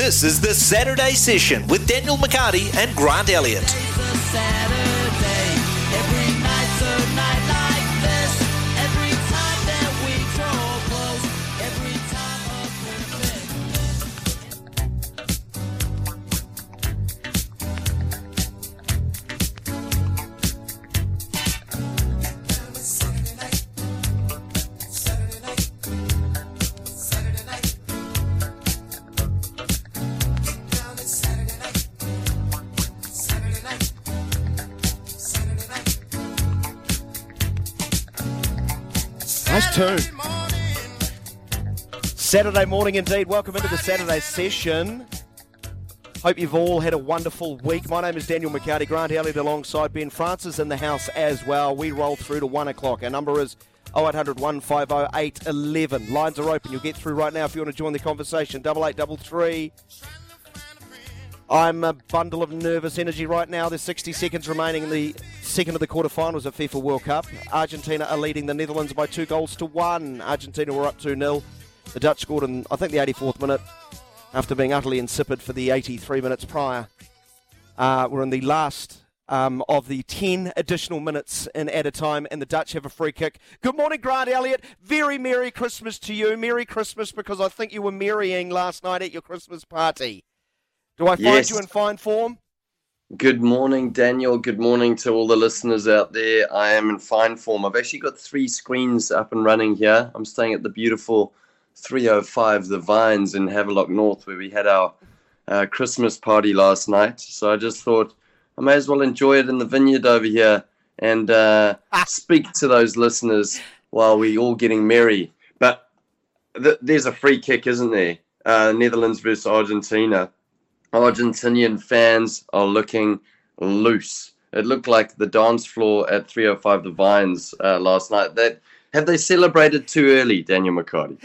This is the Saturday session with Daniel McHardy and Grant Elliott. Tune. Saturday morning indeed. Welcome into the Saturday session. Hope you've all had a wonderful week. My name is Daniel McHardy, Grant Elliott alongside Ben Francis in the house as well. We roll through to 1 o'clock. Our number is 0800 150 811. Lines are open. You'll get through right now if you want to join the conversation. Double eight double three. I'm a bundle of nervous energy right now. There's 60 seconds remaining in the second of the quarterfinals of FIFA World Cup. Argentina are leading the Netherlands by two goals to one. Argentina were up 2 0. The Dutch scored in, I think, the 84th minute after being utterly insipid for the 83 minutes prior. Uh, we're in the last um, of the 10 additional minutes in added time, and the Dutch have a free kick. Good morning, Grant Elliott. Very Merry Christmas to you. Merry Christmas because I think you were marrying last night at your Christmas party. Do I find Yes. you in fine form? Good morning, Daniel. Good morning to all the listeners out there. I am in fine form. I've actually got three screens up and running here. I'm staying at the beautiful 305 The Vines in Havelock North, where we had our uh, Christmas party last night. So I just thought I may as well enjoy it in the vineyard over here and uh, speak to those listeners while we're all getting merry. But th- there's a free kick, isn't there? Uh, Netherlands versus Argentina. Argentinian fans are looking loose. It looked like the dance floor at 305 The Vines uh, last night. That have they celebrated too early, Daniel McHardy?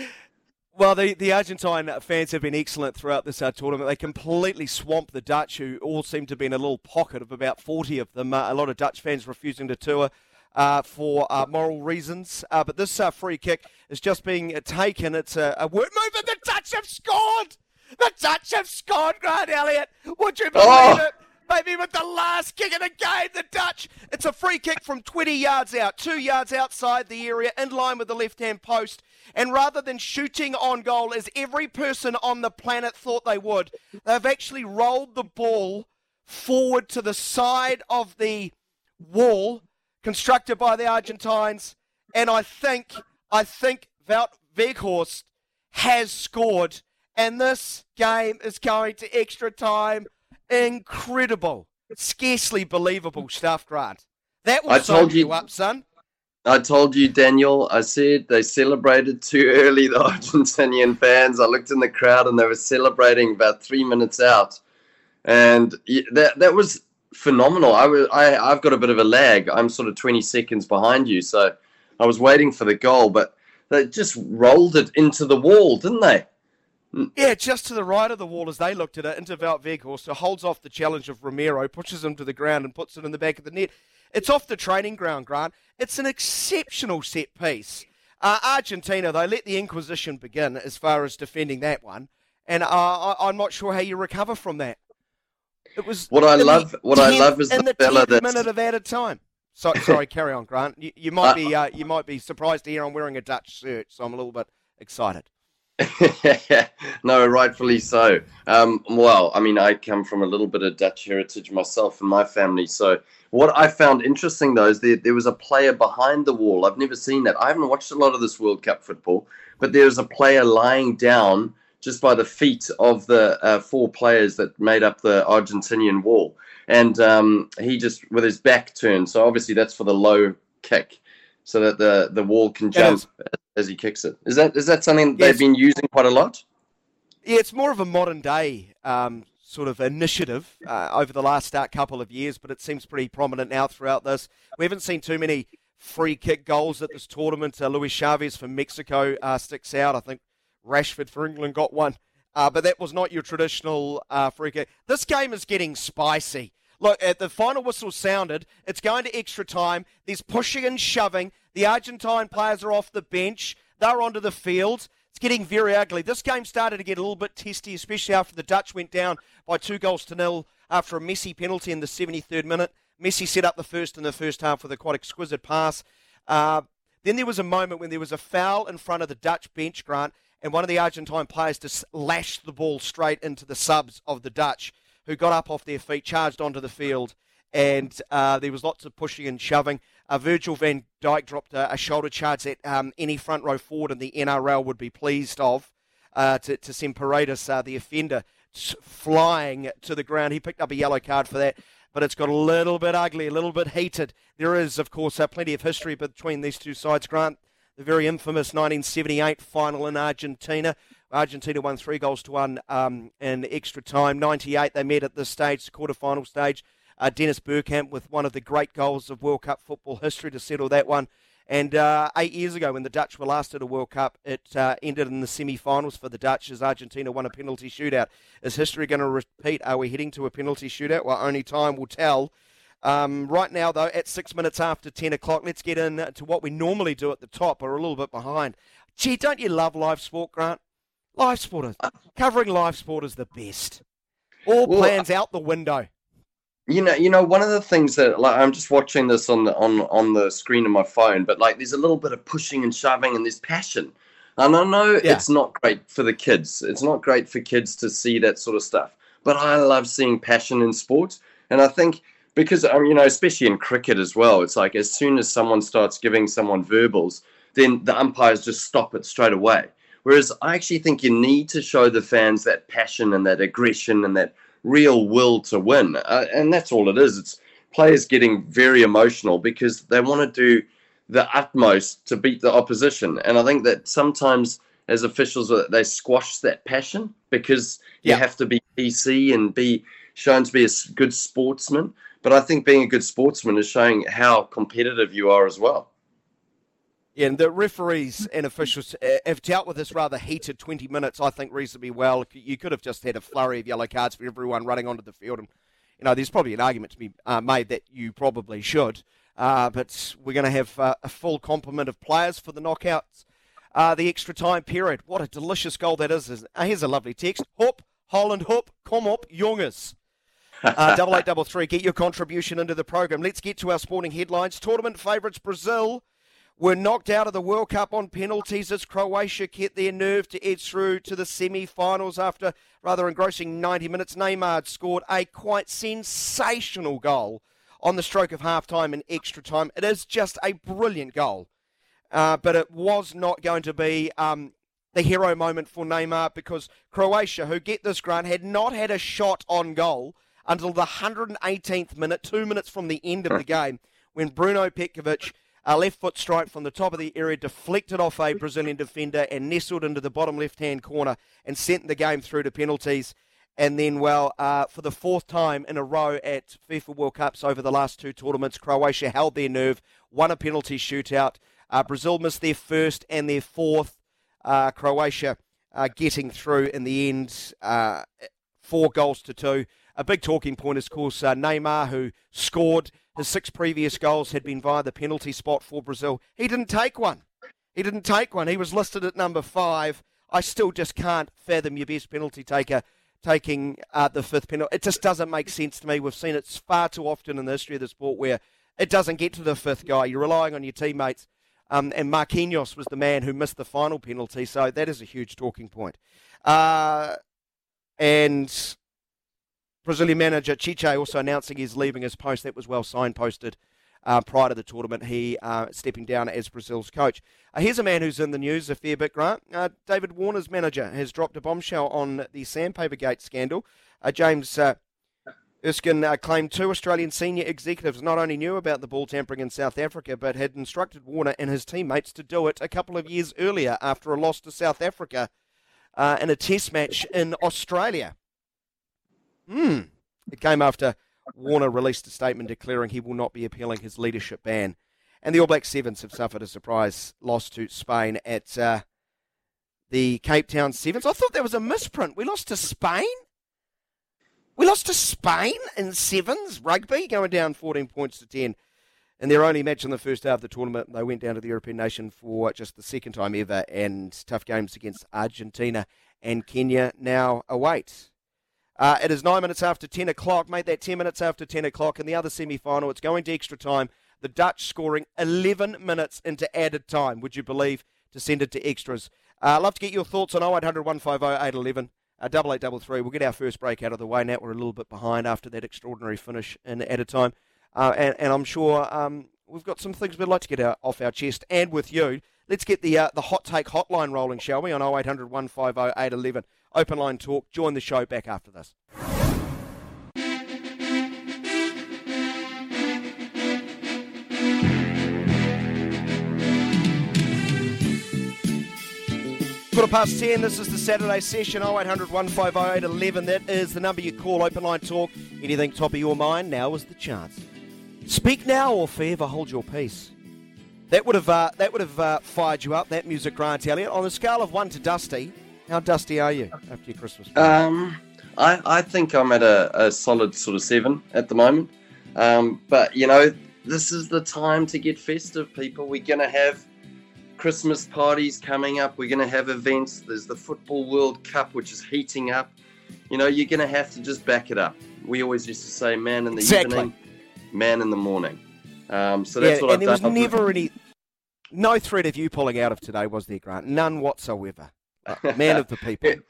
Well, the, the Argentine fans have been excellent throughout this uh, tournament. They completely swamped the Dutch, who all seem to be in a little pocket of about 40 of them. Uh, a lot of Dutch fans refusing to tour uh, for uh, moral reasons. Uh, but this uh, free kick is just being taken. It's a, a word move, and the Dutch have scored! The Dutch have scored, Grant Elliott! Would you believe Oh. it? Maybe with the last kick of the game, the Dutch. It's a free kick from 20 yards out, two yards outside the area, in line with the left hand post. And rather than shooting on goal, as every person on the planet thought they would, they've actually rolled the ball forward to the side of the wall constructed by the Argentines. And I think, I think Wout Weghorst has scored. And this game is going to extra time. Incredible. It's scarcely believable stuff, Grant. That will I told you- you up, son. I told you, Daniel. I said they celebrated too early. The Argentinian fans. I looked in the crowd and they were celebrating about three minutes out, and that that was phenomenal. I was I I've got a bit of a lag. I'm sort of 20 seconds behind you, so I was waiting for the goal, but they just rolled it into the wall, didn't they? Yeah, just to the right of the wall as they looked at it, into Wout Weghorst, who holds off the challenge of Romero, pushes him to the ground and puts it in the back of the net. It's off the training ground, Grant. It's an exceptional set piece. Uh, Argentina, they let the Inquisition begin as far as defending that one, and uh, I, I'm not sure how you recover from that. It was What I love- what I love is in the fella 10th minute of added time. So, sorry, carry on, Grant. You, you might Uh, be uh, you might be surprised to hear I'm wearing a Dutch shirt, so I'm a little bit excited. no, rightfully so. Um, well, I mean, I come from a little bit of Dutch heritage myself and my family. So, what I found interesting though is there, there was a player behind the wall. I've never seen that. I haven't watched a lot of this World Cup football, but there was a player lying down just by the feet of the uh, four players that made up the Argentinian wall. And um, he just, with his back turned. So, obviously, that's for the low kick so that the, the wall can jump as he kicks it. Is that is that something Yes. they've been using quite a lot? Yeah, it's more of a modern day um, sort of initiative uh, over the last uh, couple of years, but it seems pretty prominent now throughout this. We haven't seen too many free kick goals at this tournament. Uh, Luis Chavez for Mexico uh, sticks out. I think Rashford for England got one, uh, but that was not your traditional uh, free kick. This game is getting spicy. Look, at the final whistle sounded, it's going to extra time. There's pushing and shoving. The Argentine players are off the bench. They're onto the field. It's getting very ugly. This game started to get a little bit testy, especially after the Dutch went down by two goals to nil after a Messi penalty in the 73rd minute. Messi set up the first in the first half with a quite exquisite pass. Uh, then there was a moment when there was a foul in front of the Dutch bench, Grant, and one of the Argentine players just lashed the ball straight into the subs of the Dutch, who got up off their feet, charged onto the field, and uh, there was lots of pushing and shoving. Uh, Virgil van Dijk dropped a, a shoulder charge that um, any front row forward in the NRL would be pleased of uh, to, to send Paredes, uh, the offender, flying to the ground. He picked up a yellow card for that, but it's got a little bit ugly, a little bit heated. There is, of course, uh, plenty of history between these two sides, Grant. The very infamous 1978 final in Argentina. Argentina won three goals to one um, in extra time. 98, they met at this stage, the quarter-final stage uh, Dennis Bergkamp with one of the great goals of World Cup football history to settle that one. And uh, eight years ago, when the Dutch were last at a World Cup, it uh, ended in the semi finals for the Dutch as Argentina won a penalty shootout. Is history going to repeat? Are we heading to a penalty shootout? Well, only time will tell. Um, right now, though, at six minutes after 10 o'clock, let's get in to what we normally do at the top, or a little bit behind. Gee, don't you love live sport, Grant? Live sport is, covering live sport is the best. All well, plans out the window. You know you know one of the things that like i'm just watching this on the on on the screen of my phone but like there's a little bit of pushing and shoving and there's passion. And i know yeah. it's not great for the kids. It's not great for kids to see that sort of stuff. But i love seeing passion in sports. And i think because um, you know especially in cricket as well it's like as soon as someone starts giving someone verbals then the umpires just stop it straight away whereas i actually think you need to show the fans that passion and that aggression and that real will to win. Uh, and that's all it is. It's players getting very emotional because they want to do the utmost to beat the opposition. And I think that sometimes as officials, uh, they squash that passion because you yeah. have to be PC and be shown to be a good sportsman. But I think being a good sportsman is showing how competitive you are as well. Yeah, and the referees and officials uh, have dealt with this rather heated 20 minutes, I think, reasonably well. You could have just had a flurry of yellow cards for everyone running onto the field. And, you know, there's probably an argument to be uh, made that you probably should. Uh, but we're going to have uh, a full complement of players for the knockouts. Uh, the extra time period. What a delicious goal that is. Uh, here's a lovely text. Hoop, Holland, hoop, kom op, jongens. double eight, double three. Get your contribution into the program. Let's get to our sporting headlines. Tournament favourites Brazil were knocked out of the World Cup on penalties as Croatia kept their nerve to edge through to the semi finals after rather engrossing 90 minutes. Neymar scored a quite sensational goal on the stroke of half time and extra time. It is just a brilliant goal. Uh, but it was not going to be um, the hero moment for Neymar because Croatia, who get this grant, had not had a shot on goal until the 118th minute, two minutes from the end of the game, when Bruno Petkovic a left foot strike from the top of the area deflected off a Brazilian defender and nestled into the bottom left hand corner and sent the game through to penalties. And then, well, uh, for the fourth time in a row at FIFA World Cups over the last two tournaments, Croatia held their nerve, won a penalty shootout. Uh, Brazil missed their first and their fourth. Uh, Croatia uh, getting through in the end, uh, four goals to two. A big talking point is, of course, uh, Neymar, who scored his six previous goals had been via the penalty spot for Brazil. He didn't take one. He didn't take one. He was listed at number five. I still just can't fathom your best penalty taker taking uh, the fifth penalty. It just doesn't make sense to me. We've seen it far too often in the history of the sport where it doesn't get to the fifth guy. You're relying on your teammates. Um, and Marquinhos was the man who missed the final penalty, so that is a huge talking point. Uh, and Brazilian manager Tite also announcing he's leaving his post. That was well signposted uh, prior to the tournament. He uh, stepping down as Brazil's coach. Uh, here's a man who's in the news a fair bit, Grant. Uh, David Warner's manager has dropped a bombshell on the Sandpaper Gate scandal. Uh, James uh, Erskine claimed two Australian senior executives not only knew about the ball tampering in South Africa, but had instructed Warner and his teammates to do it a couple of years earlier after a loss to South Africa in a test match in Australia. Hmm. It came after Warner released a statement declaring he will not be appealing his leadership ban. And the All Black Sevens have suffered a surprise loss to Spain at uh, the Cape Town Sevens. I thought that was a misprint. We lost to Spain? We lost to Spain in Sevens rugby, going down 14 points to 10. in their only match in the first half of the tournament, they went down to the European nation for just the second time ever, and tough games against Argentina and Kenya now await. Uh, it is nine minutes after 10 o'clock. Made that 10 minutes after 10 o'clock. In the other semi final, it's going to extra time. The Dutch scoring 11 minutes into added time, would you believe, to send it to extras. Uh, I'd love to get your thoughts on 0800 150 811. Uh, double eight double three. We'll get our first break out of the way now. We're a little bit behind after that extraordinary finish in added time. Uh, and, and, I'm sure um, we've got some things we'd like to get out, off our chest and with you. Let's get the uh, the hot take hotline rolling, shall we? On 0800 150 811. Open line talk. Join the show back after this. Quarter past 10, this is the Saturday session, 0800 150 811. That is the number you call, open line talk. Anything top of your mind, now is the chance. Speak now or forever hold your peace. That would have uh, that would have uh, fired you up. That music, Grant Elliott. On a scale of one to dusty, how dusty are you after your Christmas? Break? Um, I I think I'm at a, a solid sort of seven at the moment. Um, but you know, this is the time to get festive, people. We're gonna have Christmas parties coming up. We're gonna have events. There's the Football World Cup, which is heating up. You know, you're gonna have to just back it up. We always used to say, "Man in the exactly. evening." man in the morning. Um, so that's yeah, what and I've there was never any, no threat of you pulling out of today, was there, Grant? None whatsoever. Uh, man of the people.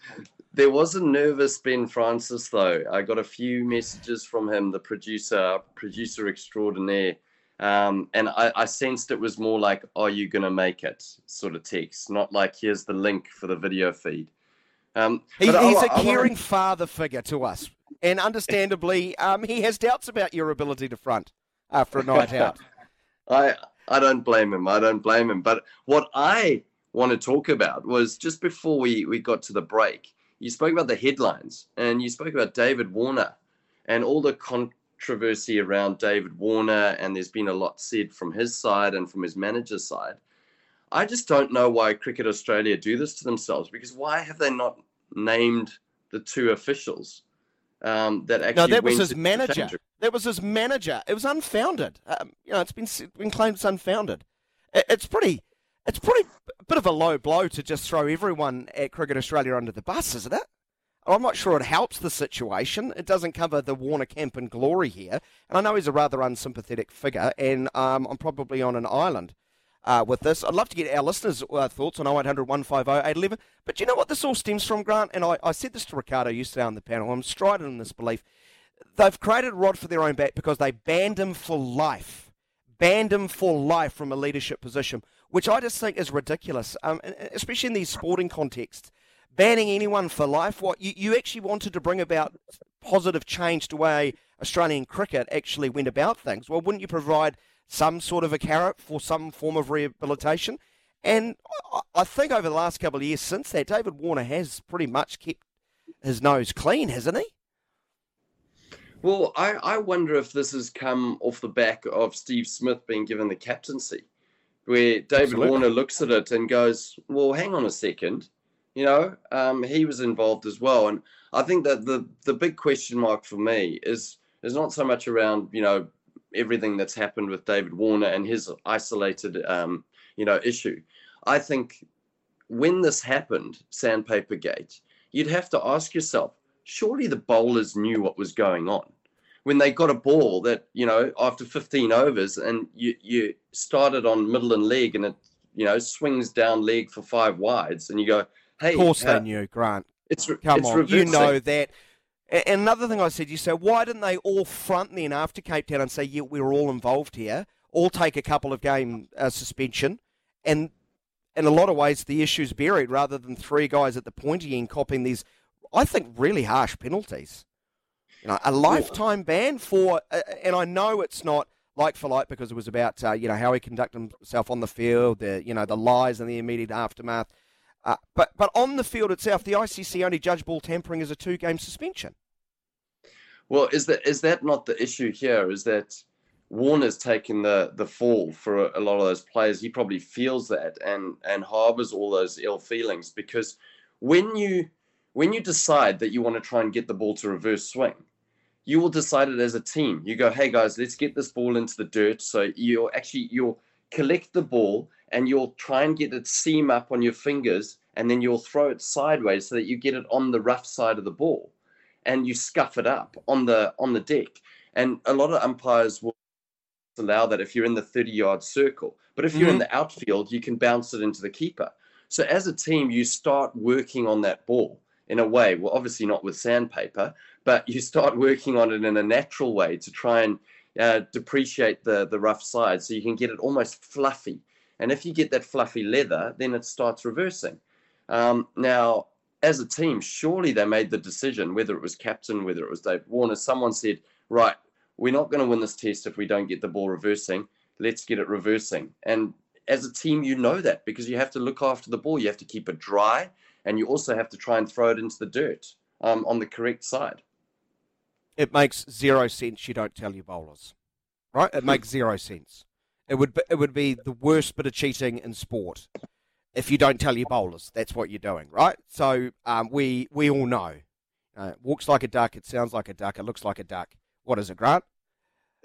There was a nervous Ben Francis, though. I got a few messages from him, the producer, producer extraordinaire, um, and I, I, sensed it was more like, "Are you going to make it?" sort of text, not like, "Here's the link for the video feed." Um, he, he's I, a caring I, father figure to us and understandably, um, he has doubts about your ability to front after a night out. I I don't blame him. I don't blame him. But what I want to talk about was just before we, we got to the break, you spoke about the headlines and you spoke about David Warner and all the controversy around David Warner, and there's been a lot said from his side and from his manager's side. I just don't know why Cricket Australia do this to themselves because why have they not named the two officials? um, that actually. No, that was his manager. That was his manager. It was unfounded. Um, you know, it's been been claimed it's unfounded. It, it's pretty. It's pretty a bit of a low blow to just throw everyone at Cricket Australia under the bus, isn't it? I'm not sure it helps the situation. It doesn't cover the Warner camp in glory here. And I know he's a rather unsympathetic figure, and um, I'm probably on an island uh, with this. I'd love to get our listeners' uh, thoughts on 0800 150 811. But you know what this all stems from, Grant? And I, I said this to Ricardo yesterday on the panel. I'm strident in this belief. They've created a rod for their own back because they banned him for life. Banned him for life from a leadership position, which I just think is ridiculous, um, especially in these sporting contexts. Banning anyone for life, what you, you actually wanted to bring about positive change to the way Australian cricket actually went about things. Well, wouldn't you provide some sort of a carrot for some form of rehabilitation. And I think over the last couple of years since that, David Warner has pretty much kept his nose clean, hasn't he? Well, I, I wonder if this has come off the back of Steve Smith being given the captaincy, where David Absolutely. Warner looks at it and goes, Well, hang on a second. You know, um, he was involved as well. And I think that the, the big question mark for me is is not so much around, you know, everything that's happened with David Warner and his isolated, um, you know, issue. I think when this happened, Sandpaper Gate, you'd have to ask yourself, surely the bowlers knew what was going on. When they got a ball that, you know, after 15 overs and you, you started on middle and leg and it, you know, swings down leg for five wides and you go, hey. Of course they knew, Grant. It's, Come it's on, reversing. you know that. And another thing I said, you say why didn't they all front then after Cape Town and say, yeah, we were all involved here, all take a couple of game uh, suspension, and in a lot of ways the issue's buried rather than three guys at the pointy end copying these, I think, really harsh penalties. You know, a lifetime ban for, uh, and I know it's not like for like because it was about uh, you know how he conducted himself on the field, the you know the lies and the immediate aftermath. Uh, but but on the field itself, the ICC only judge ball tampering as a two game suspension. Well, is that is that not the issue here? Is that Warner's taken the the fall for a, a lot of those players. He probably feels that and and harbors all those ill feelings because when you when you decide that you want to try and get the ball to reverse swing, you will decide it as a team. You go, hey guys, let's get this ball into the dirt. So you'll actually you'll collect the ball and you'll try and get it seam up on your fingers, and then you'll throw it sideways so that you get it on the rough side of the ball, and you scuff it up on the on the deck. And a lot of umpires will allow that if you're in the 30 yard circle. But if you're mm-hmm. in the outfield, you can bounce it into the keeper. So as a team, you start working on that ball in a way. Well, obviously not with sandpaper, but you start working on it in a natural way to try and uh, depreciate the the rough side, so you can get it almost fluffy. And if you get that fluffy leather, then it starts reversing. Um, now, as a team, surely they made the decision, whether it was captain, whether it was Dave Warner, someone said, right, we're not going to win this test if we don't get the ball reversing. Let's get it reversing. And as a team, you know that because you have to look after the ball. You have to keep it dry, and you also have to try and throw it into the dirt um, on the correct side it makes zero sense you don't tell your bowlers, right? It makes zero sense. It would be, it would be the worst bit of cheating in sport if you don't tell your bowlers that's what you're doing, right? So um, we we all know. Uh, walks like a duck. It sounds like a duck. It looks like a duck. What is it, Grant?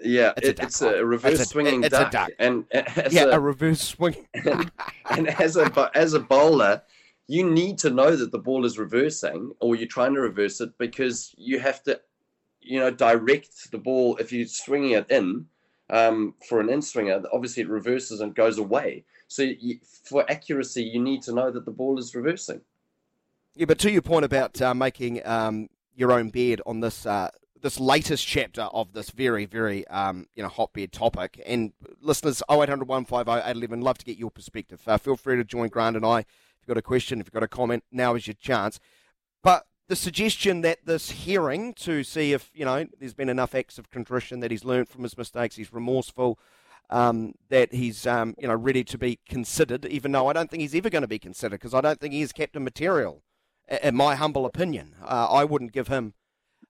Yeah, it's, it, a, duck, it's a, reverse it's a, swinging it's duck. A duck. And yeah, a, a, reverse swing. and, and as a as a bowler, you need to know that the ball is reversing, or you're trying to reverse it because you have to you know, direct the ball. If you're swinging it in um, for an in swinger, obviously it reverses and goes away. So you, for accuracy, you need to know that the ball is reversing. Yeah, but to your point about uh, making um, your own bed on this uh, this latest chapter of this very very um, you know hotbed topic, and listeners, 0800 150 811, love to get your perspective. Uh, feel free to join Grant and I. If you've got a question, if you've got a comment, now is your chance. But the suggestion that this hearing to see if you know there's been enough acts of contrition that he's learned from his mistakes, he's remorseful, um, that he's um, you know ready to be considered. Even though I don't think he's ever going to be considered because I don't think he captain material. In my humble opinion, uh, I wouldn't give him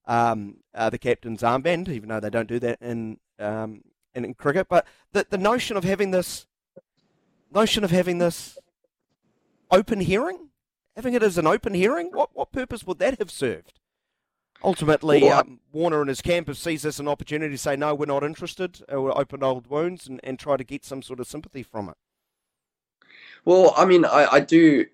um, uh, the captain's armband, even though they don't do that in um, in, in cricket. But the the notion of having this notion of having this open hearing having it as an open hearing, what, what purpose would that have served? Ultimately, well, um, Warner and his camp sees this an opportunity to say, no, we're not interested, uh, we'll open old wounds and, and try to get some sort of sympathy from it. Well, I mean, I, I do.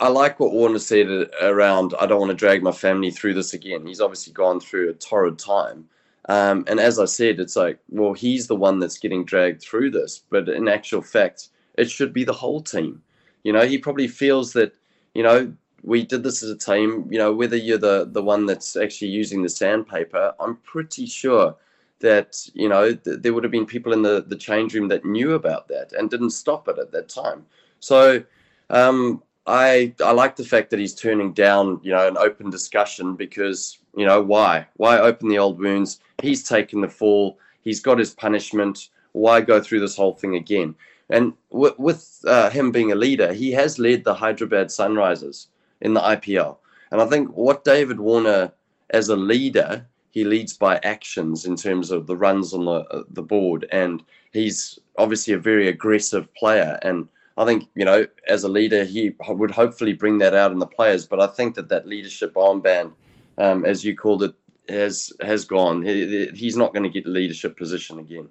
I like what Warner said around, I don't want to drag my family through this again. He's obviously gone through a torrid time. Um, and as I said, it's like, well, he's the one that's getting dragged through this. But in actual fact, it should be the whole team. You know, he probably feels that you know, we did this as a team. You know, whether you're the the one that's actually using the sandpaper, I'm pretty sure that you know th- there would have been people in the the change room that knew about that and didn't stop it at that time. So. Um, I I like the fact that he's turning down, you know, an open discussion because, you know, why? Why open the old wounds? He's taken the fall. He's got his punishment. Why go through this whole thing again? And w- with uh, him being a leader, he has led the Hyderabad Sunrisers in the IPL. And I think what David Warner, as a leader, he leads by actions in terms of the runs on the uh, the board, and he's obviously a very aggressive player. And I think you know, as a leader, he would hopefully bring that out in the players. But I think that that leadership armband, um, as you called it, has has gone. He, he's not going to get the leadership position again.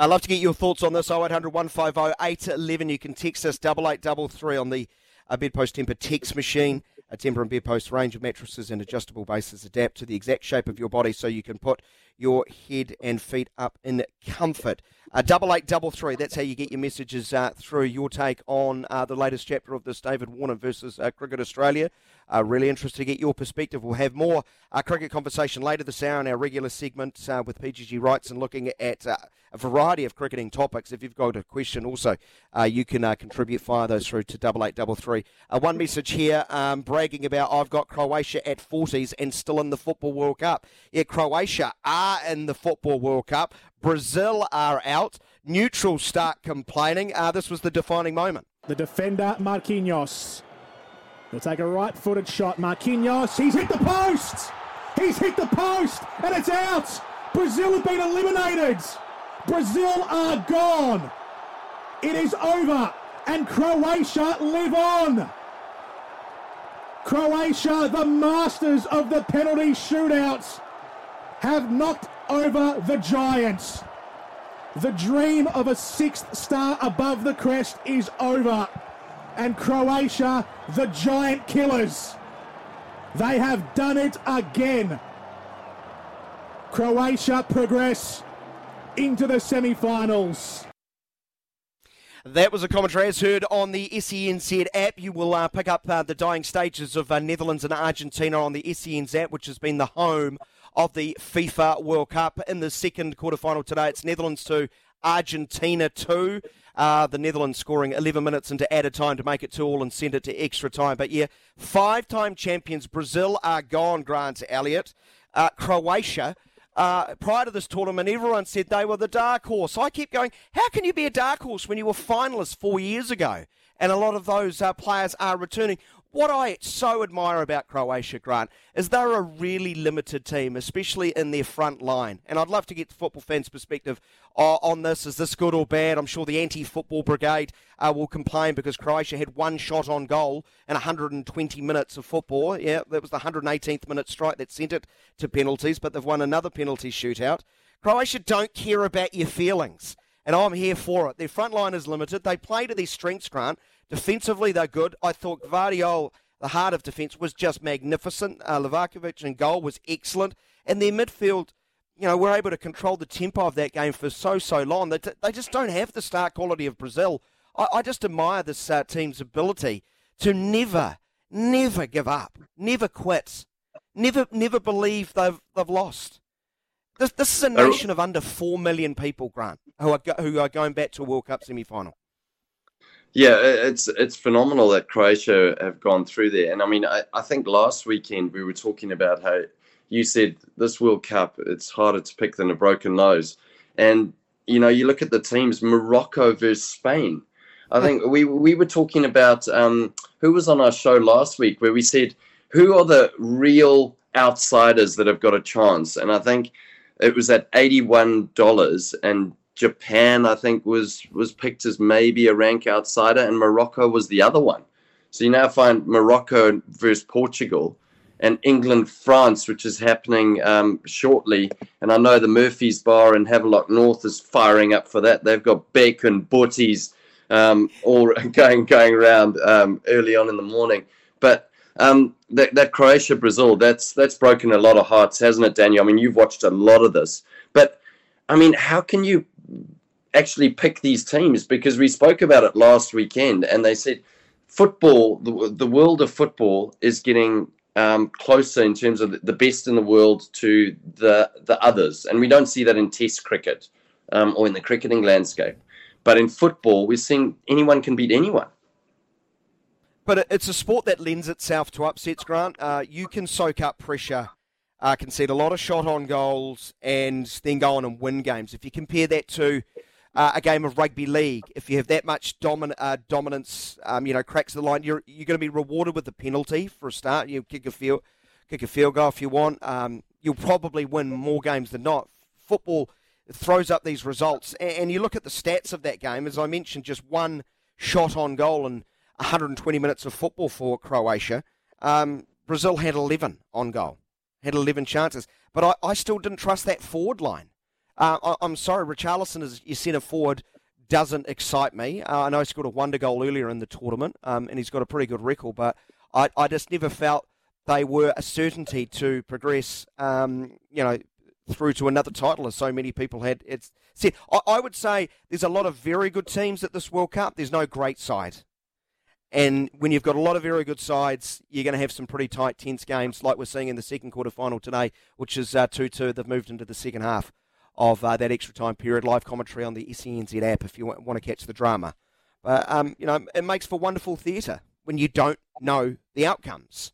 I'd love to get your thoughts on this 0800 150 811. You can text us 8833 on the uh, Bedpost Tempur text machine. A Tempur and Bedpost range of mattresses and adjustable bases adapt to the exact shape of your body so you can put your head and feet up in comfort. Uh, double eight double three. That's how you get your messages uh, through. Your take on uh, the latest chapter of this David Warner versus uh, Cricket Australia. Uh, really interested to get your perspective. We'll have more uh, cricket conversation later this hour in our regular segment uh, with PGG Wrightson and looking at uh, a variety of cricketing topics. If you've got a question, also uh, you can uh, contribute. Fire those through to double eight double three. one message here um, bragging about I've got Croatia at 40s and still in the Football World Cup. Yeah, Croatia are in the Football World Cup. Brazil are out. Neutral start complaining. this was the defining moment. The defender Marquinhos He'll take a right footed shot. Marquinhos, he's hit the post! He's hit the post! And it's out! Brazil have been eliminated! Brazil are gone! It is over! And Croatia live on! Croatia, the masters of the penalty shootouts, have knocked over the Giants. The dream of a sixth star above the crest is over. And Croatia, the giant killers, they have done it again. Croatia progress into the semi finals. That was a commentary as heard on the SENZ app. You will uh, pick up uh, the dying stages of uh, Netherlands and Argentina on the SENZ app, which has been the home of the FIFA World Cup. In the second quarterfinal today, it's Netherlands 2, Argentina 2. Uh, the Netherlands scoring 11 minutes into added time to make it 2 all and send it to extra time. But yeah, five time champions Brazil are gone, Grant Elliott. Uh, Croatia uh, prior to this tournament, everyone said they were the dark horse. I keep going, how can you be a dark horse when you were finalists four years ago? And a lot of those uh, players are returning. What I so admire about Croatia, Grant, is they're a really limited team, especially in their front line. And I'd love to get the football fans' perspective uh, on this. Is this good or bad? I'm sure the anti football brigade uh, will complain because Croatia had one shot on goal in 120 minutes of football. Yeah, that was the 118th minute strike that sent it to penalties, but they've won another penalty shootout. Croatia don't care about your feelings and I'm here for it. Their front line is limited. They play to their strengths, Grant. Defensively, they're good. I thought Gvardiol, the heart of defence, was just magnificent. Uh, Livakovic in goal was excellent. And their midfield, you know, were able to control the tempo of that game for so, so long. They, they just don't have the star quality of Brazil. I, I just admire this uh, team's ability to never, never give up, never quit, never, never believe they've, they've lost. This, this is a nation of under 4 million people, Grant, who are, who are going back to a World Cup semi final. Yeah, it's it's phenomenal that Croatia have gone through there. And I mean, I, I think last weekend we were talking about how you said this World Cup, it's harder to pick than a broken nose. And, you know, you look at the teams, Morocco versus Spain. I think we, we were talking about um, who was on our show last week where we said, who are the real outsiders that have got a chance? And I think it was at $81 and Japan, I think, was was picked as maybe a rank outsider, and Morocco was the other one. So you now find Morocco versus Portugal, and England France, which is happening um, shortly. And I know the Murphy's Bar in Havelock North is firing up for that. They've got bacon butties um, all going going around um, early on in the morning. But um, that, that Croatia Brazil, that's that's broken a lot of hearts, hasn't it, Daniel? I mean, you've watched a lot of this, but I mean, how can you actually pick these teams because we spoke about it last weekend and they said football, the, the world of football is getting um, closer in terms of the best in the world to the the others, and we don't see that in Test cricket um, or in the cricketing landscape. But in football, we're seeing anyone can beat anyone. But it's a sport that lends itself to upsets, Grant. Uh, you can soak up pressure, uh, concede a lot of shot on goals, and then go on and win games. If you compare that to uh, a game of rugby league. If you have that much domin- uh, dominance, um, you know, cracks the line, you're you're going to be rewarded with a penalty for a start. You kick a field, kick a field goal if you want. Um, you'll probably win more games than not. Football throws up these results, and, and you look at the stats of that game. As I mentioned, just one shot on goal in 120 minutes of football for Croatia. Um, Brazil had 11 on goal, had 11 chances, but I, I still didn't trust that forward line. Uh, I, am sorry, Richarlison as your centre forward doesn't excite me. Uh, I know he scored a wonder goal earlier in the tournament, um, and he's got a pretty good record, but I, I just never felt they were a certainty to progress, um, you know, through to another title, as so many people had it's said. I, I would say there's a lot of very good teams at this World Cup. There's no great side. And when you've got a lot of very good sides, you're going to have some pretty tight, tense games like we're seeing in the second quarter final today, which is uh, 2 2. They've moved into the second half of uh, that extra time period. Live commentary on the SENZ app if you want to catch the drama. But um, you know, it makes for wonderful theatre when you don't know the outcomes.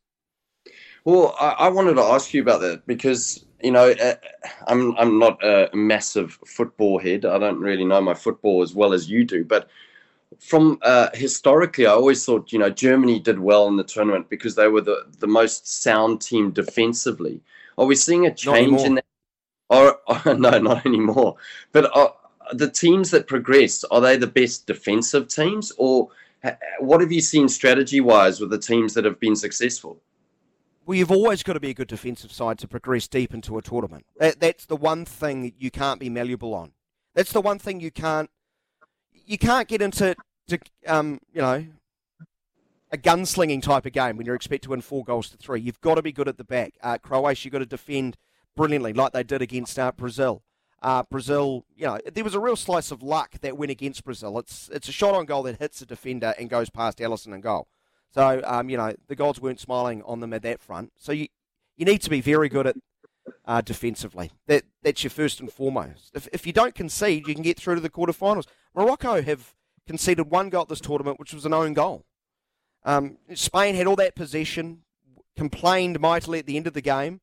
Well, I, I, wanted to ask you about that because you know uh, I'm I'm not a massive football head. I don't really know my football as well as you do, but from uh, historically, I always thought you know Germany did well in the tournament because they were the the most sound team defensively. Are we seeing a change in that? Or, or no, not anymore. But are, the teams that progress are they the best defensive teams, or what have you seen strategy wise with the teams that have been successful? Well, you've always got to be a good defensive side to progress deep into a tournament. That, that's the one thing you can't be malleable on. That's the one thing you can't you can't get into to, um, you know a gunslinging type of game when you're expected to win four goals to three. You've got to be good at the back. Uh, Croatia, you've got to defend brilliantly, like they did against uh, Brazil. Uh, Brazil, you know, there was a real slice of luck that went against Brazil. It's it's a shot on goal that hits a defender and goes past Alisson and goal. So, um, you know, the gods weren't smiling on them at that front. So you you need to be very good at uh, defensively. That that's your first and foremost. If if you don't concede, you can get through to the quarterfinals. Morocco have conceded one goal at this tournament, which was an own goal. Um, Spain had all that possession, complained mightily at the end of the game,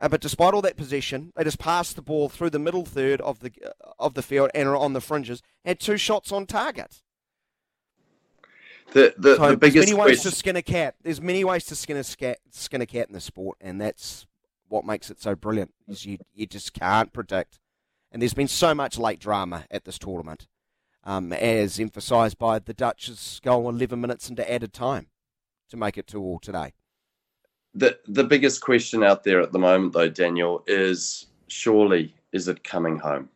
uh, but despite all that possession, they just passed the ball through the middle third of the uh, of the field and are on the fringes. Had two shots on target. The the, so the biggest there's many ways question... to skin a cat. There's many ways to skin a scat, skin a cat in the sport, and that's what makes it so brilliant. Is you you just can't predict, and there's been so much late drama at this tournament, um, as emphasised by the Dutch's goal 11 minutes into added time to make it two all today the the biggest question out there at the moment, though, Daniel, is surely is it coming home?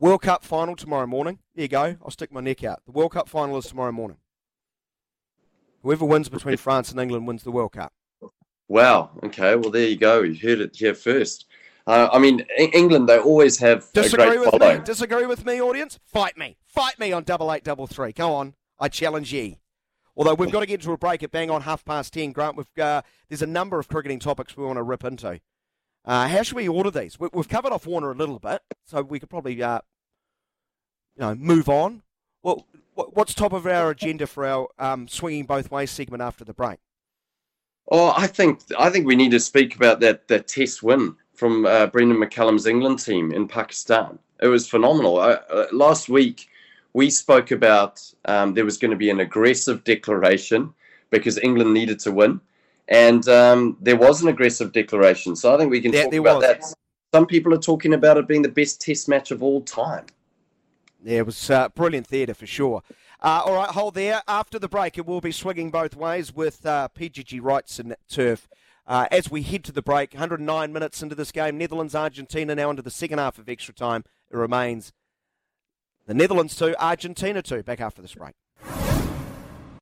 World Cup final tomorrow morning. There you go. I'll stick my neck out. The World Cup final is tomorrow morning. Whoever wins between France and England wins the World Cup. Wow. Okay. Well, there you go. You heard it here first. Uh, I mean, England, they always have disagree with me. Disagree with me, audience. Fight me. Fight me on double eight double three. Go on. I challenge ye. Although we've got to get to a break at bang on half past ten, Grant. We've uh, there's a number of cricketing topics we want to rip into. Uh, how should we order these? We, have covered off Warner a little bit, so we could probably uh, you know move on. Well, what's top of our agenda for our um, swinging both ways segment after the break? Oh, I think I think we need to speak about that that Test win from uh, Brendon McCullum's England team in Pakistan. It was phenomenal. Uh, last week we spoke about um, there was going to be an aggressive declaration because England needed to win, and um, there was an aggressive declaration. So I think we can talk about was. that. Some people are talking about it being the best Test match of all time. Yeah, it was uh, brilliant theatre for sure. Uh, all right, hold there. After the break, it will be swinging both ways with uh, PGG Wrightson and Turf. Uh, as we head to the break, 109 minutes into this game, Netherlands Argentina now into the second half of extra time. It remains the Netherlands 2, Argentina 2. Back after this break.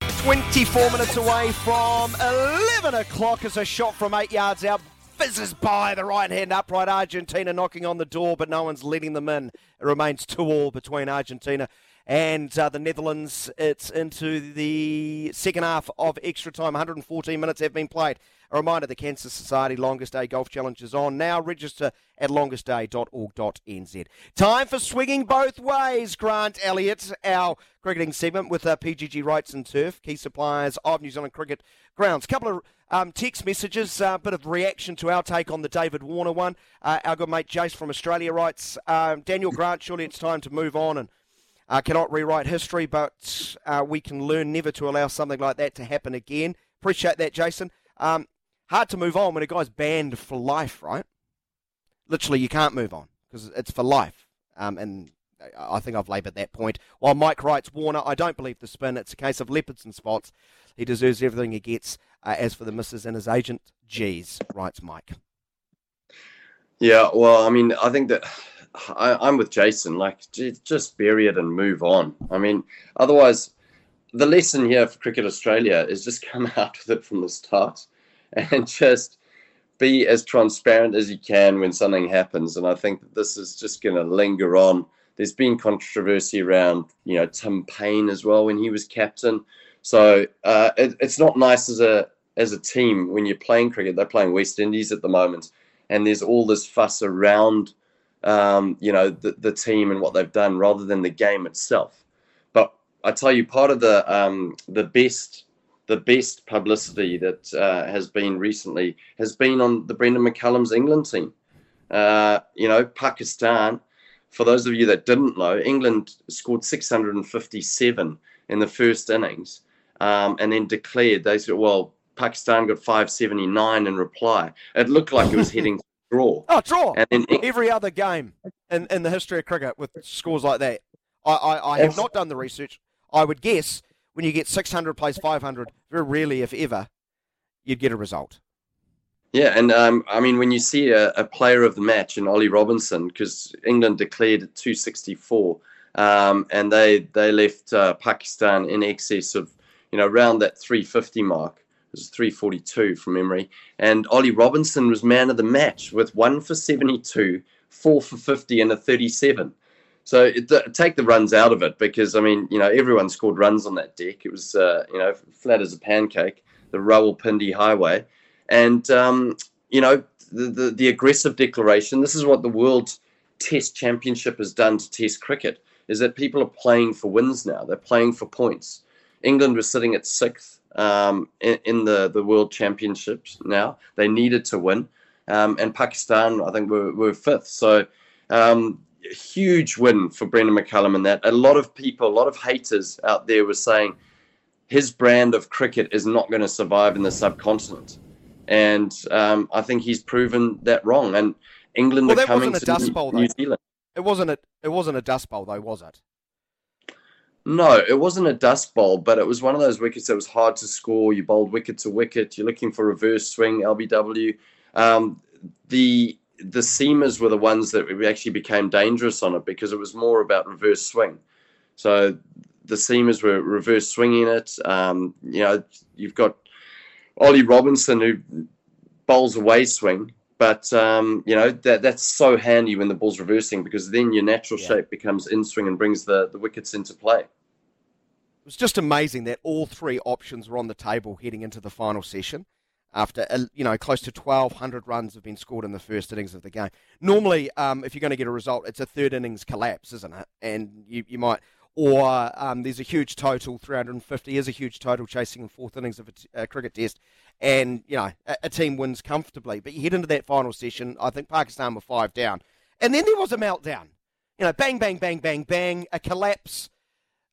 24 minutes away from 11 o'clock as a shot from eight yards out fizzes by the right hand upright. Argentina knocking on the door, but no one's letting them in. It remains 2 all between Argentina and uh, the Netherlands. It's into the second half of extra time. 114 minutes have been played. A reminder the Cancer Society Longest Day Golf Challenge is on now. Register at longestday.org.nz. Time for swinging both ways. Grant Elliott, our cricketing segment with uh, PGG Wrightson and Turf, key suppliers of New Zealand cricket grounds. A Couple of um, text messages, a uh, bit of reaction to our take on the David Warner one. Uh, our good mate Jace from Australia writes, um, Daniel Grant, surely it's time to move on and uh, cannot rewrite history, but uh, we can learn never to allow something like that to happen again. Appreciate that, Jason. Um, hard to move on when a guy's banned for life, right? Literally, you can't move on because it's for life. Um, and I think I've laboured that point. While Mike writes, Warner, I don't believe the spin. It's a case of leopards and spots. He deserves everything he gets. Uh, as for the misses and his agent, geez, writes Mike. Yeah, well, I mean, I think that I, am with Jason. Like, just bury it and move on. I mean, otherwise, the lesson here for Cricket Australia is just come out with it from the start and just be as transparent as you can when something happens. And I think that this is just going to linger on. There's been controversy around, you know, Tim Paine as well when he was captain. So uh, it, it's not nice as a as a team when you're playing cricket. They're playing West Indies at the moment, and there's all this fuss around, um, you know, the, the team and what they've done rather than the game itself. But I tell you, part of the um, the best the best publicity that uh, has been recently has been on the Brendon McCullum's England team. Uh, you know, Pakistan. For those of you that didn't know, England scored 657 in the first innings, um, and then declared they said, "Well, Pakistan got 579 in reply." It looked like it was heading to draw. Oh, draw! And then every other game in, in the history of cricket with scores like that. I, I, I have not done the research. I would guess when you get 600 plays 500, very rarely, if ever, you'd get a result. Yeah, and um, I mean, when you see a, a, player of the match in Ollie Robinson, because England declared at 264, um, and they they left uh, Pakistan in excess of you know around that 350 mark. It was 342 from memory, and Ollie Robinson was man of the match with one for 72, four for 50, and a 37. So it, take the runs out of it because I mean, you know, everyone scored runs on that deck. It was uh, you know flat as a pancake, the Rawalpindi Highway, and um, you know the, the, the aggressive declaration. This is what the World Test Championship has done to Test cricket. Is that people are playing for wins now? They're playing for points. England was sitting at sixth um, in, in, the the World Championships. Now they needed to win, um, and Pakistan I think were, were fifth. So um, huge win for Brendon McCullum in that. A lot of people, a lot of haters out there were saying his brand of cricket is not going to survive in the subcontinent. And um, I think he's proven that wrong. And England well, are coming to New, bowl, New Zealand. It wasn't a it wasn't a dust bowl though, was it? No, it wasn't a dust bowl, but it was one of those wickets that was hard to score. You bowled wicket to wicket. You're looking for reverse swing, LBW. Um, the the seamers were the ones that actually became dangerous on it because it was more about reverse swing. So the seamers were reverse swinging it. Um, you know, you've got Ollie Robinson who bowls away swing, but um, you know that that's so handy when the ball's reversing because then your natural yeah. shape becomes in swing and brings the, the wickets into play. It was just amazing that all three options were on the table heading into the final session after uh, you know close to 1,200 runs have been scored in the first innings of the game. Normally, um, if you're going to get a result, it's a third innings collapse, isn't it? And you, you might, or um, there's a huge total, 350 is a huge total chasing in fourth innings of a, t- a cricket test, and you know a, a, team wins comfortably. But you head into that final session, I think Pakistan were five down, and then there was a meltdown. You know, bang, bang, bang, bang, bang, a collapse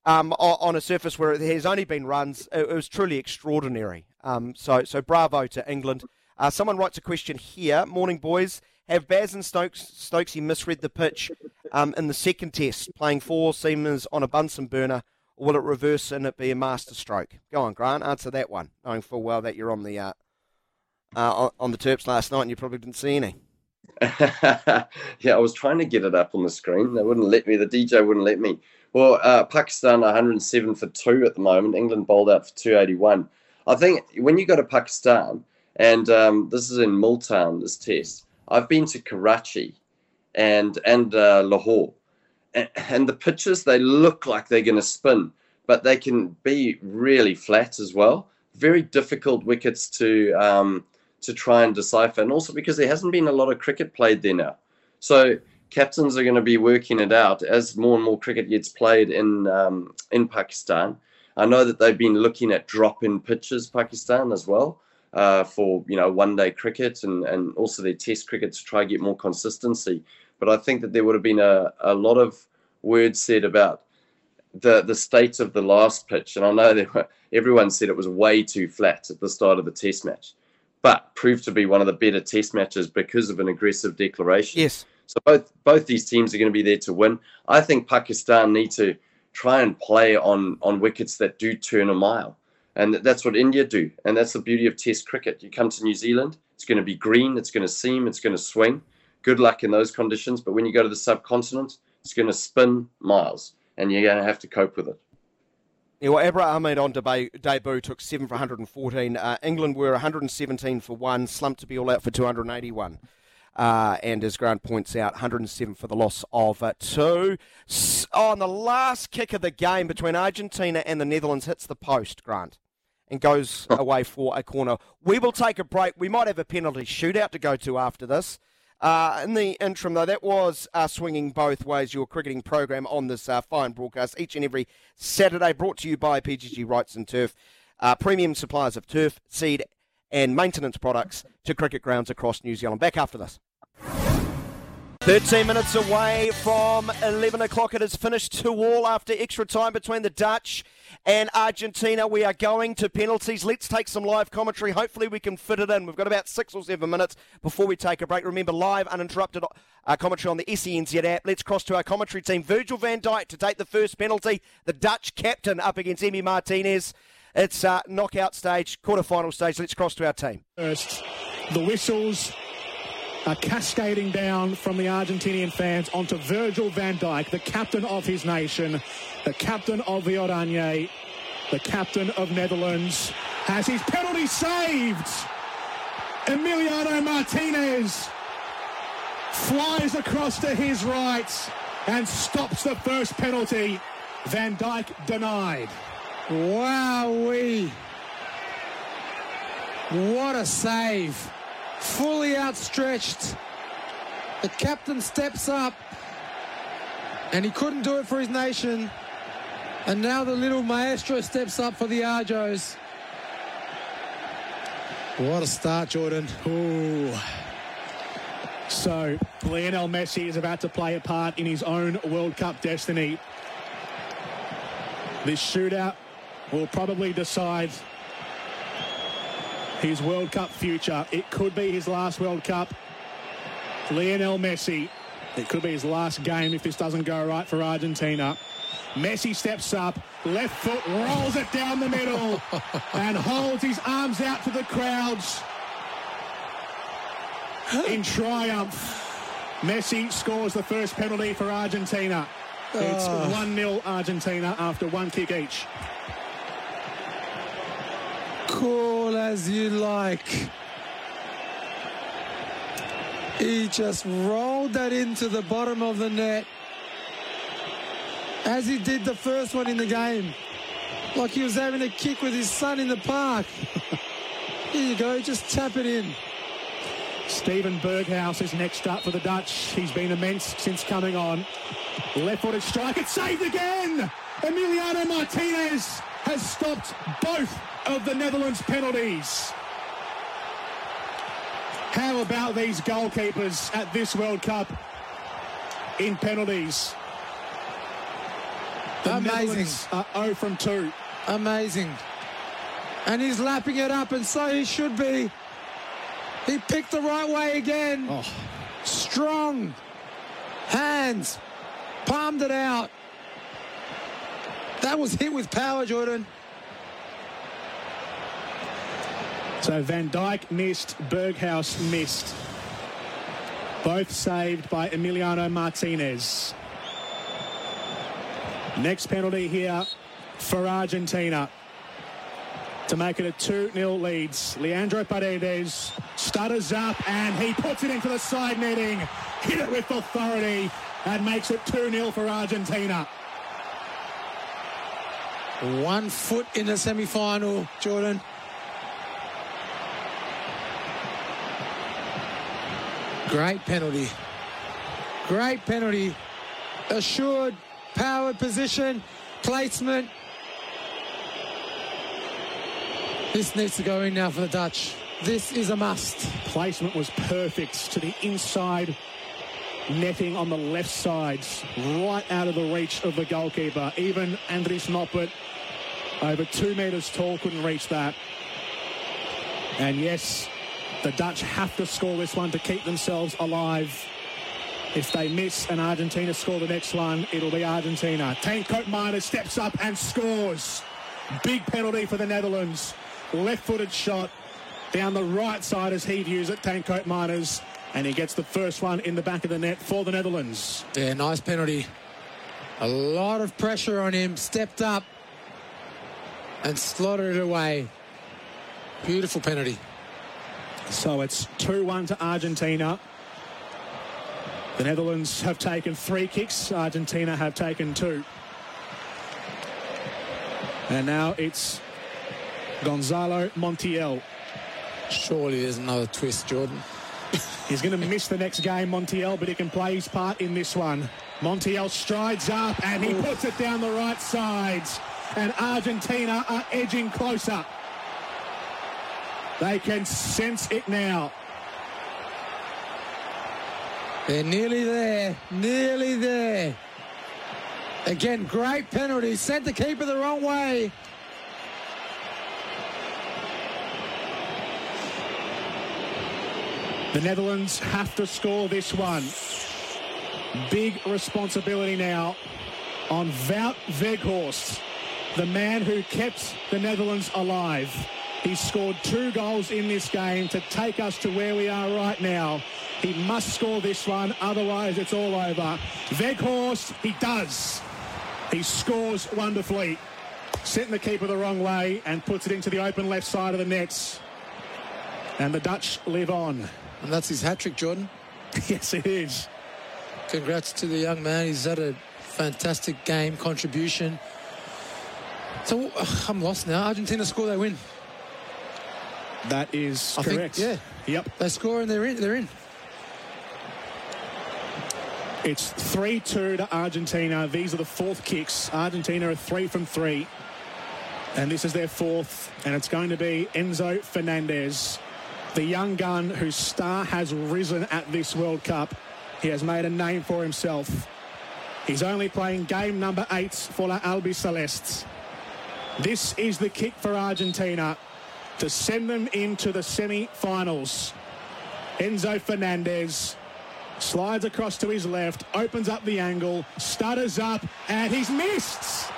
um, on a surface where there has only been runs. It was truly extraordinary. Um, so, so bravo to England. Uh, someone writes a question here. Morning, boys. Have Baz and Stokes Stokesy misread the pitch um, in the second test, playing four seamers on a Bunsen burner, or will it reverse and it be a master stroke? Go on, Grant, answer that one, knowing full well that you're on the uh, uh, on the Terps last night and you probably didn't see any. yeah, I was trying to get it up on the screen. They wouldn't let me. The DJ wouldn't let me. Well, uh, Pakistan 107 for two at the moment. England bowled out for 281. I think when you go to Pakistan, and um, this is in Multan, this test, I've been to Karachi and and uh, Lahore, and, and the pitches they look like they're going to spin, but they can be really flat as well. Very difficult wickets to um, to try and decipher, and also because there hasn't been a lot of cricket played there now. So captains are going to be working it out as more and more cricket gets played in um, in Pakistan. I know that they've been looking at drop-in pitches, Pakistan as well, uh, for you know one-day cricket and and also their Test cricket to try and get more consistency. But I think that there would have been a, a lot of words said about the the state of the last pitch, and I know that everyone said it was way too flat at the start of the Test match, but proved to be one of the better Test matches because of an aggressive declaration. Yes. So both both these teams are going to be there to win. I think Pakistan need to try and play on on wickets that do turn a mile, and that's what India do. And that's the beauty of Test cricket. You come to New Zealand, it's going to be green, it's going to seam, it's going to swing. Good luck in those conditions. But when you go to the subcontinent, it's going to spin miles, and you're going to have to cope with it. Yeah, well, Abrar Ahmed on debut, debut took 7 for 114. Uh, England were 117 for 1, slumped to be all out for 281. Uh, and as Grant points out, 107 for the loss of uh, two. On the last kick of the game between Argentina and the Netherlands, hits the post, Grant, and goes away for a corner. We will take a break. We might have a penalty shootout to go to after this. Uh, in the interim, though, that was uh, swinging both ways. Your cricketing program on this uh, fine broadcast each and every Saturday, brought to you by PGG Wrightson Turf, uh, premium suppliers of turf, seed, and maintenance products to cricket grounds across New Zealand. Back after this. 13 minutes away from 11 o'clock. It is finished 2 all after extra time between the Dutch and Argentina. We are going to penalties. Let's take some live commentary. Hopefully, we can fit it in. We've got about six or seven minutes before we take a break. Remember, live, uninterrupted uh, commentary on the SENZ app. Let's cross to our commentary team. Virgil van Dijk to take the first penalty. The Dutch captain up against Emi Martinez. It's uh, knockout stage, quarter-final stage. Let's cross to our team. First, the whistles are cascading down from the Argentinian fans onto Virgil van Dijk, the captain of his nation, the captain of the Oranje, the captain of Netherlands, has his penalty saved. Emiliano Martinez flies across to his right and stops the first penalty. Van Dijk denied. Wowee. What a save fully outstretched. The captain steps up, and he couldn't do it for his nation. And now the little maestro steps up for the Argos. What a start, Jordan. Ooh. So, Lionel Messi is about to play a part in his own World Cup destiny. This shootout will probably decide his World Cup future. It could be his last World Cup. Lionel Messi. It could be his last game if this doesn't go right for Argentina. Messi steps up, left foot, rolls it down the middle, and holds his arms out to the crowds in triumph. Messi scores the first penalty for Argentina. It's ah. 1 0 Argentina after one kick each. Cool as you like. He just rolled that into the bottom of the net as he did the first one in the game. Like he was having a kick with his son in the park. Here you go, just tap it in. Steven Berghuis is next up for the Dutch. He's been immense since coming on. Left-footed strike, it's saved again! Emiliano Martinez has stopped both of the Netherlands penalties. How about these goalkeepers at this World Cup in penalties? The Amazing. Netherlands are 0 from 2. Amazing. And he's lapping it up, and so he should be. He picked the right way again. Oh. Strong. Hands. Palmed it out. That was hit with power, Jordan. So Van Dijk missed, Berghuis missed. Both saved by Emiliano Martinez. Next penalty here for Argentina to make it a 2-0 leads. Leandro Paredes stutters up and he puts it into the side netting. Hit it with authority and makes it 2-0 for Argentina. One foot in the semi-final, Jordan. Great penalty. Great penalty. Assured, powered position, placement. This needs to go in now for the Dutch. This is a must. Placement was perfect to the inside netting on the left side, right out of the reach of the goalkeeper. Even Andries Noppert, over two metres tall, couldn't reach that. And yes, the Dutch have to score this one to keep themselves alive. If they miss and Argentina score the next one, it'll be Argentina. Tank Koopmeiners steps up and scores. Big penalty for the Netherlands. Left-footed shot down the right side as he views it, Tank Koopmeiners. And he gets the first one in the back of the net for the Netherlands. Yeah, nice penalty. A lot of pressure on him. Stepped up and slotted it away. Beautiful penalty. So it's 2-1 to Argentina. The Netherlands have taken three kicks. Argentina have taken two. And now it's Gonzalo Montiel. Surely there's another twist, Jordan. He's going to miss the next game, Montiel, but he can play his part in this one. Montiel strides up and he puts it down the right side. And Argentina are edging closer. They can sense it now. They're nearly there. Nearly there. Again, great penalty. Sent the keeper the wrong way. The Netherlands have to score this one. Big responsibility now on Wout Weghorst, the man who kept the Netherlands alive. He scored two goals in this game to take us to where we are right now. He must score this one, otherwise it's all over. Weghorst, he does. He scores wonderfully, setting the keeper the wrong way and puts it into the open left side of the nets. And the Dutch live on. And that's his hat trick, Jordan. yes, it is. Congrats to the young man. He's had a fantastic game contribution. So I'm lost now. Argentina score, they win. That is I correct. Think, yeah. Yep. They score and they're in. They're in. It's 3 2 to Argentina. These are the fourth kicks. Argentina are three from three. And this is their fourth. And it's going to be Enzo Fernandez, the young gun whose star has risen at this World Cup. He has made a name for himself. He's only playing game number eight for La Albicelestes. This is the kick for Argentina to send them into the semi-finals. Enzo Fernandez slides across to his left, opens up the angle, stutters up, and he's missed.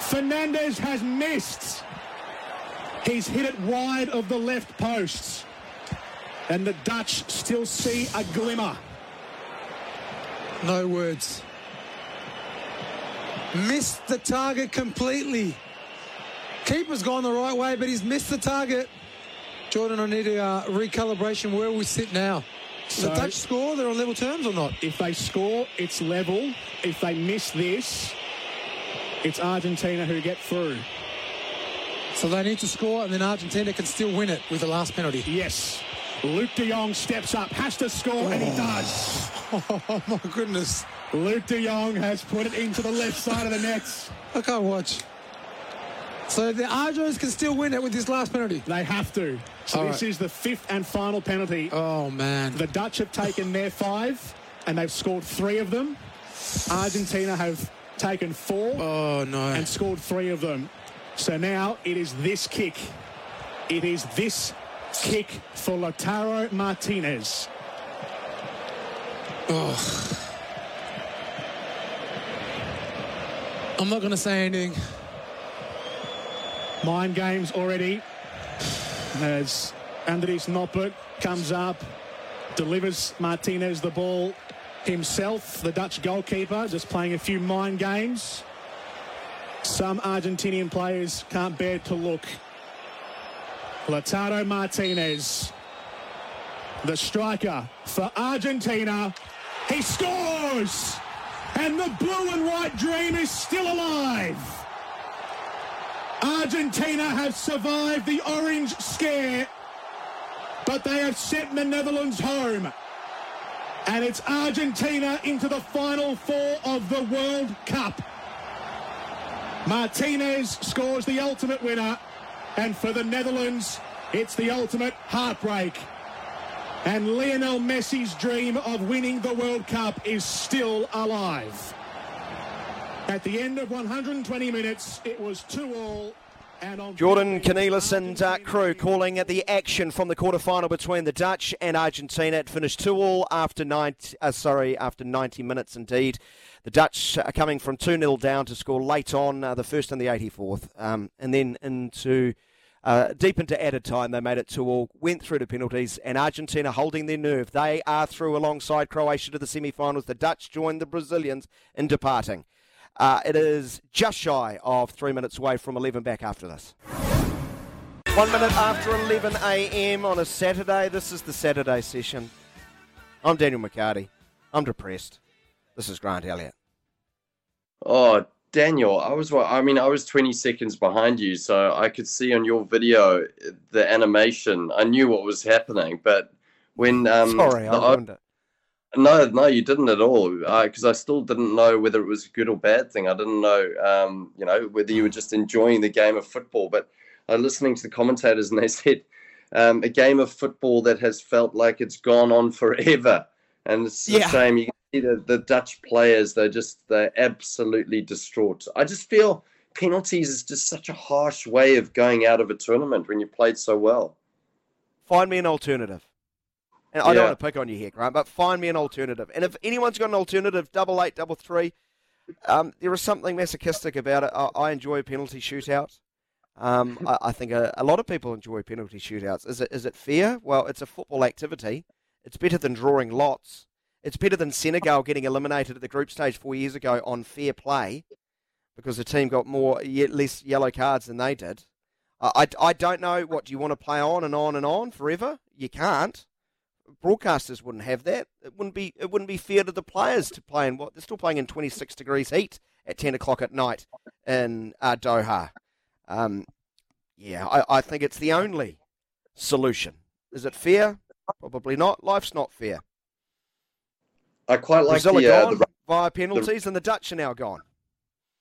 Fernandez has missed. He's hit it wide of the left post. And the Dutch still see a glimmer. No words. Missed the target completely. Keeper's gone the right way, but he's missed the target. Jordan, I need a uh, recalibration. Where we sit now? So- the Dutch score? They're on level terms or not? If they score, it's level. If they miss this, it's Argentina who get through. So they need to score, and then Argentina can still win it with the last penalty. Yes. Luuk de Jong steps up, has to score, and he does. Oh my goodness! Luuk de Jong has put it into the left side of the nets. I can't watch. So the Argos can still win it with this last penalty. They have to. So All this right. is the fifth and final penalty. Oh man! The Dutch have taken their five, and they've scored three of them. Argentina have taken four Oh no! and scored three of them. So now it is this kick. It is this kick for Lautaro Martinez. Oh. I'm not going to say anything. Mind games already. As Andries Noppert comes up, delivers Martinez the ball himself, the Dutch goalkeeper, just playing a few mind games. Some Argentinian players can't bear to look. Lautaro Martinez, the striker for Argentina. He scores! And the blue and white dream is still alive. Argentina have survived the orange scare, but they have sent the Netherlands home. And it's Argentina into the final four of the World Cup. Martinez scores the ultimate winner, and for the Netherlands, it's the ultimate heartbreak. And Lionel Messi's dream of winning the World Cup is still alive. At the end of 120 minutes, it was 2 all. And on Jordan Canelis and uh, crew calling at the action from the quarterfinal between the Dutch and Argentina. It finished two all after 90, uh, sorry, after 90 minutes indeed. The Dutch are coming from 2 0 down to score late on, uh, the first and the 84th, um, and then into uh, deep into added time. They made it 2 all, went through to penalties, and Argentina holding their nerve. They are through alongside Croatia to the semi finals. The Dutch joined the Brazilians in departing. Uh, it is just shy of three minutes away from 11 back after this. One minute after 11 a.m. on a Saturday. This is the Saturday session. I'm Daniel McHardy. I'm depressed. This is Grant Elliott. Oh, Daniel, I was I mean I was 20 seconds behind you, so I could see on your video the animation. I knew what was happening, but when um Sorry, I ruined it. No, no, you didn't at all. Because I still didn't know whether it was a good or bad thing. I didn't know, um, you know, whether you were just enjoying the game of football. But I was listening to the commentators, and they said um, a game of football that has felt like it's gone on forever. and it's Yeah. a shame. You can see the, the Dutch players; they're just they're absolutely distraught. I just feel penalties is just such a harsh way of going out of a tournament when you played so well. Find me an alternative. And I don't want to pick on you here, Grant, but find me an alternative. And if anyone's got an alternative, double eight, double three, um, there is something masochistic about it. I, I enjoy penalty shootouts. Um, I, I think a, a lot of people enjoy penalty shootouts. Is it is it fair? Well, it's a football activity. It's better than drawing lots. It's better than Senegal getting eliminated at the group stage four years ago on fair play because the team got more less yellow cards than they did. I, I, I don't know. What do you want to play on and on and on forever? You can't. Broadcasters wouldn't have that. It wouldn't be. It wouldn't be fair to the players to play in what they're still playing in 26 degrees heat at 10 o'clock at night in uh, Doha. Um, yeah, I, I think it's the only solution. Is it fair? Probably not. Life's not fair. I quite like Brazil the, uh, the via penalties, and the Dutch are now gone.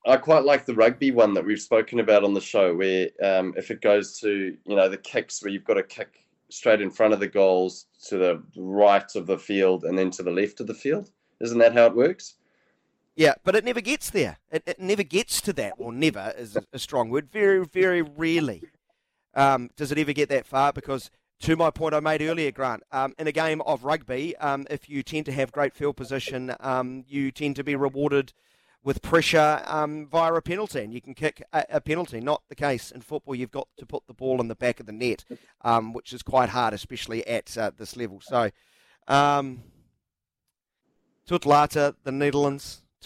I quite like the rugby one that we've spoken about on the show, where um, if it goes to you know the kicks where you've got to kick straight in front of the goals to the right of the field and then to the left of the field, isn't that how it works? Yeah, but it never gets there. It, it never gets to that, or never is a, strong word. Very, very rarely um, does it ever get that far because, to my point I made earlier, Grant, um, in a game of rugby, um, if you tend to have great field position, um, you tend to be rewarded with pressure um, via a penalty, and you can kick a, a penalty. Not the case in football. You've got to put the ball in the back of the net, um, which is quite hard, especially at uh, this level. So, um, later, the Netherlands.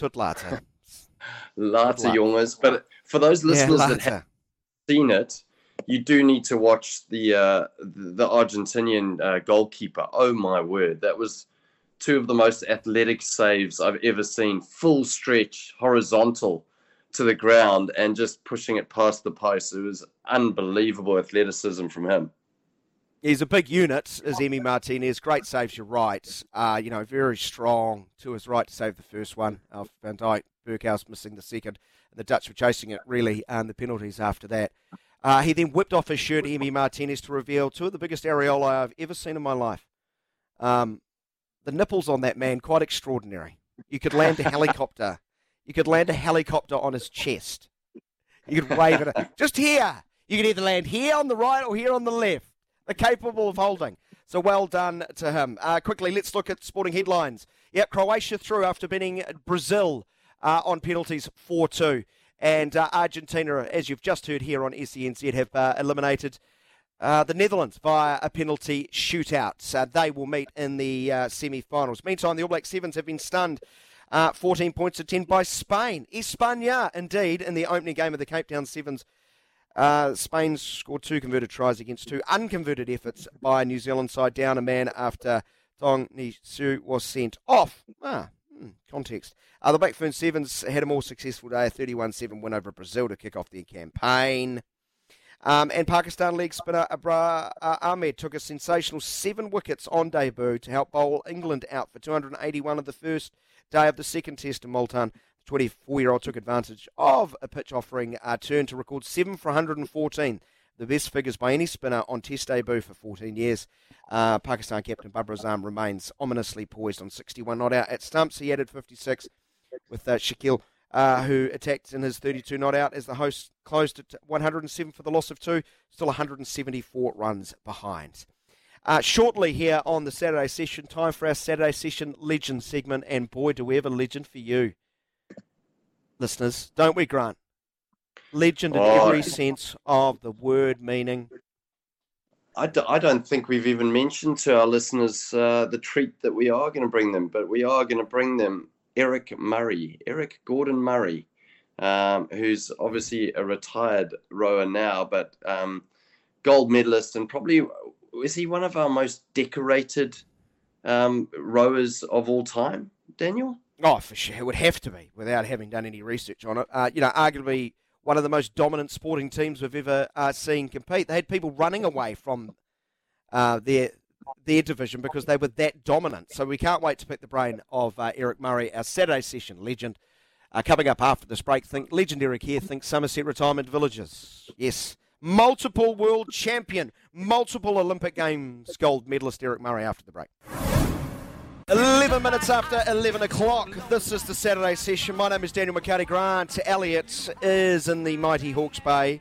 Later, luck. jongens. But for those yeah, listeners that haven't seen it, you do need to watch the uh, the Argentinian uh, goalkeeper. Oh my word, that was two of the most athletic saves I've ever seen. Full stretch, horizontal to the ground, and just pushing it past the post. It was unbelievable athleticism from him. He's a big unit, is Emi Martinez. Great saves, you're right. Uh, you know, very strong to his right to save the first one. Uh, Van Dijk, Berghuis missing the second. And the Dutch were chasing it, really, and the penalties after that. Uh, he then whipped off his shirt, Emi Martinez, to reveal two of the biggest areola I've ever seen in my life. Um, the nipples on that man, quite extraordinary. You could land a helicopter. You could land a helicopter on his chest. You could wave it. Just here. You could either land here on the right or here on the left. They're capable of holding. So well done to him. Uh, quickly, let's look at sporting headlines. Yep, Croatia through after beating Brazil uh, on penalties 4 2. And uh, Argentina, as you've just heard here on SENZ, have uh, eliminated uh, the Netherlands via a penalty shootout. Uh, they will meet in the uh, semi finals. Meantime, the All Black Sevens have been stunned. Uh, 14 points to 10 by Spain. España, indeed, in the opening game of the Cape Town Sevens. Uh, Spain scored two converted tries against two unconverted efforts by New Zealand side down a man after Tong Nisu was sent off. Ah, hmm, context. Uh, the Blackfern Sevens had a more successful day, a 31 7 win over Brazil to kick off their campaign. Um, and Pakistan leg spinner Abrar uh, Ahmed took a sensational seven wickets on debut to help bowl England out for 281 of the first day of the second test in Multan. The 24 year old took advantage of a pitch offering uh, turn to record 7 for 114, the best figures by any spinner on test debut for 14 years. Uh, Pakistan captain Babar Azam remains ominously poised on 61 not out at stumps. He added 56 with uh, Shakeel uh, who attacked in his 32 not out as the hosts closed at 107 for the loss of two, still 174 runs behind. Uh, shortly here on the Saturday session, time for our Saturday session legend segment, and boy, do we have a legend for you, listeners, don't we, Grant? Legend in Oh. every sense of the word meaning. I, d- I don't think we've even mentioned to our listeners uh, the treat that we are going to bring them, but we are going to bring them Eric Murray, Eric Gordon Murray, um, who's obviously a retired rower now, but um, gold medalist and probably is he one of our most decorated um, rowers of all time, Daniel? Oh, for sure. It would have to be without having done any research on it. Uh, you know, arguably one of the most dominant sporting teams we've ever uh, seen compete. They had people running away from uh, their their division because they were that dominant. So we can't wait to pick the brain of uh, Eric Murray, our Saturday session legend. Uh, coming up after this break, think legend Eric here thinks Summerset Retirement Villages. Yes, multiple world champion, multiple Olympic Games gold medalist Eric Murray after the break. 11 minutes after 11 o'clock. This is the Saturday session. My name is Daniel McHardy Grant. Elliott is in the mighty Hawke's Bay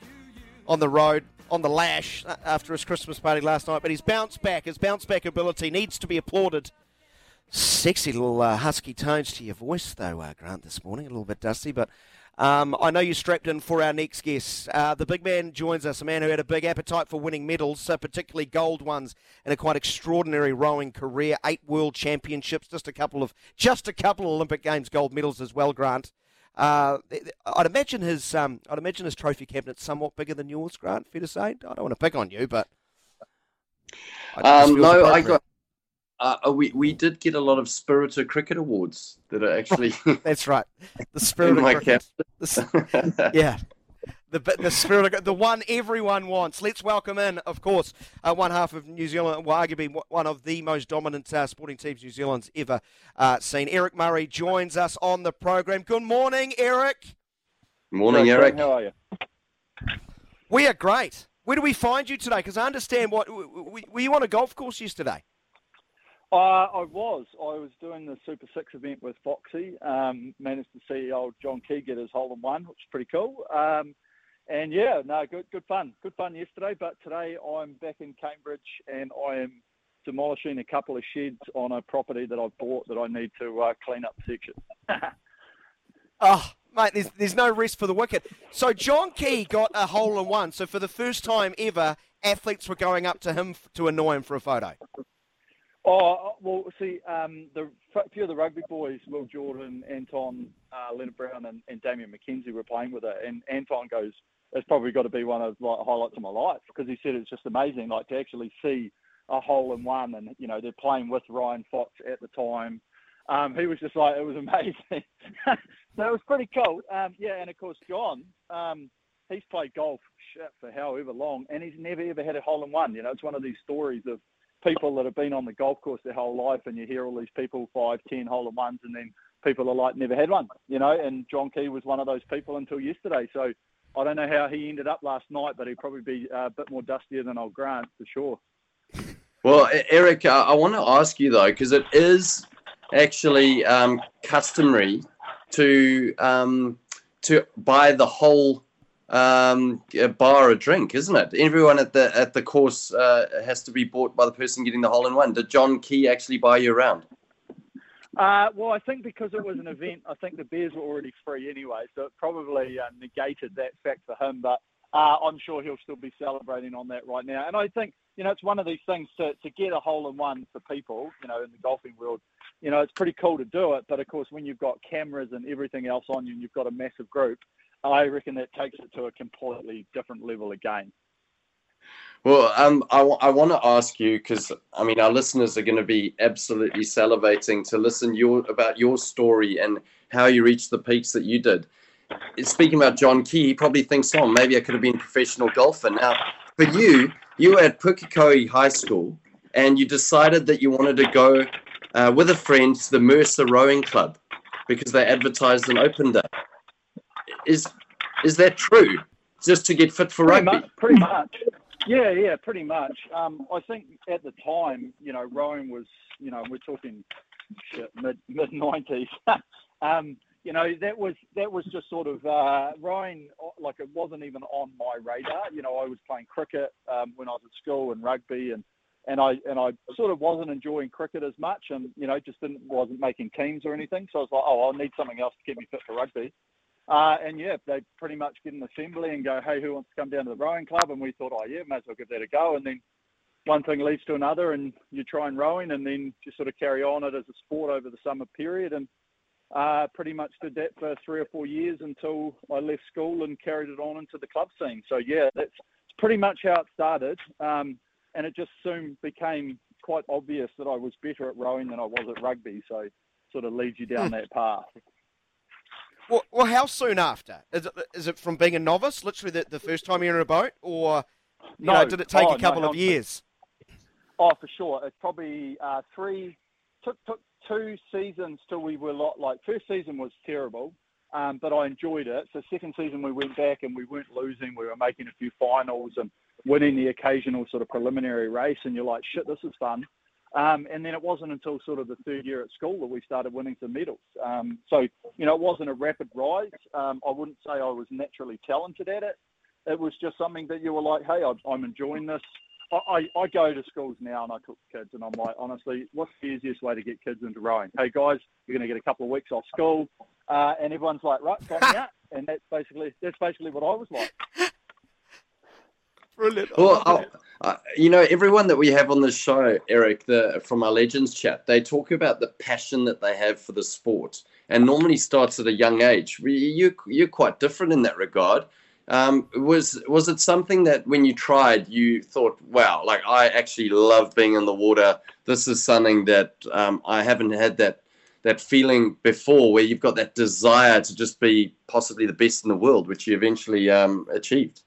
on the road, on the lash after his Christmas party last night. But his bounce back, his bounce back ability needs to be applauded. Sexy little uh, husky tones to your voice, though, uh, Grant, this morning. A little bit dusty, but um, I know you strapped in for our next guest. Uh, the big man joins us, a man who had a big appetite for winning medals, so particularly gold ones, in a quite extraordinary rowing career. Eight world championships, just a couple of just a couple of Olympic Games gold medals as well. Grant. Uh, I'd imagine his um, I'd imagine his trophy cabinet's somewhat bigger than yours, Grant. Fair to say. I don't want to pick on you, but um, no, I got uh, uh, we we did get a lot of Spirited Cricket awards that are actually. That's right. The Spirit of Cricket. The, yeah. The, the spirit of the one everyone wants. Let's welcome in, of course, uh, one half of New Zealand, well, arguably one of the most dominant uh, sporting teams New Zealand's ever uh, seen. Eric Murray joins us on the program. Good morning, Eric. Morning, Eric. How are you? We are great. Where do we find you today? Because I understand what were you on a golf course yesterday? Uh, I was. I was doing the Super Six event with Foxy. Um, managed to see old John Key get his hole in one, which is pretty cool. Um, and yeah, no, good, good fun. Good fun yesterday. But today I'm back in Cambridge and I am demolishing a couple of sheds on a property that I've bought that I need to uh, clean up the section. oh, mate, there's, there's no rest for the wicked. So John Key got a hole in one. So for the first time ever, athletes were going up to him to annoy him for a photo. Oh well, see, um, the a few of the rugby boys, Will Jordan, Anton, uh, Lienert-Brown, and, and Damian McKenzie were playing with it, and Anton goes, "It's probably got to be one of like highlights of my life," because he said it's just amazing, like to actually see a hole in one, and you know they're playing with Ryan Fox at the time. Um, he was just like, it was amazing. so it was pretty cool. Um, yeah, and of course John, um, he's played golf shit for however long, and he's never ever had a hole in one. You know, it's one of these stories of people that have been on the golf course their whole life, and you hear all these people five, ten hole in ones, and then people are like never had one, you know. And John Key was one of those people until yesterday. So I don't know how he ended up last night, but he'd probably be a bit more dustier than old Grant for sure. Well, Eric, I want to ask you though, because it is actually um, customary to um, to buy the whole um, bar a drink, isn't it? Everyone at the at the course uh, has to be bought by the person getting the hole in one. Did John Key actually buy you around? Uh, well, I think because it was an event, I think the beers were already free anyway, so it probably uh, negated that fact for him. But uh, I'm sure he'll still be celebrating on that right now. And I think you know it's one of these things to to get a hole in one for people, you know, in the golfing world. You know, it's pretty cool to do it, but of course, when you've got cameras and everything else on you, and you've got a massive group, I reckon that takes it to a completely different level again. Well, um, I, w- I want to ask you because I mean our listeners are going to be absolutely salivating to listen your about your story and how you reached the peaks that you did. Speaking about John Key, he probably thinks, "Oh, maybe I could have been a professional golfer." Now, for you, you were at Pukekohe High School, and you decided that you wanted to go uh, with a friend to the Mercer Rowing Club because they advertised an open day. Is is that true? Just to get fit for pretty rugby? Much, pretty much. Yeah, yeah, pretty much. Um, I think at the time, you know, rowing was, you know, we're talking shit, mid mid nineties. um, you know, that was that was just sort of uh, rowing. Like it wasn't even on my radar. You know, I was playing cricket um, when I was at school and rugby, and and I and I sort of wasn't enjoying cricket as much, and you know, just didn't wasn't making teams or anything. So I was like, oh, I'll need something else to keep me fit for rugby. Uh, and yeah, they pretty much get an assembly and go, hey, who wants to come down to the rowing club? And we thought, oh yeah, may as well give that a go. And then one thing leads to another, and you try and rowing, and then you sort of carry on it as a sport over the summer period. And uh, pretty much did that for three or four years until I left school and carried it on into the club scene. So yeah, that's pretty much how it started. Um, and it just soon became quite obvious that I was better at rowing than I was at rugby. So sort of leads you down hmm. that path. Well, well, how soon after? Is it, is it from being a novice, literally the, the first time you're in a boat, or you no. know, did it take oh, a couple no, of years? Oh, for sure. It's probably uh, three, took, took two seasons till we were lot like, first season was terrible, um, but I enjoyed it. So second season we went back and we weren't losing. We were making a few finals and winning the occasional sort of preliminary race, and you're like, shit, this is fun. Um, and then it wasn't until sort of the third year at school that we started winning some medals. Um, so, you know, it wasn't a rapid rise. Um, I wouldn't say I was naturally talented at it. It was just something that you were like, hey, I'm enjoying this. I, I go to schools now and I talk to kids and I'm like, honestly, what's the easiest way to get kids into rowing? Hey guys, you're going to get a couple of weeks off school, uh, and everyone's like, right, sign me out, and that's basically that's basically what I was like. Brilliant. Well, uh, you know, everyone that we have on the show, Eric, the from our Legends chat, they talk about the passion that they have for the sport, and normally starts at a young age. You you're quite different in that regard. Um, was was it something that when you tried, you thought, "Wow, like I actually love being in the water. This is something that um, I haven't had that that feeling before, where you've got that desire to just be possibly the best in the world, which you eventually um, achieved."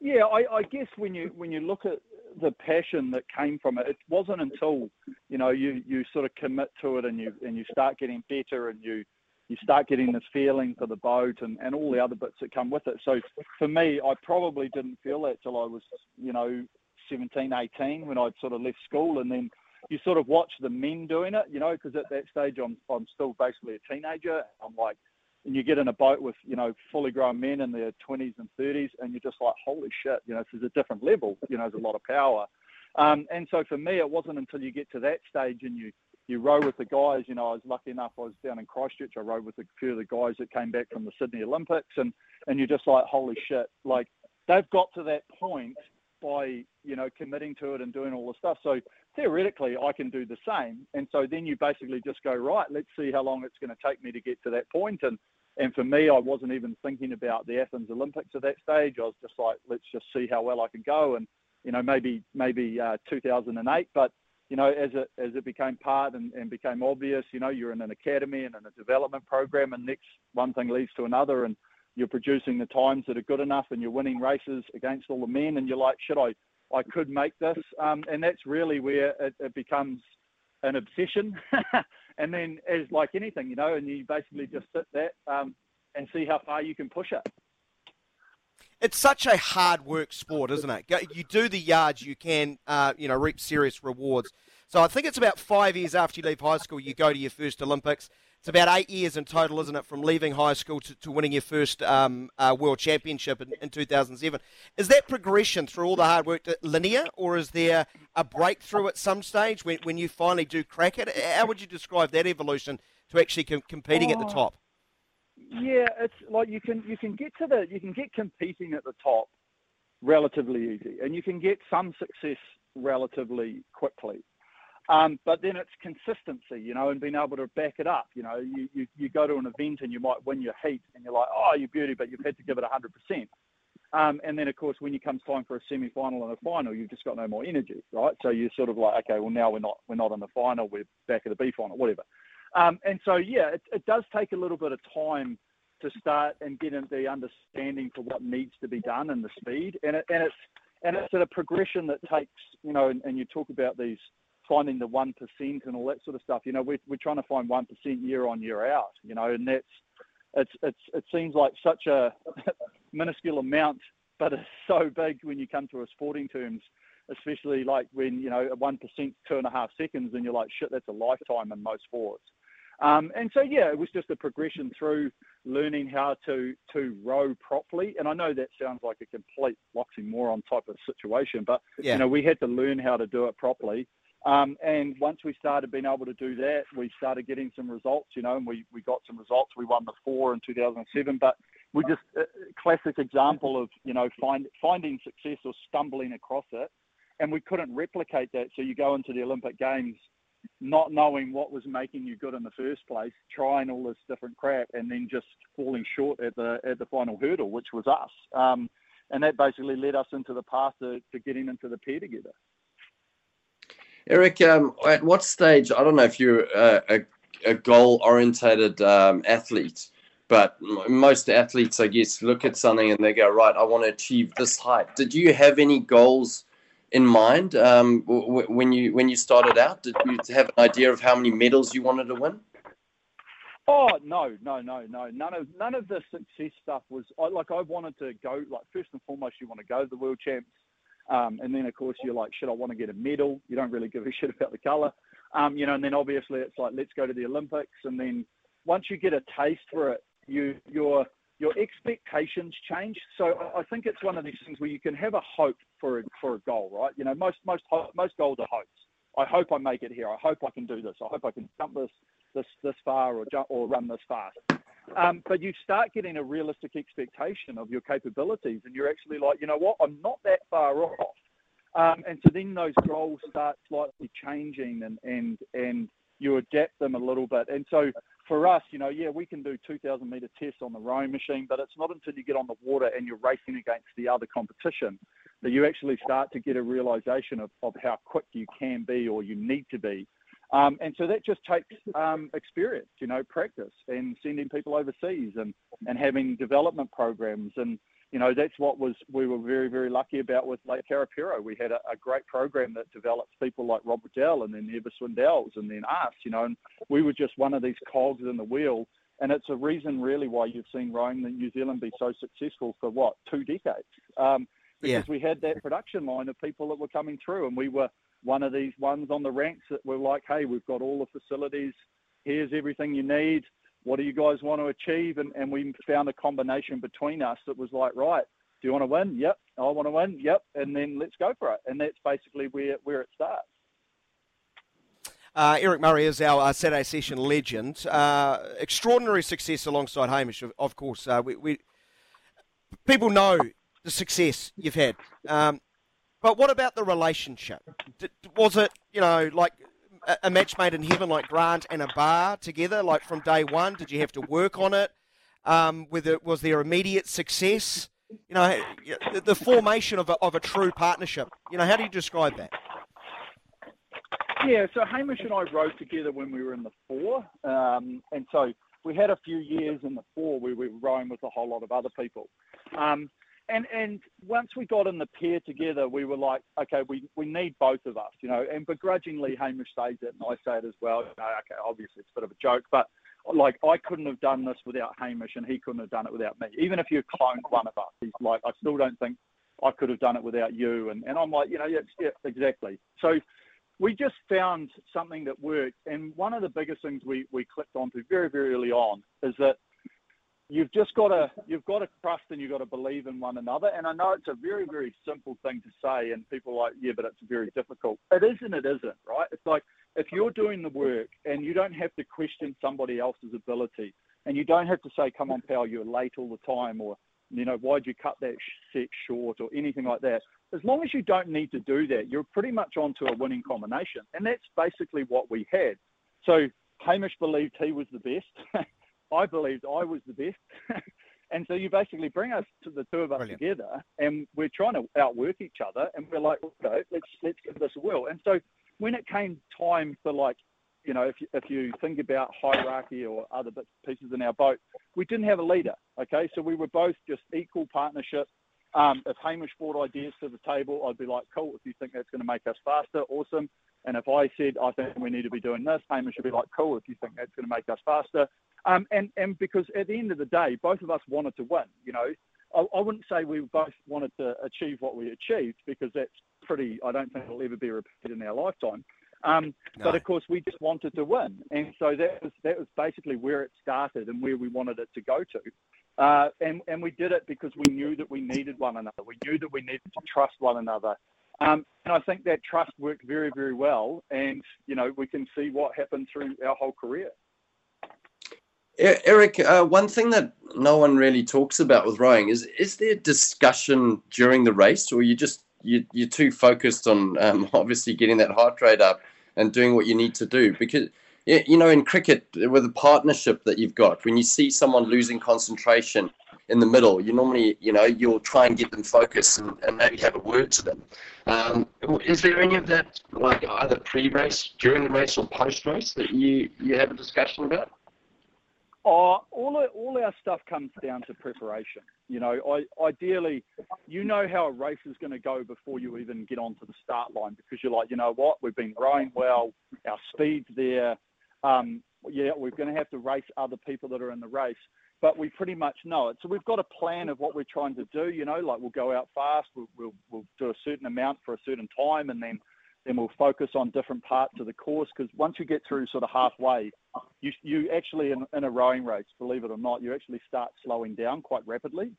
Yeah, I, I guess when you when you look at the passion that came from it, it wasn't until you know you you sort of commit to it and you and you start getting better and you you start getting this feeling for the boat and, and all the other bits that come with it. So for me, I probably didn't feel that till I was, you know, 17, 18 when I'd sort of left school. And then you sort of watch the men doing it, you know, because at that stage I'm, I'm still basically a teenager. I'm like, and you get in a boat with you know fully grown men in their 20s and 30s, and you're just like, holy shit, you know, this is a different level. You know, there's a lot of power. Um, and so for me, it wasn't until you get to that stage and you you row with the guys. You know, I was lucky enough. I was down in Christchurch. I rowed with a few of the guys that came back from the Sydney Olympics, and and you're just like, holy shit, like they've got to that point by you know committing to it and doing all the stuff. So theoretically, I can do the same. And so then you basically just go right. Let's see how long it's going to take me to get to that point, and and for me, I wasn't even thinking about the Athens Olympics at that stage. I was just like, let's just see how well I can go, and you know, maybe maybe uh, 2008. But you know, as it as it became part and, and became obvious, you know, you're in an academy and in a development program, and next one thing leads to another, and you're producing the times that are good enough, and you're winning races against all the men, and you're like, should I? I could make this, um, and that's really where it, it becomes an obsession. and then as like anything, you know, and you basically just sit that um, and see how far you can push it. It's such a hard work sport, isn't it? You do the yards, you can, uh, you know, reap serious rewards. So I think it's about five years after you leave high school, you go to your first Olympics. It's about eight years in total, isn't it, from leaving high school to, to winning your first um, uh, World Championship in, in 2007. Is that progression through all the hard work linear, or is there a breakthrough at some stage when, when you finally do crack it? How would you describe that evolution to actually com- competing oh, at the top? Yeah, it's like you can you can get to the you can get competing at the top relatively easy, and you can get some success relatively quickly. Um, but then it's consistency, you know, and being able to back it up. You know, you, you, you go to an event and you might win your heat and you're like, oh, you're beauty, but you've had to give it 100%. Um, and then, of course, when it comes time for a semi-final and a final, you've just got no more energy, right? So you're sort of like, okay, well now we're not we're not in the final, we're back at the B final, whatever. Um, and so yeah, it, it does take a little bit of time to start and get the understanding for what needs to be done and the speed, and it, and it's and it's at a progression that takes you know, and, and you talk about these finding the one percent and all that sort of stuff. You know, we're we're trying to find one percent year on year out. You know, and that's it's it's it seems like such a minuscule amount, but it's so big when you come to a sporting terms. Especially like when you know one percent, two and a half seconds, and you're like, shit, that's a lifetime in most sports. Um, and so yeah, it was just a progression through learning how to to row properly. And I know that sounds like a complete oxymoron type of situation, but yeah. you know we had to learn how to do it properly. Um, and once we started being able to do that, we started getting some results, you know, and we, we got some results. We won the four in 2007, but we just, uh, classic example of, you know, find, finding success or stumbling across it. And we couldn't replicate that. So you go into the Olympic Games not knowing what was making you good in the first place, trying all this different crap, and then just falling short at the at the final hurdle, which was us. Um, and that basically led us into the path to, to getting into the pair together. Eric, um, at what stage? I don't know if you're a, a, a goal-orientated um, athlete, but most athletes, I guess, look at something and they go, "Right, I want to achieve this height." Did you have any goals in mind um, w- when you when you started out? Did you have an idea of how many medals you wanted to win? Oh no, no, no, no. None of none of the success stuff was like I wanted to go. Like first and foremost, you want to go to the world champs Um, and then, of course, you're like, shit, I want to get a medal. You don't really give a shit about the colour. Um, you know, and then obviously it's like, let's go to the Olympics. And then once you get a taste for it, you your your expectations change. So I think it's one of these things where you can have a hope for a, for a goal, right? You know, most most most goals are hopes. I hope I make it here. I hope I can do this. I hope I can jump this this this far or jump or run this fast. Um, but you start getting a realistic expectation of your capabilities, and you're actually like, you know what, I'm not that far off. Um, and so then those goals start slightly changing, and and and you adapt them a little bit. And so for us, you know, yeah, we can do 2,000 meter tests on the rowing machine, but it's not until you get on the water and you're racing against the other competition that you actually start to get a realization of, of how quick you can be or you need to be. Um, and so that just takes um, experience, you know, practice and sending people overseas and, and having development programs. And, you know, that's what was we were very, very lucky about with Lake Karapiro. We had a, a great program that develops people like Robert Waddell and then Eva Swindells and then us, you know, and we were just one of these cogs in the wheel. And it's a reason really why you've seen rowing in New Zealand be so successful for what, two decades. Um, because yeah. we had that production line of people that were coming through and we were one of these ones on the ranks that were like, hey, we've got all the facilities. Here's everything you need. What do you guys want to achieve? And, and we found a combination between us that was like, right, do you want to win? Yep. I want to win. Yep. And then let's go for it. And that's basically where, where it starts. Uh, Eric Murray is our uh, Saturday session legend. Uh, extraordinary success alongside Hamish, of, of course. Uh, we, we, people know the success you've had. Um, but what about the relationship? was it, you know, like a match made in heaven, like Grant and Abrar together, like from day one? Did you have to work on it? Um, it was there immediate success? You know, the, the formation of a, of a true partnership. You know, how do you describe that? Yeah, so Hamish and I rode together when we were in the four, um, and so we had a few years in the four where we were rowing with a whole lot of other people. Um, and and once we got in the pair together, we were like, okay, we, we need both of us, you know. And begrudgingly, Hamish says it, and I say it as well. You know, okay, obviously it's a bit of a joke, but like I couldn't have done this without Hamish, and he couldn't have done it without me. Even if you cloned one of us, he's like, I still don't think I could have done it without you. And and I'm like, you know, yeah, yeah, exactly. So we just found something that worked. And one of the biggest things we we clicked onto very very early on is that you've just got to you've got to trust and you've got to believe in one another. And I know it's a very very simple thing to say, and people are like, yeah, but it's very difficult. It is and it isn't, right? It's like if you're doing the work and you don't have to question somebody else's ability, and you don't have to say, come on, pal, you're late all the time, or you know, why'd you cut that set short, or anything like that. As long as you don't need to do that, you're pretty much onto a winning combination, and that's basically what we had. So Hamish believed he was the best. I believed I was the best. and so you basically bring us to the two of us Brilliant. together, and we're trying to outwork each other, and we're like, okay, let's let's give this a whirl. And so when it came time for like, you know, if you, if you think about hierarchy or other bits pieces in our boat, we didn't have a leader. Okay, so we were both just equal partnership. Um, if Hamish brought ideas to the table, I'd be like, cool. If you think that's going to make us faster, awesome. And if I said, I think we need to be doing this, Hamish would be like, cool. If you think that's going to make us faster, um, and, and because at the end of the day, both of us wanted to win. You know, I, I wouldn't say we both wanted to achieve what we achieved because that's pretty, I don't think it'll ever be repeated in our lifetime. Um, no. But of course, we just wanted to win, and so that was that was basically where it started and where we wanted it to go to. Uh, and and we did it because we knew that we needed one another. We knew that we needed to trust one another. Um, and I think that trust worked very very well. And you know, we can see what happened through our whole career. Eric, uh, one thing that no one really talks about with rowing is is there discussion during the race, or you just you, you're too focused on um, obviously getting that heart rate up and doing what you need to do? Because you know, in cricket, with a partnership that you've got, when you see someone losing concentration in the middle, you normally, you know, you'll try and get them focused and, and maybe have a word to them. Um, is there any of that, like either pre-race, during the race, or post-race that you you have a discussion about? Oh, all all our stuff comes down to preparation. You know, I, ideally, you know how a race is going to go before you even get onto the start line because you're like, you know what, we've been rowing well, our speed's there. Um, yeah, we're going to have to race other people that are in the race. but we pretty much know it. So we've got a plan of what we're trying to do. You know, like we'll go out fast, we'll we'll, we'll do a certain amount for a certain time, and then then we'll focus on different parts of the course. Because once you get through sort of halfway, you you actually in, in a rowing race, believe it or not, you actually start slowing down quite rapidly.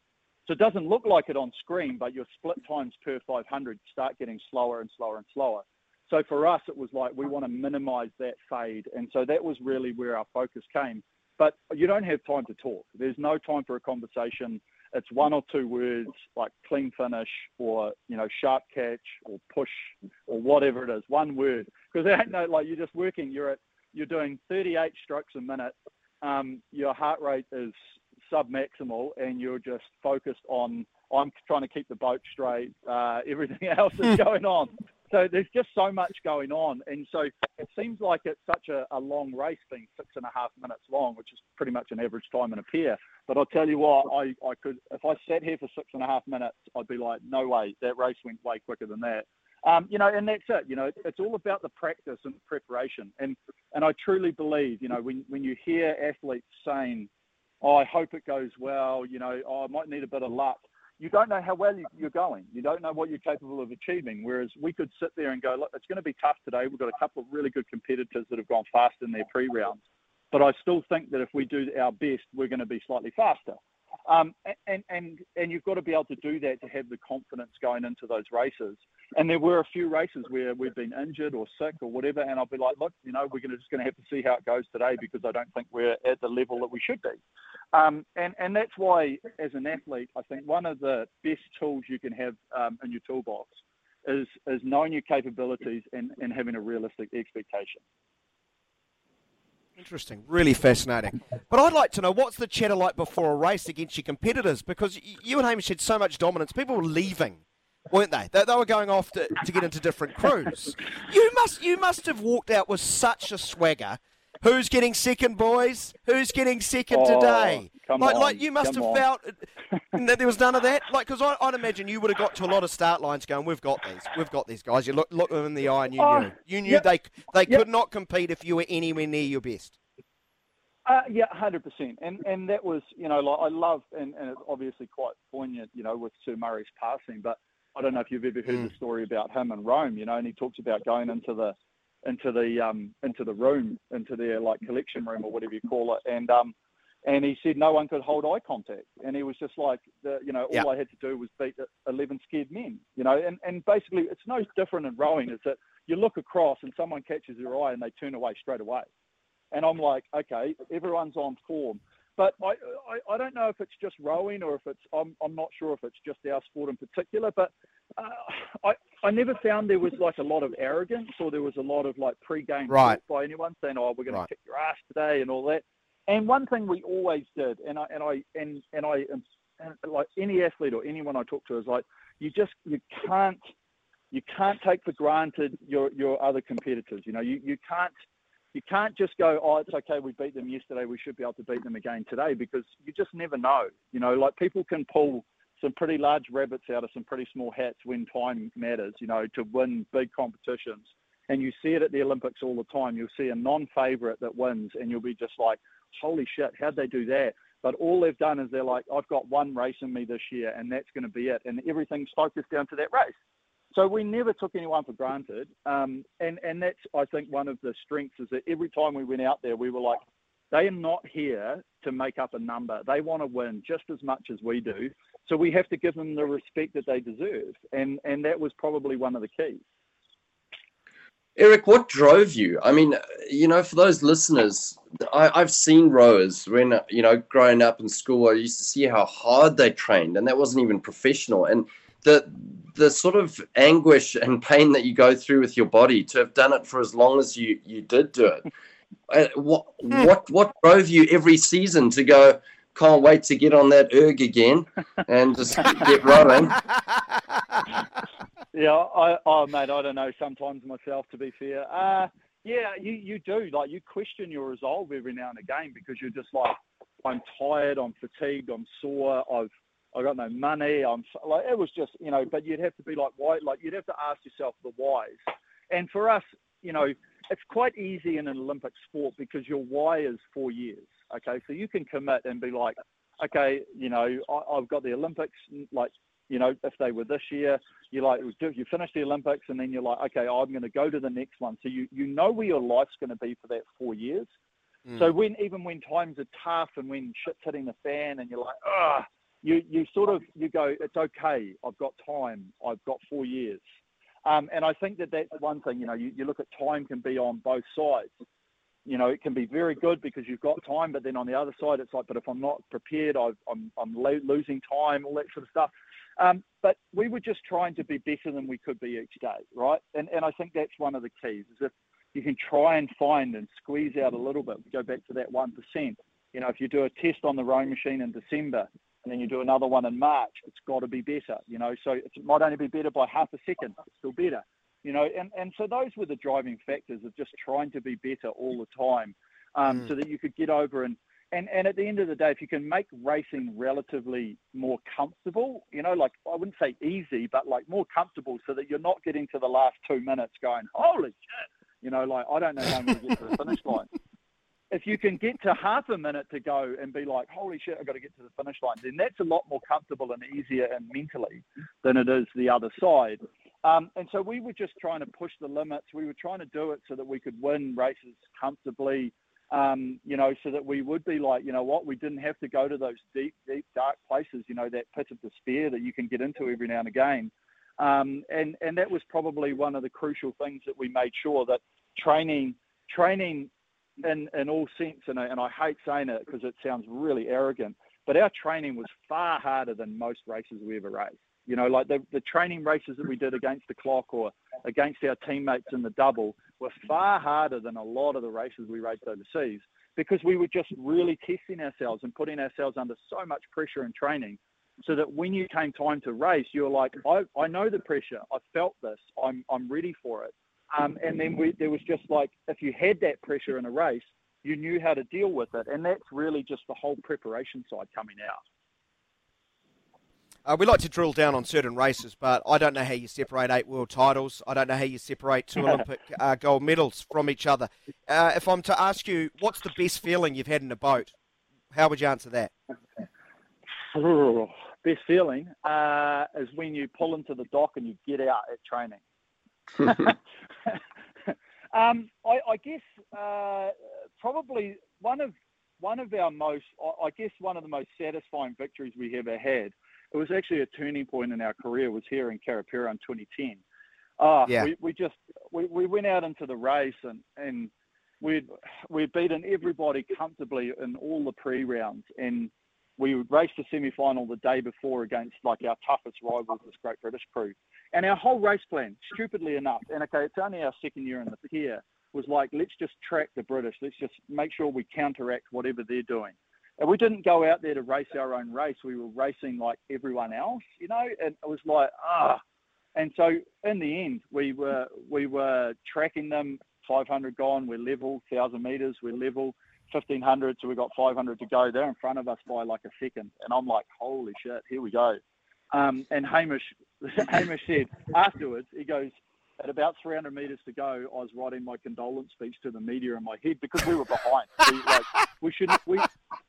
So it doesn't look like it on screen, but your split times per 500 start getting slower and slower and slower. So for us, it was like we want to minimize that fade. And so that was really where our focus came. But you don't have time to talk. There's no time for a conversation. It's one or two words like clean finish or, you know, sharp catch or push or whatever it is. One word. Because there ain't no, like, you're just working. You're at, you're doing 38 strokes a minute. Um, your heart rate is sub-maximal and you're just focused on I'm trying to keep the boat straight. Uh, everything else is going on. So there's just so much going on, and so it seems like it's such a, a long race, being six and a half minutes long, which is pretty much an average time in a pair. But I'll tell you what, I, I could if I sat here for six and a half minutes, I'd be like, no way, that race went way quicker than that. Um, you know, and that's it. You know, it's all about the practice and preparation. And and I truly believe, you know, when when you hear athletes saying, oh, I hope it goes well. You know, oh, I might need a bit of luck. You don't know how well you're going. You don't know what you're capable of achieving. Whereas we could sit there and go, look, it's going to be tough today. We've got a couple of really good competitors that have gone fast in their pre-rounds. But I still think that if we do our best, we're going to be slightly faster. Um, and, and, and you've got to be able to do that to have the confidence going into those races. And there were a few races where we've been injured or sick or whatever, and I'll be like, look, you know, we're gonna, just going to have to see how it goes today because I don't think we're at the level that we should be. Um, and, and that's why, as an athlete, I think one of the best tools you can have um, in your toolbox is, is knowing your capabilities and, and having a realistic expectation. Interesting, really fascinating. But I'd like to know what's the chatter like before a race against your competitors because you and Hamish had so much dominance. People were leaving, weren't they? They, they were going off to, to get into different crews. You must you must have walked out with such a swagger. Who's getting second, boys? Who's getting second Oh, today? come like, on, like you must have on. felt that there was none of that. Like, because I'd imagine you would have got to a lot of start lines going, "We've got these, we've got these guys." You look look them in the eye, and you Oh, knew, you knew yep, they they yep. could not compete if you were anywhere near your best. Uh, yeah, hundred percent, and and that was you know like I love and, and it's obviously quite poignant you know with Sir Murray's passing, but I don't know if you've ever heard Mm. the story about him in Rome, you know, and he talks about going into the into the um into the room into their like collection room or whatever you call it, and um and he said no one could hold eye contact, and he was just like the you know all Yeah. I had to do was beat eleven scared men, you know, and and basically it's no different in rowing, is that you look across and someone catches your eye and they turn away straight away and I'm like, okay, everyone's on form. But I, I, I don't know if it's just rowing or if it's, I'm, I'm not sure if it's just our sport in particular, but Uh, I, I never found there was like a lot of arrogance or there was a lot of like pre-game Right. talk by anyone saying, oh, we're going Right. to kick your ass today and all that. And one thing we always did, and I, and I, and, and I, and like any athlete or anyone I talk to is like, you just, you can't, you can't take for granted your, your other competitors. You know, you, you can't, you can't just go, oh, it's okay, we beat them yesterday, we should be able to beat them again today, because you just never know. You know, like people can pull some pretty large rabbits out of some pretty small hats when time matters, you know, to win big competitions. And you see it at the Olympics all the time. You'll see a non favorite that wins, and you'll be just like, holy shit, how'd they do that? But all they've done is they're like, I've got one race in me this year, and that's going to be it. And everything's focused down to that race. So we never took anyone for granted, um, and and that's I think one of the strengths is that every time we went out there, we were like, they are not here to make up a number. They want to win just as much as we do. So we have to give them the respect that they deserve, and and that was probably one of the keys. Eric, what drove you? I mean, you know, for those listeners, I, I've seen rowers when, you know, growing up in school, I used to see how hard they trained, and that wasn't even professional. And the the sort of anguish and pain that you go through with your body to have done it for as long as you you did do it. Uh, what what what drove you every season to go? Can't wait to get on that erg again and just get rolling. Yeah, I, oh mate, I don't know. Sometimes myself, to be fair, uh, yeah, you you do like you question your resolve every now and again because you're just like, I'm tired, I'm fatigued, I'm sore, I've I got no money, I'm like it was just you know, but you'd have to be like why, like you'd have to ask yourself the whys. And for us, you know, it's quite easy in an Olympic sport because your why is four years. Okay, so you can commit and be like, okay, you know, I, have got the Olympics, like, you know, if they were this year, you like you finish the Olympics and then you're like, okay, I'm going to go to the next one. So you you know where your life's going to be for that four years. Mm. So when even when times are tough and when shit's hitting the fan and you're like, ah, you you sort of you go, it's okay. I've got time. I've got four years. Um, and I think that that's one thing. You know, you, you look at time can be on both sides you know, it can be very good because you've got time, but then on the other side, it's like, but if I'm not prepared, I, I'm, I'm losing time, all that sort of stuff. Um, but we were just trying to be better than we could be each day, right? And, and I think that's one of the keys is if you can try and find and squeeze out a little bit, we go back to that 1%. You know, if you do a test on the rowing machine in December and then you do another one in March, it's got to be better, you know, so it might only be better by half a second, it's still better you know, and, and so those were the driving factors of just trying to be better all the time um, mm. so that you could get over and, and, and at the end of the day, if you can make racing relatively more comfortable, you know, like I wouldn't say easy, but like more comfortable so that you're not getting to the last two minutes going, holy shit, you know, like I don't know how I'm going to get to the finish line. If you can get to half a minute to go and be like, holy shit, I've got to get to the finish line, then that's a lot more comfortable and easier and mentally than it is the other side. Um, and so we were just trying to push the limits. We were trying to do it so that we could win races comfortably, um, you know, so that we would be like, you know what, we didn't have to go to those deep, deep, dark places, you know, that pit of despair that you can get into every now and again. Um, and, and that was probably one of the crucial things that we made sure that training, training in, in all sense, and I, and I hate saying it because it sounds really arrogant, but our training was far harder than most races we ever raced. You know, like the, the training races that we did against the clock or against our teammates in the double were far harder than a lot of the races we raced overseas because we were just really testing ourselves and putting ourselves under so much pressure in training so that when you came time to race, you were like, I, I know the pressure. I felt this. I'm, I'm ready for it. Um, and then we, there was just like, if you had that pressure in a race, you knew how to deal with it. And that's really just the whole preparation side coming out. Uh, we like to drill down on certain races, but I don't know how you separate eight world titles. I don't know how you separate two Olympic uh, gold medals from each other. Uh, if I'm to ask you, what's the best feeling you've had in a boat? How would you answer that? best feeling uh, is when you pull into the dock and you get out at training. um, I, I, guess uh, probably one of one of our most, I guess, one of the most satisfying victories we ever had it was actually a turning point in our career. Was here in Karapiro in 2010. Uh, yeah. we, we just we, we went out into the race and and we'd we'd beaten everybody comfortably in all the pre rounds and we raced the semi final the day before against like our toughest rivals, this Great British crew. And our whole race plan, stupidly enough, and okay, it's only our second year in the pier, was like let's just track the British. Let's just make sure we counteract whatever they're doing. And we didn't go out there to race our own race. We were racing like everyone else, you know. And it was like ah. And so in the end, we were we were tracking them. 500 gone, we're level. 1,000 meters, we're level. 1500, so we've got 500 to go. They're in front of us by like a second, and I'm like, holy shit, here we go. Um, and Hamish, Hamish said afterwards, he goes, at about 300 metres to go, I was writing my condolence speech to the media in my head because we were behind. we, like, we should we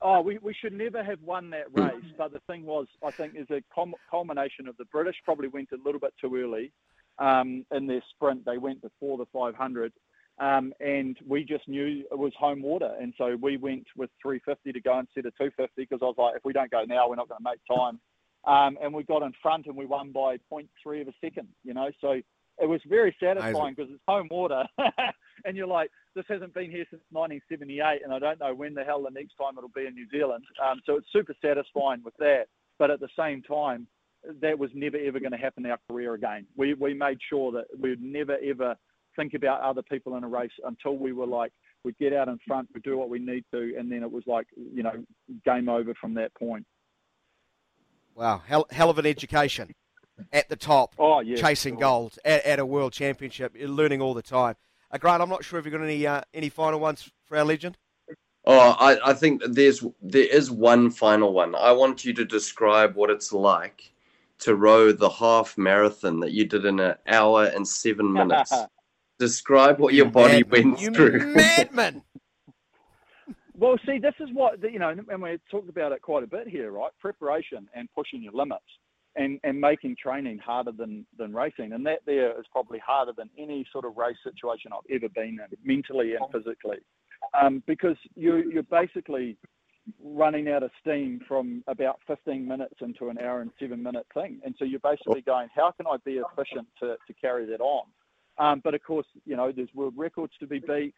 oh we, we should never have won that race. But the thing was, I think, is a culmination of the British probably went a little bit too early um, in their sprint. They went before the 500. Um, and we just knew it was home water, and so we went with 350 to go instead of 250 because I was like, if we don't go now, we're not going to make time. Um, and we got in front, and we won by 0.3 of a second. You know, so it was very satisfying because it's home water, and you're like, this hasn't been here since 1978, and I don't know when the hell the next time it'll be in New Zealand. Um, so it's super satisfying with that. But at the same time, that was never ever going to happen in our career again. We we made sure that we would never ever think about other people in a race until we were like we'd get out in front, we'd do what we need to, and then it was like you know game over from that point. Wow, hell, hell of an education at the top, oh, yeah, chasing sure. gold at, at, a world championship, You're learning all the time. Uh, Grant, I'm not sure if you've got any uh, any final ones for our legend. Oh, I, I think there's there is one final one. I want you to describe what it's like to row the half marathon that you did in an hour and seven minutes. describe what your body madman. went you through. Madman. Well, see, this is what you know, and we talked about it quite a bit here, right? Preparation and pushing your limits, and and making training harder than than racing, and that there is probably harder than any sort of race situation I've ever been in, mentally and physically, um, because you you're basically running out of steam from about 15 minutes into an hour and seven minute thing, and so you're basically going, how can I be efficient to to carry that on? Um, but of course, you know, there's world records to be beat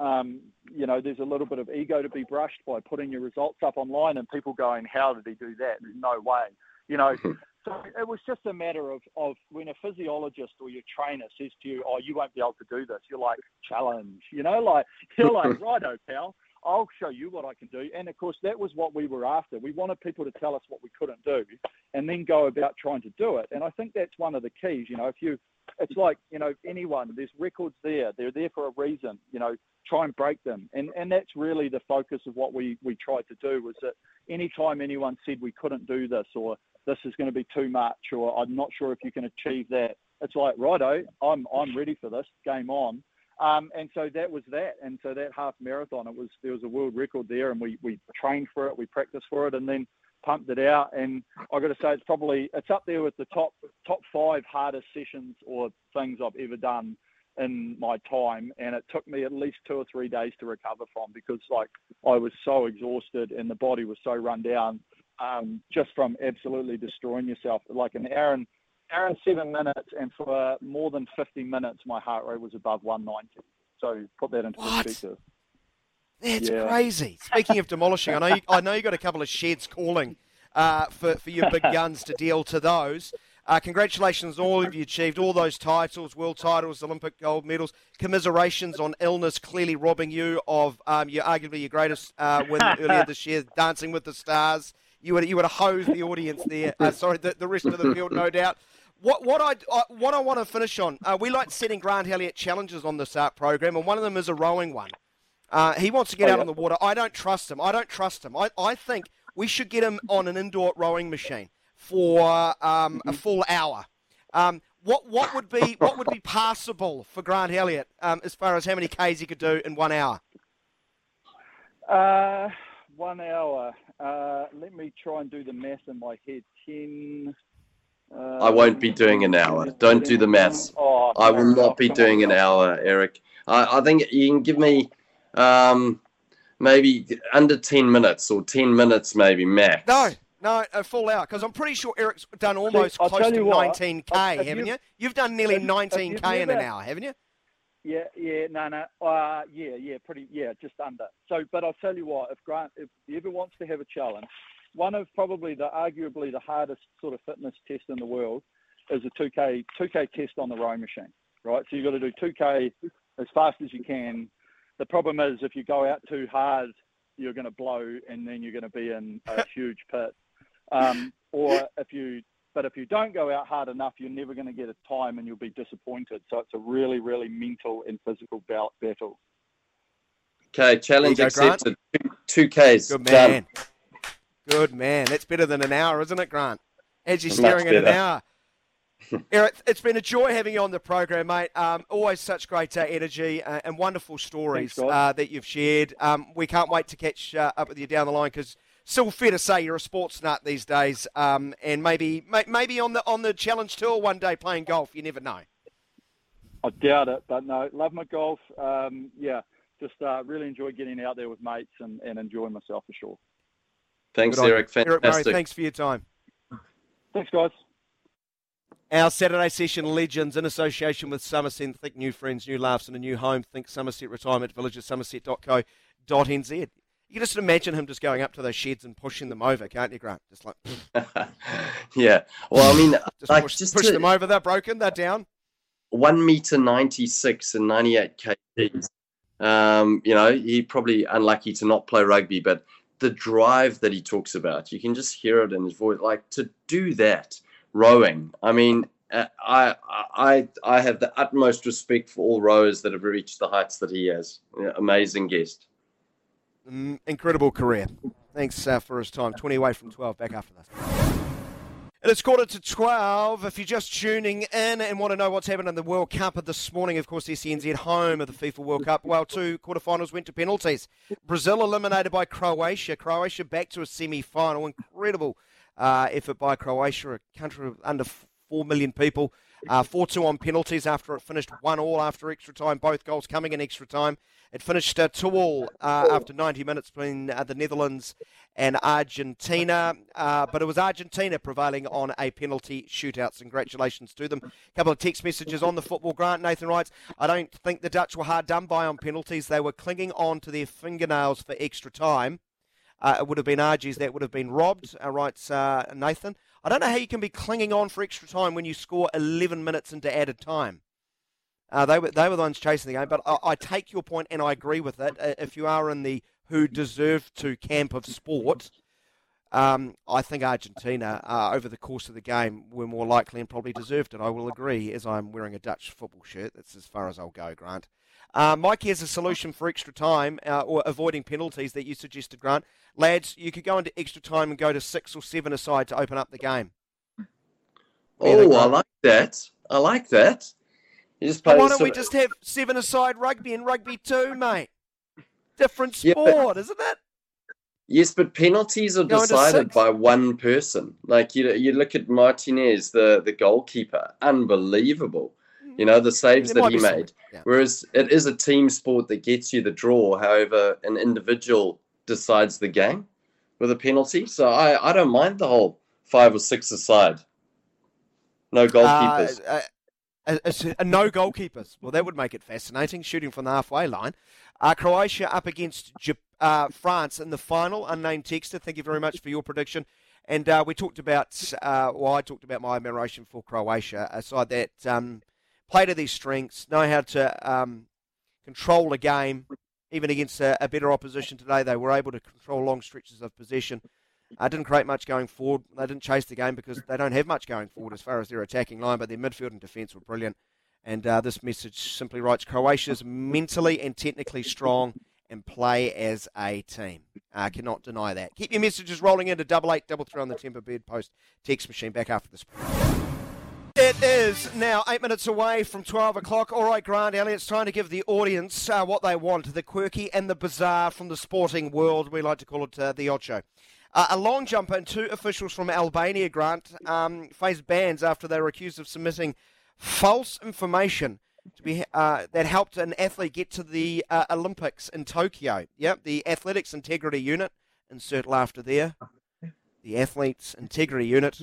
um, you know, there's a little bit of ego to be brushed by putting your results up online and people going, how did he do that? There's no way. You know, so it was just a matter of, of when a physiologist or your trainer says to you, oh, you won't be able to do this. You're like, challenge, you know, like, you're like, righto, pal. I'll show you what I can do. And of course, that was what we were after. We wanted people to tell us what we couldn't do and then go about trying to do it. And I think that's one of the keys. You know, if you, it's like, you know, anyone, there's records there. They're there for a reason. You know, try and break them. And and that's really the focus of what we we tried to do was that anytime anyone said we couldn't do this or this is going to be too much or I'm not sure if you can achieve that, it's like righto, I'm I'm ready for this. Game on. Um, and so that was that. And so that half marathon, it was there was a world record there, and we we trained for it, we practiced for it, and then pumped it out. And I got to say, it's probably it's up there with the top top five hardest sessions or things I've ever done in my time and it took me at least two or three days to recover from because like I was so exhausted and the body was so run down um, just from absolutely destroying yourself. Like an hour and hour and seven minutes and for more than 50 minutes my heart rate was above 190 so put that into what? perspective. That's yeah. crazy. Speaking of demolishing I know you, I know you got a couple of sheds calling uh, for, for your big guns to deal to those uh, congratulations on all of you achieved all those titles, world titles, Olympic gold medals. Commiserations on illness clearly robbing you of um, your arguably your greatest uh, win earlier this year, Dancing with the Stars. You would you would have hosed the audience there. Uh, sorry, the, the rest of the field, no doubt. What what I, what I want to finish on. Uh, we like setting Grant Elliott challenges on this art program, and one of them is a rowing one. Uh, he wants to get oh, out yeah. on the water. I don't trust him. I don't trust him. I, I think we should get him on an indoor rowing machine for um, a full hour. Um, what what would be what would be passable for Grant Elliott um, as far as how many k's he could do in one hour? Uh, one hour. Uh, let me try and do the math in my head. Ten. Uh, I won't be doing an hour. Don't do the maths. Oh, I will not be doing an hour, Eric. I, I think you can give me um, maybe under 10 minutes or 10 minutes, maybe max. No, no, a full hour because I'm pretty sure Eric's done almost See, close to what, 19k, haven't you? You've done nearly 19k never, in an hour, haven't you? Yeah, yeah, no, no, uh, yeah, yeah, pretty, yeah, just under. So, but I'll tell you what, if Grant, if he ever wants to have a challenge, one of probably the arguably the hardest sort of fitness test in the world is a 2k 2k test on the rowing machine, right? So you've got to do 2k as fast as you can. The problem is if you go out too hard, you're going to blow, and then you're going to be in a huge pit. Um, or if you, but if you don't go out hard enough, you're never going to get a time and you'll be disappointed. So it's a really, really mental and physical battle. Okay, challenge go, accepted. Two, Ks. Good man. Done. Good man. That's better than an hour, isn't it, Grant? As you're staring at an hour. Eric, it's been a joy having you on the program, mate. Um, always such great uh, energy uh, and wonderful stories Thanks, uh, that you've shared. Um, we can't wait to catch uh, up with you down the line because still fair to say you're a sports nut these days, um, and maybe maybe on the on the challenge tour one day playing golf. You never know. I doubt it, but no, love my golf. Um, yeah, just uh, really enjoy getting out there with mates and, and enjoying myself for sure. Thanks, Eric. Fantastic. Eric Murray, thanks for your time. Thanks, guys. Our Saturday session legends in association with Summerset. Think new friends, new laughs, and a new home. Think Summerset Retirement Village at summerset.co.nz. You can just imagine him just going up to those sheds and pushing them over, can't you, Grant? Just like, yeah. Well, I mean, just like, push, just push to, them over. They're broken. They're down. One meter ninety six and ninety eight kgs. Um, you know, he probably unlucky to not play rugby, but the drive that he talks about, you can just hear it in his voice. Like to do that, rowing. I mean, uh, I I I have the utmost respect for all rowers that have reached the heights that he has. Amazing guest. Mm, incredible career. Thanks uh, for his time. 20 away from 12. Back after this. And It is quarter to 12. If you're just tuning in and want to know what's happened in the World Cup this morning, of course, SENZ home of the FIFA World Cup. Well, two quarterfinals went to penalties. Brazil eliminated by Croatia. Croatia back to a semi final. Incredible uh, effort by Croatia, a country of under 4 million people. Uh, 4 2 on penalties after it finished 1 all after extra time, both goals coming in extra time. It finished uh, 2 all uh, after 90 minutes between uh, the Netherlands and Argentina, uh, but it was Argentina prevailing on a penalty shootout. Congratulations to them. A couple of text messages on the football grant. Nathan writes, I don't think the Dutch were hard done by on penalties. They were clinging on to their fingernails for extra time. Uh, it would have been Argies that would have been robbed, writes Nathan. I don't know how you can be clinging on for extra time when you score 11 minutes into added time. Uh, they were they were the ones chasing the game, but I, I, take your point and I agree with it. Uh, if you are in the who deserve to camp of sport, um, I think Argentina uh, over the course of the game were more likely and probably deserved it. I will agree, as I'm wearing a Dutch football shirt. That's as far as I'll go, Grant. Uh, Mike has a solution for extra time uh, or avoiding penalties that you suggested, Grant. Lads, you could go into extra time and go to six or seven aside to open up the game. Oh, I like that. I like that. You just play why don't we just have seven aside rugby and rugby too, mate? Different sport, yeah, but, isn't it? Yes, but penalties are decided by one person. Like you, you look at Martinez, the the goalkeeper, unbelievable. You know, the saves that he made. Yeah. Whereas it is a team sport that gets you the draw. However, an individual decides the game with a penalty. So I, I don't mind the whole five or six aside. No goalkeepers. Uh, uh, a, a, no goalkeepers. Well, that would make it fascinating. Shooting from the halfway line. Uh, Croatia up against uh, France in the final. Unnamed texter, thank you very much for your prediction. And uh, we talked about, uh, well, I talked about my admiration for Croatia. Aside that, um, play to their strengths, know how to um, control a game, even against a, a, better opposition today. They were able to control long stretches of possession. Uh, didn't create much going forward. They didn't chase the game because they don't have much going forward as far as their attacking line, but their midfield and defence were brilliant. And uh, this message simply writes Croatia's mentally and technically strong and play as a team. I uh, cannot deny that. Keep your messages rolling into double eight double three on the Tempur Bed Post text machine. Back after this. It is now eight minutes away from 12 o'clock. All right, Grant Elliott's trying to give the audience uh, what they want the quirky and the bizarre from the sporting world. We like to call it uh, the Ocho. Uh, a long jumper and two officials from Albania, Grant, um, faced bans after they were accused of submitting false information to be uh, that helped an athlete get to the uh, Olympics in Tokyo. Yep, the Athletics Integrity Unit, insert laughter there. The Athletes Integrity Unit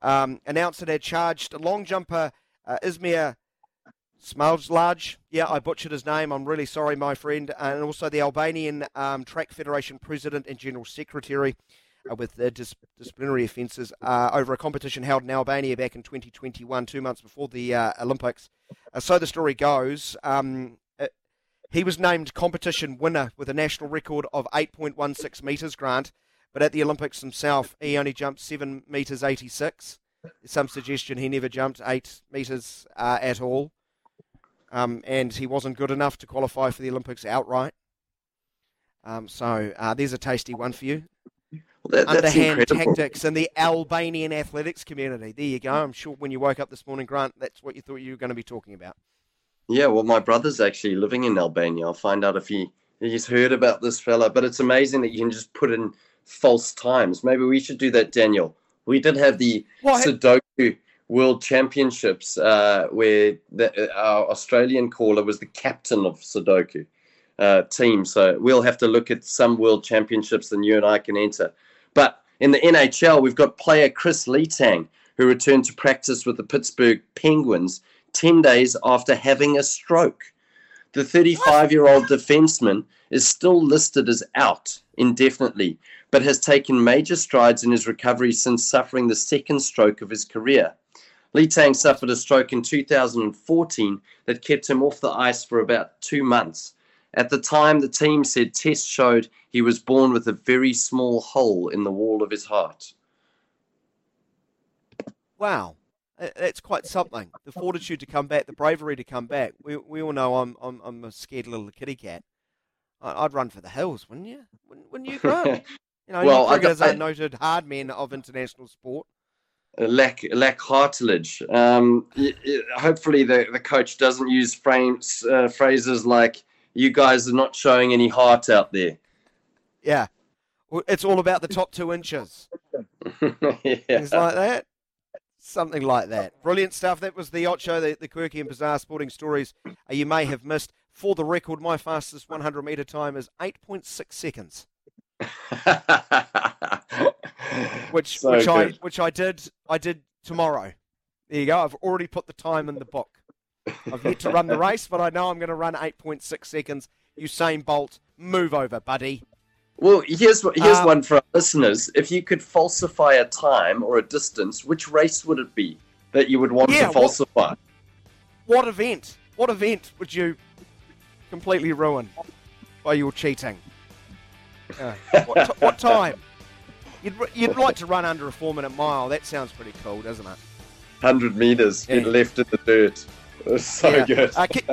um, announced it had charged long jumper uh, Izmir Smajlaj. Yeah, I butchered his name. I'm really sorry, my friend. And also the Albanian um, Track Federation President and General Secretary uh, with uh, dis- disciplinary offences uh, over a competition held in Albania back in 2021, two months before the uh, Olympics. Uh, so the story goes. Um, uh, he was named competition winner with a national record of 8.16 metres, Grant. But at the Olympics himself, he only jumped 7 metres 86. Some suggestion he never jumped 8 metres uh, at all. Um, and he wasn't good enough to qualify for the Olympics outright. Um, so uh, there's a tasty one for you. Well, that, Underhand incredible. tactics in the Albanian athletics community. There you go. I'm sure when you woke up this morning, Grant, that's what you thought you were going to be talking about. Yeah, well, my brother's actually living in Albania. I'll find out if he he's heard about this fella. But it's amazing that you can just put in false times. Maybe we should do that, Daniel. We did have the what? Sudoku World Championships uh, where the, our Australian caller was the captain of Sudoku uh, team. So we'll have to look at some World Championships that you and I can enter. But in the NHL, we've got player Chris Letang, who returned to practice with the Pittsburgh Penguins 10 days after having a stroke. The 35 year old defenseman is still listed as out indefinitely, but has taken major strides in his recovery since suffering the second stroke of his career. Letang suffered a stroke in 2014 that kept him off the ice for about two months. At the time, the team said tests showed he was born with a very small hole in the wall of his heart. Wow. That's quite something. The fortitude to come back, the bravery to come back. We, we all know I'm, I'm, I'm a scared little kitty cat. I'd run for the hills, wouldn't you? Wouldn't, wouldn't you, Grant? You know, well, cricketers are noted hard men of international sport. lack lack heartlage. Um, hopefully, the, the coach doesn't use frames uh, phrases like "you guys are not showing any heart out there." Yeah. It's all about the top two inches. yeah. Things like that. Something like that. Brilliant stuff. That was the Ocho, the, the quirky and bizarre sporting stories uh, you may have missed. For the record, my fastest 100 metre time is 8.6 seconds, which So which I which I did I did tomorrow. There you go. I've already put the time in the book. I've yet to run the race, but I know I'm going to run 8.6 seconds. Usain Bolt, move over, buddy. Well, here's here's Uh, one for our listeners. If you could falsify a time or a distance, which race would it be that you would want Yeah, to what- falsify? What event? What event would you completely ruin by your cheating? Uh, what, t- what time? You'd, you'd like to run under a four minute mile. That sounds pretty cool, doesn't it? Hundred meters Yeah. left in the dirt. So Yeah. good. Uh, keep,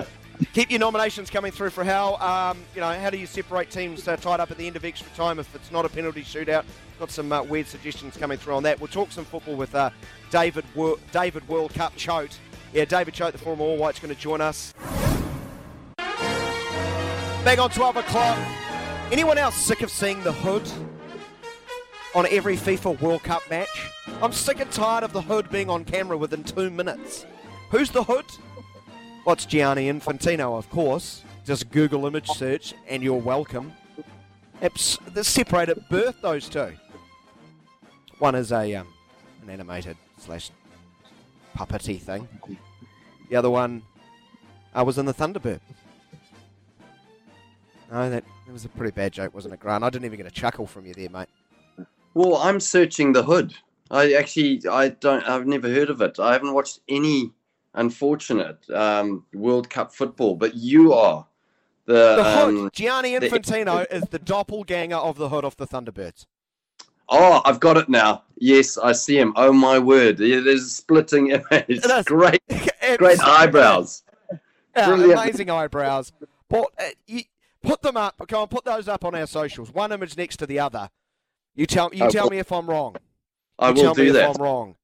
keep your nominations coming through for how um, you know how do you separate teams uh, tied up at the end of extra time if it's not a penalty shootout? Got some uh, weird suggestions coming through on that. We'll talk some football with uh, David David World Cup Choate. Yeah, David Choate, the former All White's going to join us. Back on 12 o'clock. Anyone else sick of seeing the hood on every FIFA World Cup match? I'm sick and tired of the hood being on camera within two minutes. Who's the hood? Well, it's Gianni Infantino, of course. Just Google image search and you're welcome. It's they're separate at birth, those two. One is a um, an animated slash puppety thing. The other one uh, was in the Thunderbird. No, that, that was a pretty bad joke, wasn't it, Grant? I didn't even get a chuckle from you there, mate. Well, I'm searching the hood. I actually, I don't, I've never heard of it. I haven't watched any unfortunate um, World Cup football, but you are the. The hood, um, Gianni the- Infantino, is the doppelganger of the hood of the Thunderbirds. oh, I've got it now. Yes, I see him. Oh my word! It is a splitting image. It. Great, great eyebrows. Brilliant. amazing eyebrows. But uh, you, put them up. Go on, put those up on our socials. One image next to the other. You tell you I tell will. me if I'm wrong. I You will tell me do if that. I'm wrong.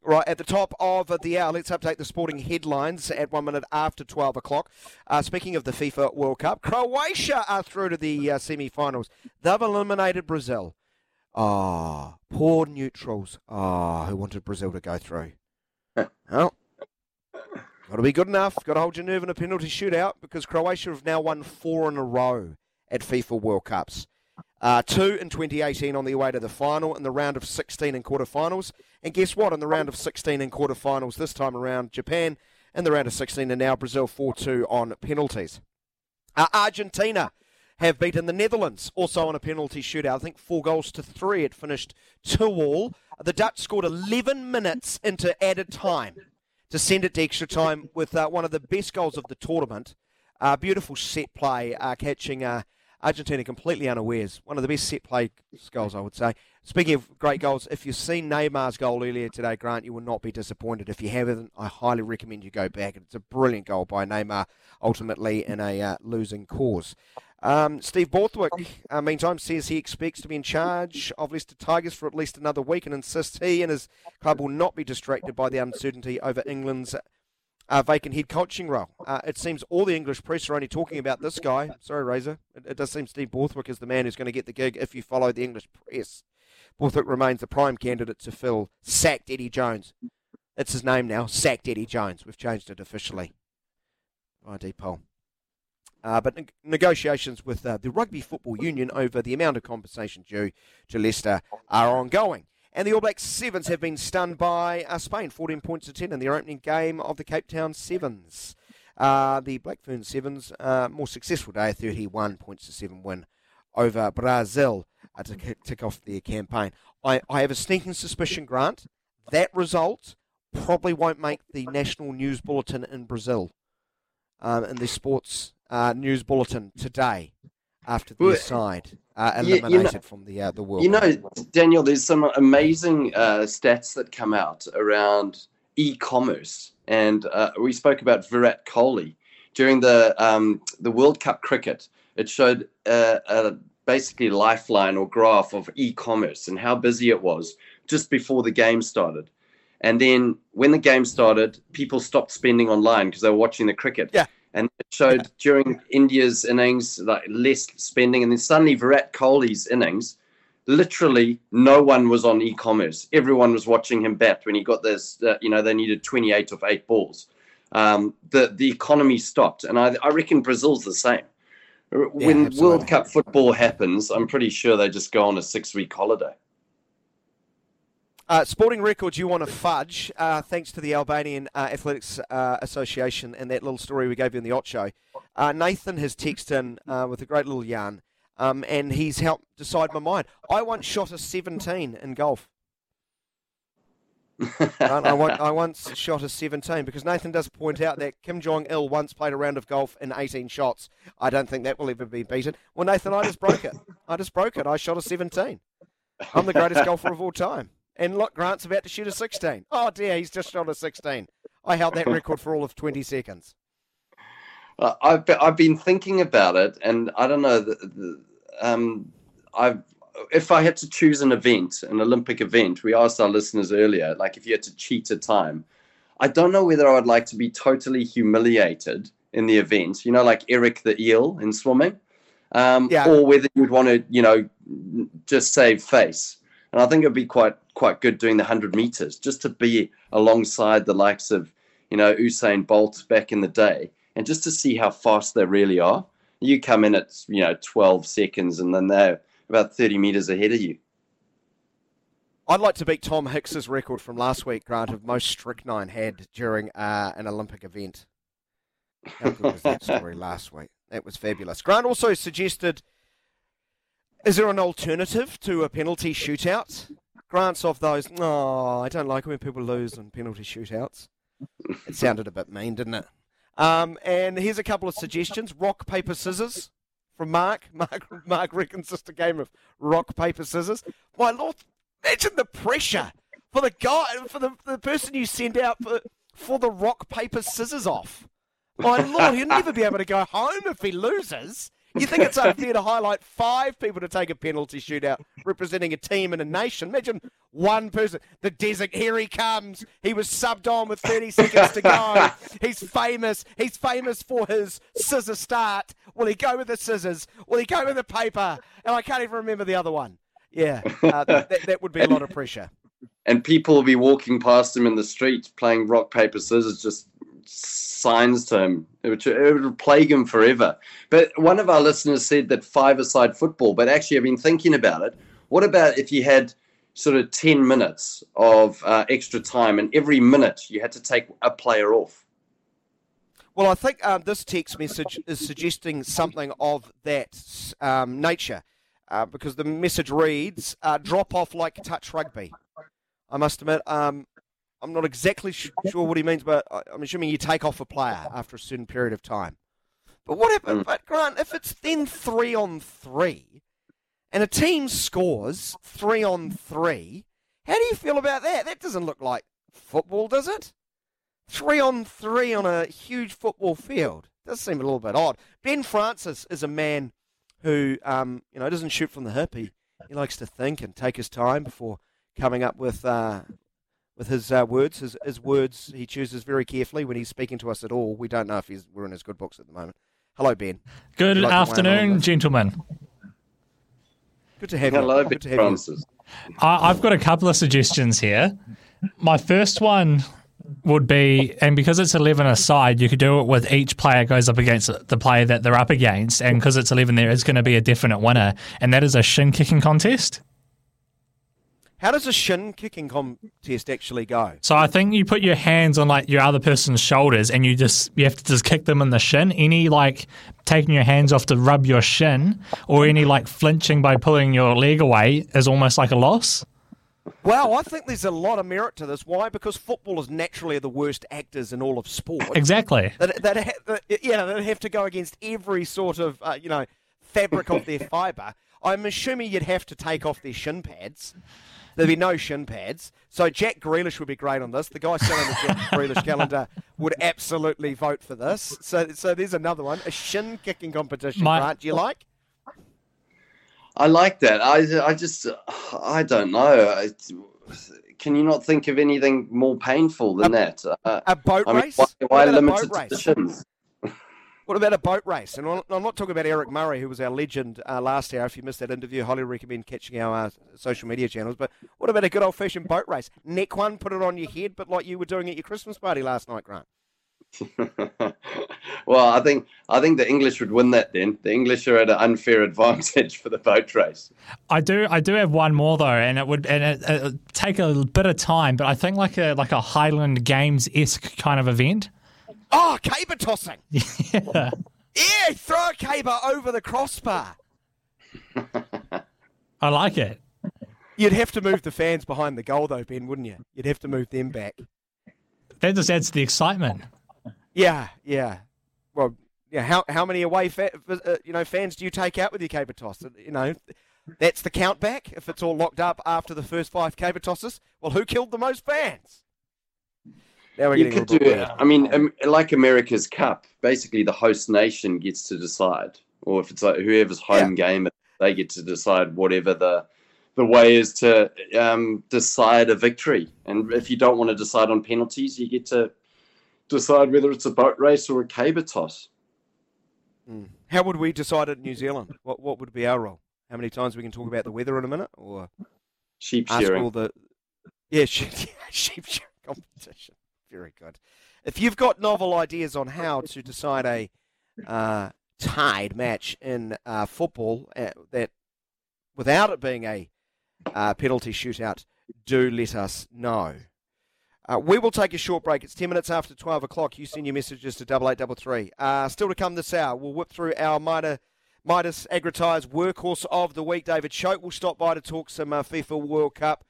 Right, at the top of the hour, let's update the sporting headlines at one minute after 12 o'clock. Uh, speaking of the FIFA World Cup, Croatia are through to the uh, semi finals. They've eliminated Brazil. Ah, poor neutrals. Ah, who wanted Brazil to go through? well, got to be good enough. Got to hold your nerve in a penalty shootout because Croatia have now won four in a row at FIFA World Cups. Uh, two in 2018 on their way to the final in the round of 16 in quarterfinals. And guess what? In the round of 16 in quarterfinals this time around, Japan in the round of 16 and now Brazil 4 2 on penalties. Uh, Argentina have beaten the Netherlands also on a penalty shootout. I think four goals to three. It finished 2 all. The Dutch scored 11 minutes into added time to send it to extra time with uh, one of the best goals of the tournament. Uh, beautiful set play, uh, catching uh, Argentina completely unawares. One of the best set play goals, I would say. Speaking of great goals, if you've seen Neymar's goal earlier today, Grant, you will not be disappointed. If you haven't, I highly recommend you go back. It's a brilliant goal by Neymar, ultimately in a uh, losing cause. Um, Steve Borthwick, uh, meantime, says he expects to be in charge of Leicester Tigers for at least another week and insists he and his club will not be distracted by the uncertainty over England's uh, vacant head coaching role. Uh, it seems all the English press are only talking about this guy. Sorry, Razor. It, it does seem Steve Borthwick is the man who's going to get the gig if you follow the English press. Borthwick remains the prime candidate to fill sacked Eddie Jones. It's his name now, sacked Eddie Jones. We've changed it officially. ID poll. Uh, but neg- negotiations with uh, the Rugby Football Union over the amount of compensation due to Leicester are ongoing. And the All Blacks Sevens have been stunned by uh, Spain, 14 points to 10 in their opening game of the Cape Town Sevens. Uh, the Black Ferns Sevens, uh, more successful day, 31 points to 7 win over Brazil uh, to kick, tick off their campaign. I, I have a sneaking suspicion, Grant, that result probably won't make the national news bulletin in Brazil, um, in the sports uh, news bulletin today after the Well, side uh, you- you know- eliminated from the uh, the World You know, Daniel, there's some amazing uh, stats that come out around e-commerce, and uh, we spoke about Virat Kohli during the um, the World Cup cricket. It showed uh, a basically lifeline or graph of e-commerce and how busy it was just before the game started. And then when the game started, people stopped spending online because they were watching the cricket. Yeah. And it showed yeah. during India's innings like less spending, and then suddenly Virat Kohli's innings, literally no one was on e-commerce. Everyone was watching him bat when he got this. Uh, you know, they needed 28 of eight balls. Um, the the economy stopped, and I, I reckon Brazil's the same. When yeah, World Cup football happens, I'm pretty sure they just go on a six week holiday. Uh, sporting records you want to fudge, uh, thanks to the Albanian uh, Athletics uh, Association and that little story we gave you in the Ocho. Uh, Nathan has texted in uh, with a great little yarn, um, and he's helped decide my mind. I once shot a 17 in golf. I, once, I once shot a 17 because Nathan does point out that Kim Jong Il once played a round of golf in 18 shots. I don't think that will ever be beaten. Well, Nathan, I just broke it. I just broke it. I shot a 17. I'm the greatest golfer of all time. And look, Grant's about to shoot a 16. Oh dear, he's just shot a 16. I held that record for all of 20 seconds. Well, I've been, I've been thinking about it, and I don't know. The, the, um, I've if I had to choose an event, an Olympic event, we asked our listeners earlier, like if you had to cheat a time, I don't know whether I would like to be totally humiliated in the event, you know, like Eric the eel in swimming, um, yeah. or whether you'd want to, you know, just save face. And I think it'd be quite quite good doing the hundred meters, just to be alongside the likes of, you know, Usain Bolt back in the day, and just to see how fast they really are. You come in at you know 12 seconds, and then they're about 30 metres ahead of you. I'd like to beat Tom Hicks's record from last week, Grant, of most strychnine had during uh, an Olympic event. How good was that story last week? That was fabulous. Grant also suggested is there an alternative to a penalty shootout? Grant's of those, oh, I don't like when people lose on penalty shootouts. It sounded a bit mean, didn't it? Um, and here's a couple of suggestions rock, paper, scissors from Mark. Mark, Mark reckons just a game of rock, paper, scissors. My lord, imagine the pressure for the guy, for the, the person you send out for, for the rock, paper, scissors off. My lord, he'll never be able to go home if he loses. You think it's unfair to highlight five people to take a penalty shootout representing a team and a nation? Imagine one person. The desert, here he comes. He was subbed on with 30 seconds to go. He's famous. He's famous for his scissor start. Will he go with the scissors? Will he go with the paper? And I can't even remember the other one. Yeah, uh, that, that would be a lot of pressure. And people will be walking past him in the street playing rock, paper, scissors, just signs to him. Would, it would plague him forever. But one of our listeners said that five-a-side football, but actually I've been thinking about it. What about if you had sort of 10 minutes of uh, extra time and every minute you had to take a player off? Well, I think um, this text message is suggesting something of that um, nature uh, because the message reads uh, drop off like touch rugby. I must admit, um, I'm not exactly sure what he means, but I'm assuming you take off a player after a certain period of time. But what happens, mm. but Grant, if it's then three on three, and a team scores three on three, how do you feel about that? That doesn't look like football, does it? Three on three on a huge football field does seem a little bit odd. Ben Francis is a man who, um, you know, doesn't shoot from the hip. He, he likes to think and take his time before coming up with uh, with his uh, words. His, his, words he chooses very carefully when he's speaking to us at all. We don't know if he's we're in his good books at the moment. Hello, Ben. Good like afternoon, gentlemen. Good to have Hello, you. Ben Good to have Francis. you. I've got a couple of suggestions here. My first one would be, and because it's 11 aside, you could do it with each player goes up against the player that they're up against. And because it's 11, there is going to be a definite winner. And that is a shin kicking contest. How does a shin kicking contest actually go? So I think you put your hands on like your other person's shoulders and you just you have to just kick them in the shin. Any like taking your hands off to rub your shin or any like flinching by pulling your leg away is almost like a loss. Well, I think there's a lot of merit to this. Why? Because footballers naturally are the worst actors in all of sport. Exactly. That, that, that yeah, they have to go against every sort of uh, you know fabric of their fibre. I'm assuming you'd have to take off their shin pads. There'd be no shin pads. So Jack Grealish would be great on this. The guy selling the Jack Grealish calendar would absolutely vote for this. So, so there's another one, a shin kicking competition. My, Grant, do you like? I like that. I, I just, I don't know. can you not think of anything more painful than that? Uh, A boat I mean, race? why, What why limit it to race? Positions? What about a boat race? And I'm I'm not talking about Eric Murray, who was our legend uh, last hour. If you missed that interview, I highly recommend catching our uh, social media channels. But what about a good old fashioned boat race? Neck one, put it on your head, but like you were doing at your Christmas party last night, Grant. well, I think I think the English would win that. Then the English are at an unfair advantage for the boat race. I do, I do have one more though, and it would and it, it would take a bit of time, but I think like a like a Highland Games esque kind of event. Oh, caber tossing. yeah. Yeah, throw a caber over the crossbar. I like it. You'd have to move the fans behind the goal, though, Ben, wouldn't you? You'd have to move them back. That just adds to the excitement. Yeah, yeah. Well, yeah. How how many away fa- uh, you know fans do you take out with your caber toss? You know, that's the count back. If it's all locked up after the first five caber tosses, well, who killed the most fans? Now You could do it. I mean, like America's Cup, basically the host nation gets to decide, or if it's like whoever's home game, they get to decide whatever the the way is to um, decide a victory. And if you don't want to decide on penalties, you get to decide whether it's a boat race or a caber toss. How would we decide it in New Zealand? What what would be our role? How many times we can talk about the weather in a minute, or Sheep ask shearing. all the yeah sheep, sheep shearing competition? Very good. If you've got novel ideas on how to decide a uh, tied match in uh, football uh, that without it being a uh, penalty shootout, do let us know. Uh, we will take a short break. It's 10 minutes after 12 o'clock. You send your messages to 8833. Uh, still to come this hour, we'll whip through our Mitre, Midas Agritise workhorse of the week. David Choate will stop by to talk some FIFA World Cup.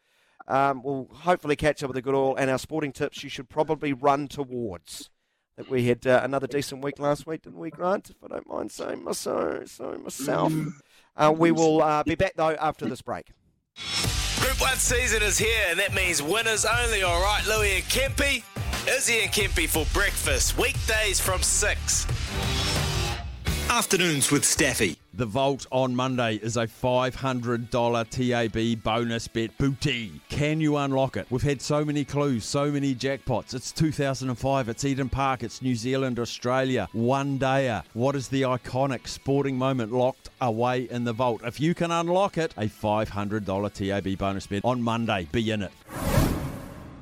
Um, we'll hopefully catch up with a good oil and our sporting tips you should probably run towards. That we had uh, another decent week last week, didn't we, Grant? If I don't mind saying so, so myself. Uh, we will uh, be back though after this break. Group 1 season is here, and that means winners only, all right, Louis and Kempy? Izzy and Kempy for breakfast, weekdays from 6. Afternoons with Staffy. The Vault on Monday is a $500 TAB bonus bet booty. Can you unlock it? We've had so many clues, so many jackpots. It's 2005, it's Eden Park, it's New Zealand, Australia. One dayer. What is the iconic sporting moment locked away in the Vault? If you can unlock it, a $500 TAB bonus bet on Monday. Be in it.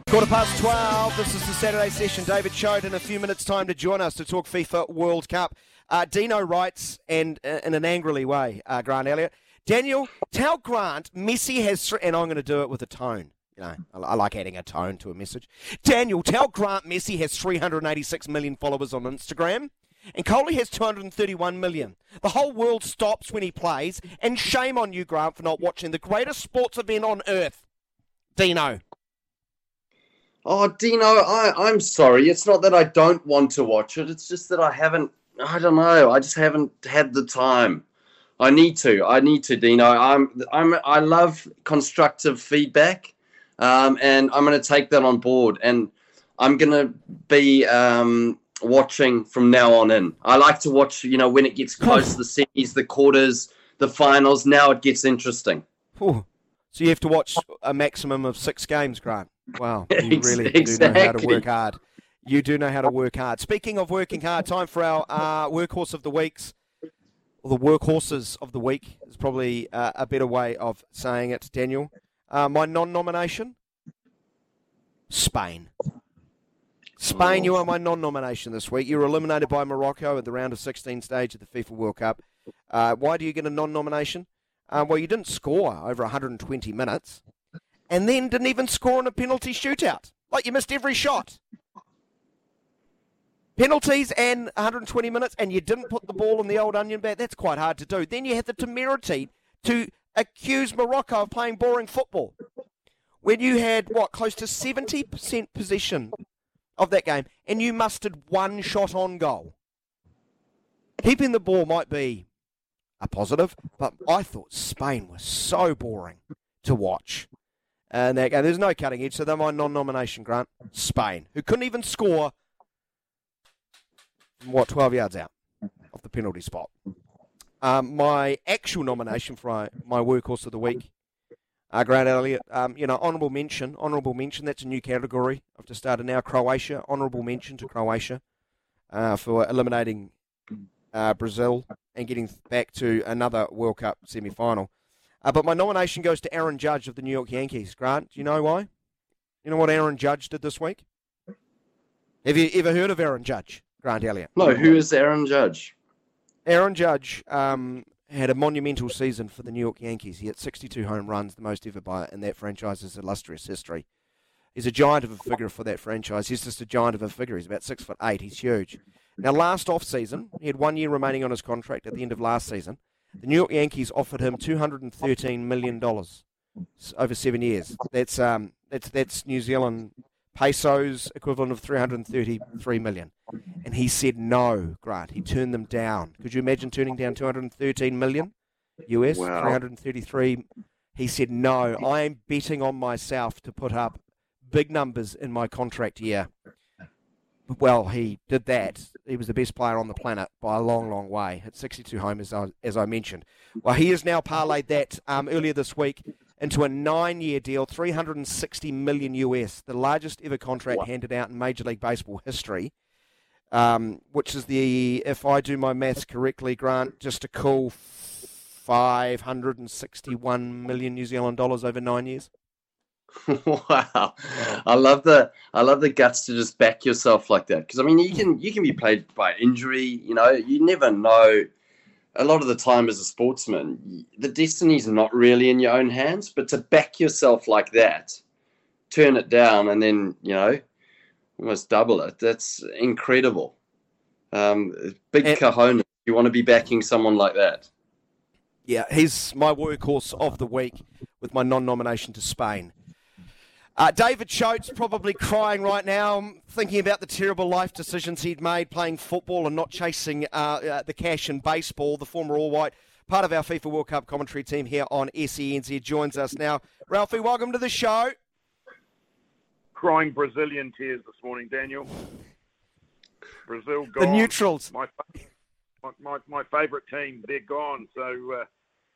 Quarter past 12. This is the Saturday session. David Choate in a few minutes' time to join us to talk FIFA World Cup. Uh, Dino writes, and uh, in an angrily way, uh, Grant Elliott, Daniel, tell Grant Messi has, and I'm going to do it with a tone. You know, I, I like adding a tone to a message. Daniel, tell Grant Messi has 386 million followers on Instagram. And Coley has 231 million. The whole world stops when he plays, and shame on you, Grant, for not watching the greatest sports event on earth. Dino. Oh, Dino, I, I'm sorry. It's not that I don't want to watch it. It's just that I haven't. I don't know. I just haven't had the time. I need to. I need to, Dino. I'm. I'm. I love constructive feedback, um, and I'm going to take that on board. And I'm going to be um, watching from now on in. I like to watch. You know, when it gets close to the semis, the quarters, the finals. Now it gets interesting. Whew. So you have to watch a maximum of six games, Grant. Wow, you really do know how to work hard. You do know how to work hard. Speaking of working hard, time for our uh, workhorse of the weeks, or the workhorses of the week is probably uh, a better way of saying it. Daniel, uh, my non-nomination, Spain. Spain, you are my non-nomination this week. You were eliminated by Morocco at the round of 16 stage of the FIFA World Cup. Uh, why do you get a non-nomination? Uh, well, you didn't score over 120 minutes, and then didn't even score in a penalty shootout. Like you missed every shot. Penalties and 120 minutes, and you didn't put the ball in the old onion bag. That's quite hard to do. Then you had the temerity to accuse Morocco of playing boring football when you had what close to 70% possession of that game, and you mustered one shot on goal. Keeping the ball might be a positive, but I thought Spain was so boring to watch. And that there's no cutting edge, so they're my non-nomination, Grant. Spain, who couldn't even score what 12 yards out of the penalty spot. Um, my actual nomination for my, my workhorse of the week, Uh, Grant Elliott, um, you know, honourable mention, honourable mention. That's a new category. I've just started now. Croatia, honourable mention to Croatia uh, for eliminating uh, Brazil and getting back to another World Cup semi-final. Uh, but my nomination goes to Aaron Judge of the New York Yankees. Grant, do you know why? You know what Aaron Judge did this week? Have you ever heard of Aaron Judge, Grant Elliott? No, who is Aaron Judge? Aaron Judge um, had a monumental season for the New York Yankees. He hit 62 home runs, the most ever by in that franchise's illustrious history. He's a giant of a figure for that franchise. He's just a giant of a figure. He's about six foot eight. He's huge. Now, last off season, he had one year remaining on his contract at the end of last season. The New York Yankees offered him two hundred and thirteen million dollars over seven years. That's um, that's that's New Zealand pesos equivalent of 333 million. And he said no, Grant. He turned them down. Could you imagine turning down 213 million US, Wow. 333? He said no. I am betting on myself to put up big numbers in my contract year. Well, he did that. He was the best player on the planet by a long, long way. at 62 homers, as I, as I mentioned. Well, he has now parlayed that um, earlier this week into a nine-year deal, 360 million US, the largest ever contract handed out in Major League Baseball history. Um, which is the, if I do my maths correctly, Grant, just a cool 561 million New Zealand dollars over nine years. wow, I love the I love the guts to just back yourself like that because I mean you can you can be played by injury. You know, you never know. A lot of the time, as a sportsman, the destiny's not really in your own hands. But to back yourself like that, turn it down, and then you know, almost double it. That's incredible. Um, big And- cojones. You want to be backing someone like that. Yeah, he's my workhorse of the week with my non-nomination to Spain. Uh, David Choate's probably crying right now, thinking about the terrible life decisions he'd made playing football and not chasing uh, uh, the cash in baseball. The former All White, part of our FIFA World Cup commentary team here on SENZ, joins us now. Ralphie, welcome to the show. crying Brazilian tears this morning, Daniel. Brazil gone. The neutrals. My, my, my, favourite team, they're gone. So uh,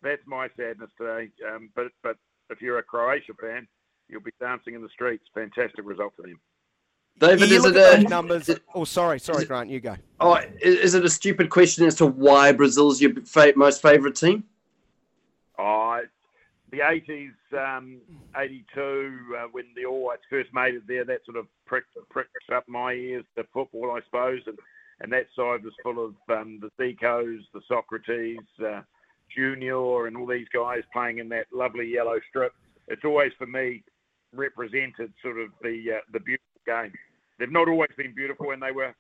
that's my sadness today. Um, but but if you're a Croatia fan, you'll be dancing in the streets. Fantastic result for them. David, you is it at a those numbers. Oh, sorry, sorry, Grant, you go. Oh, is it a stupid question as to why Brazil's your fa- most favourite team? Oh, the 80s, um, 82, uh, when the All Whites first made it there, that sort of pricked, pricked up my ears to football, I suppose. And, and that side was full of um, the Zicos, the Socrates, uh, Junior, and all these guys playing in that lovely yellow strip. It's always, for me, represented sort of the uh, the beautiful game. They've not always been beautiful, and they were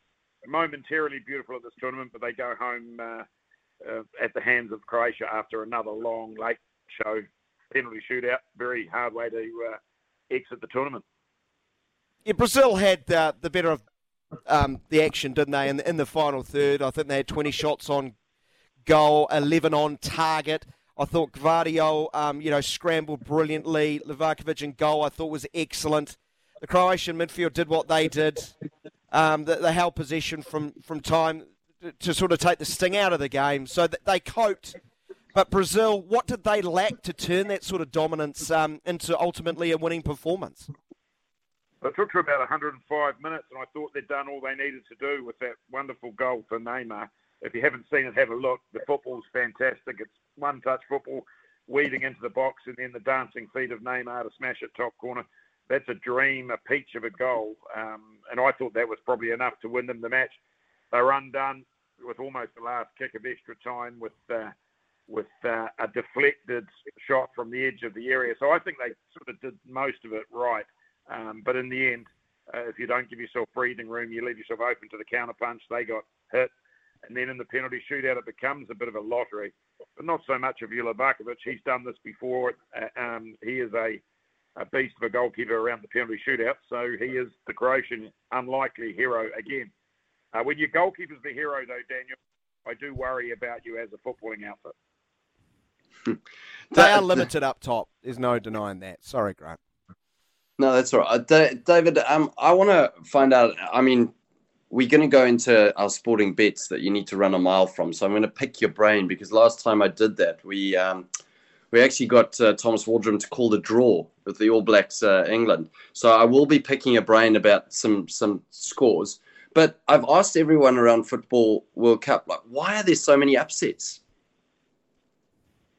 momentarily beautiful at this tournament, but they go home uh, uh, at the hands of Croatia after another long late show penalty shootout. Very hard way to uh, exit the tournament. Yeah, Brazil had the better of um, the action, didn't they? In the, in the final third, I think they had 20 shots on goal, 11 on target. I thought Gvardiol, um, you know, scrambled brilliantly. Livakovic in goal, I thought was excellent. The Croatian midfield did what they did. Um, they, they held possession from, from time to, to sort of take the sting out of the game, so that they coped. But Brazil, what did they lack to turn that sort of dominance um, into ultimately a winning performance? It took to about 105 minutes, and I thought they'd done all they needed to do with that wonderful goal for Neymar. If you haven't seen it, have a look. The football's fantastic. It's one-touch football, weaving into the box, and then the dancing feet of Neymar to smash it top corner. That's a dream, a peach of a goal, um, and I thought that was probably enough to win them the match. They were undone with almost the last kick of extra time with uh, with uh, a deflected shot from the edge of the area. So I think they sort of did most of it right. Um, but in the end, uh, if you don't give yourself breathing room, you leave yourself open to the counter punch. They got hit. And then in the penalty shootout, it becomes a bit of a lottery. But not so much of Julibakovic. He's done this before. Uh, um, he is a, a beast of a goalkeeper around the penalty shootout. So he is the Croatian unlikely hero again. Uh, when your goalkeeper's the hero, though, Daniel, I do worry about you as a footballing outfit. They are limited up top. There's no denying that. Sorry, Grant. No, that's all right. Uh, Da- David, um, I want to find out. I mean, we're going to go into our sporting bets that you need to run a mile from. So I'm going to pick your brain because last time I did that, we um, we actually got uh, Thomas Waldrom to call the draw with the All Blacks uh, England. So I will be picking a brain about some some scores. But I've asked everyone around Football World Cup, like, why are there so many upsets?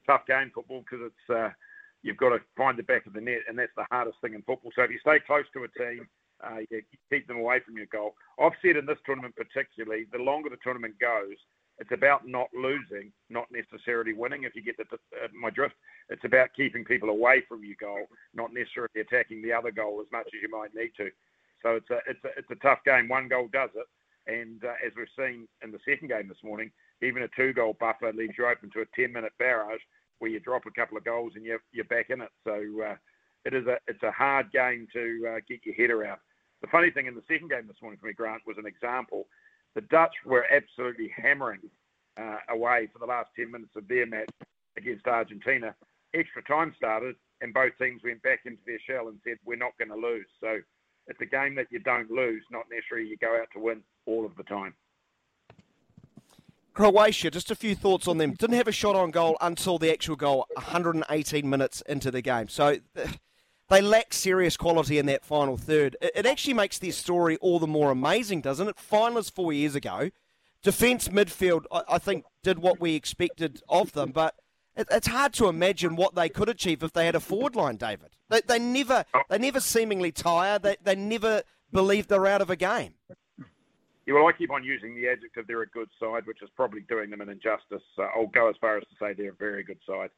Tough game football because it's uh, you've got to find the back of the net, and that's the hardest thing in football. So if you stay close to a team, uh, you keep them away from your goal. I've said in this tournament particularly, the longer the tournament goes, it's about not losing, not necessarily winning. If you get the, uh, my drift, it's about keeping people away from your goal, not necessarily attacking the other goal as much as you might need to. So it's a it's a it's a tough game. One goal does it, and uh, as we've seen in the second game this morning, even a two goal buffer leaves you open to a 10 minute barrage where you drop a couple of goals and you're you're back in it. So uh, it is a it's a hard game to uh, get your head around. The funny thing in the second game this morning for me, Grant, was an example. The Dutch were absolutely hammering uh, away for the last 10 minutes of their match against Argentina. Extra time started, and both teams went back into their shell and said, We're not going to lose. So it's a game that you don't lose, not necessarily you go out to win all of the time. Croatia, just a few thoughts on them. Didn't have a shot on goal until the actual goal, 118 minutes into the game. So they lack serious quality in that final third. It actually makes their story all the more amazing, doesn't it? Finalists four years ago, defence midfield, I think, did what we expected of them, but it's hard to imagine what they could achieve if they had a forward line, David. They, they never, they never seemingly tire. They, they never believe they're out of a game. Yeah, well, I keep on using the adjective they're a good side, which is probably doing them an injustice. Uh, I'll go as far as to say they're a very good side.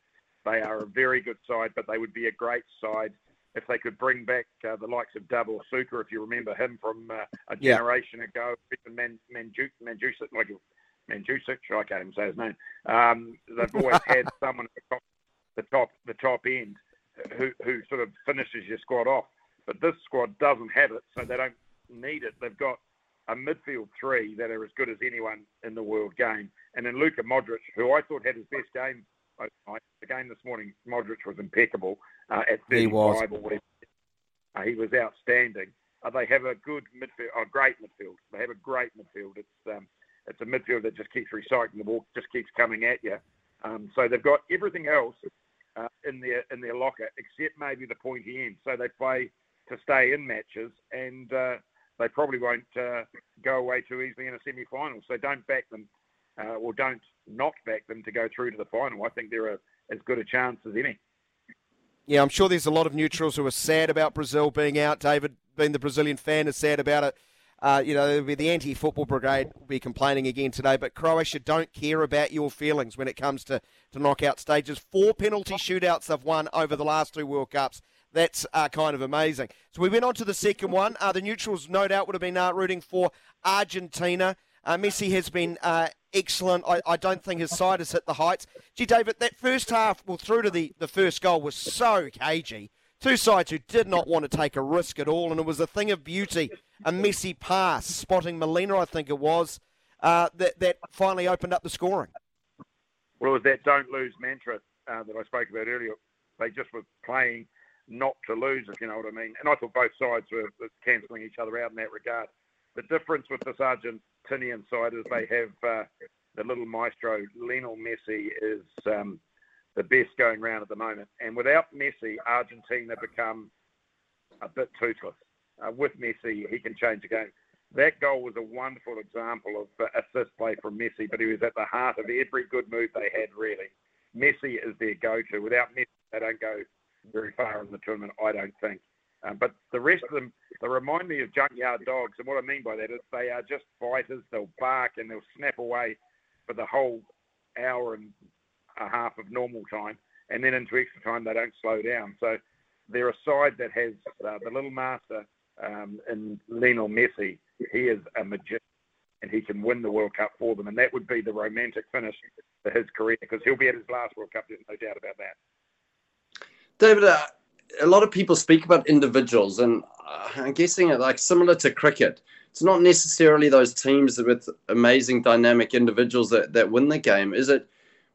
They are a very good side, but they would be a great side if they could bring back uh, the likes of Davor Suker, if you remember him from uh, a generation yeah. ago, Man, Manju, Manjusic, like Manjusic, I can't even say his name. Um, they've always had someone at the top, the top, the top end who, who sort of finishes your squad off. But this squad doesn't have it, so they don't need it. They've got a midfield three that are as good as anyone in the world game. And then Luka Modric, who I thought had his best game the game this morning, Modric was impeccable uh, at 35 he was. Uh, he was outstanding. Uh, they have a good midfield, a great midfield. They have a great midfield. It's um, it's a midfield that just keeps recycling the ball, just keeps coming at you. Um, so they've got everything else uh, in their in their locker except maybe the pointy end. So they play to stay in matches, and uh, they probably won't uh, go away too easily in a semi-final. So don't back them, uh, or don't not back them to go through to the final. I think they're as good a chance as any. Yeah, I'm sure there's a lot of neutrals who are sad about Brazil being out. David, being the Brazilian fan, is sad about it. Uh, you know, the anti-football brigade will be complaining again today, but Croatia don't care about your feelings when it comes to, to knockout stages. Four penalty shootouts they've won over the last two World Cups. That's uh, kind of amazing. So we went on to the second one. Uh, the neutrals, no doubt, would have been uh, rooting for Argentina. Uh, Messi has been uh, excellent. I, I, don't think his side has hit the heights. Gee, David, that first half, well, through to the, the first goal was so cagey. Two sides who did not want to take a risk at all, and it was a thing of beauty. A messy pass, spotting Molina, I think it was, uh, that, that finally opened up the scoring. Well, it was that don't lose mantra uh, that I spoke about earlier. They just were playing not to lose, if you know what I mean. And I thought both sides were cancelling each other out in that regard. The difference with this Argentinian side is they have uh, the little maestro, Lionel Messi, is um, the best going round at the moment. And without Messi, Argentina become a bit toothless. Uh, with Messi, he can change the game. That goal was a wonderful example of uh, assist play from Messi, but he was at the heart of every good move they had, really. Messi is their go-to. Without Messi, they don't go very far in the tournament, I don't think. Um, but the rest of them, they remind me of junkyard dogs. And what I mean by that is they are just fighters. They'll bark and they'll snap away for the whole hour and a half of normal time, and then into extra time they don't slow down. So they're a side that has uh, the little master um, in Lionel Messi. He is a magician, and he can win the World Cup for them, and that would be the romantic finish for his career because he'll be at his last World Cup. There's no doubt about that. David, uh, a lot of people speak about individuals, and uh, I'm guessing it like similar to cricket. It's not necessarily those teams with amazing dynamic individuals that, that win the game. Is it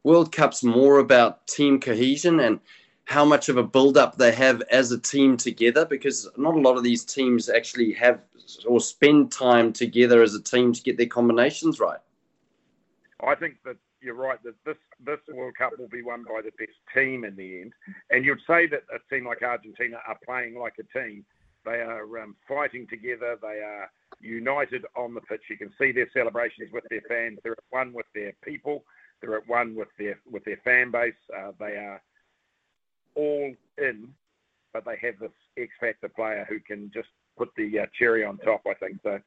World Cup's more about team cohesion and how much of a build-up they have as a team together? Because not a lot of these teams actually have or spend time together as a team to get their combinations right. I think that you're right that this this World Cup will be won by the best team in the end. And you'd say that a team like Argentina are playing like a team. They are um, fighting together. They are united on the pitch. You can see their celebrations with their fans. They're at one with their people. They're at one with their with their fan base. Uh, they are all in, but they have this X factor player who can just put the uh, cherry on top. I think so.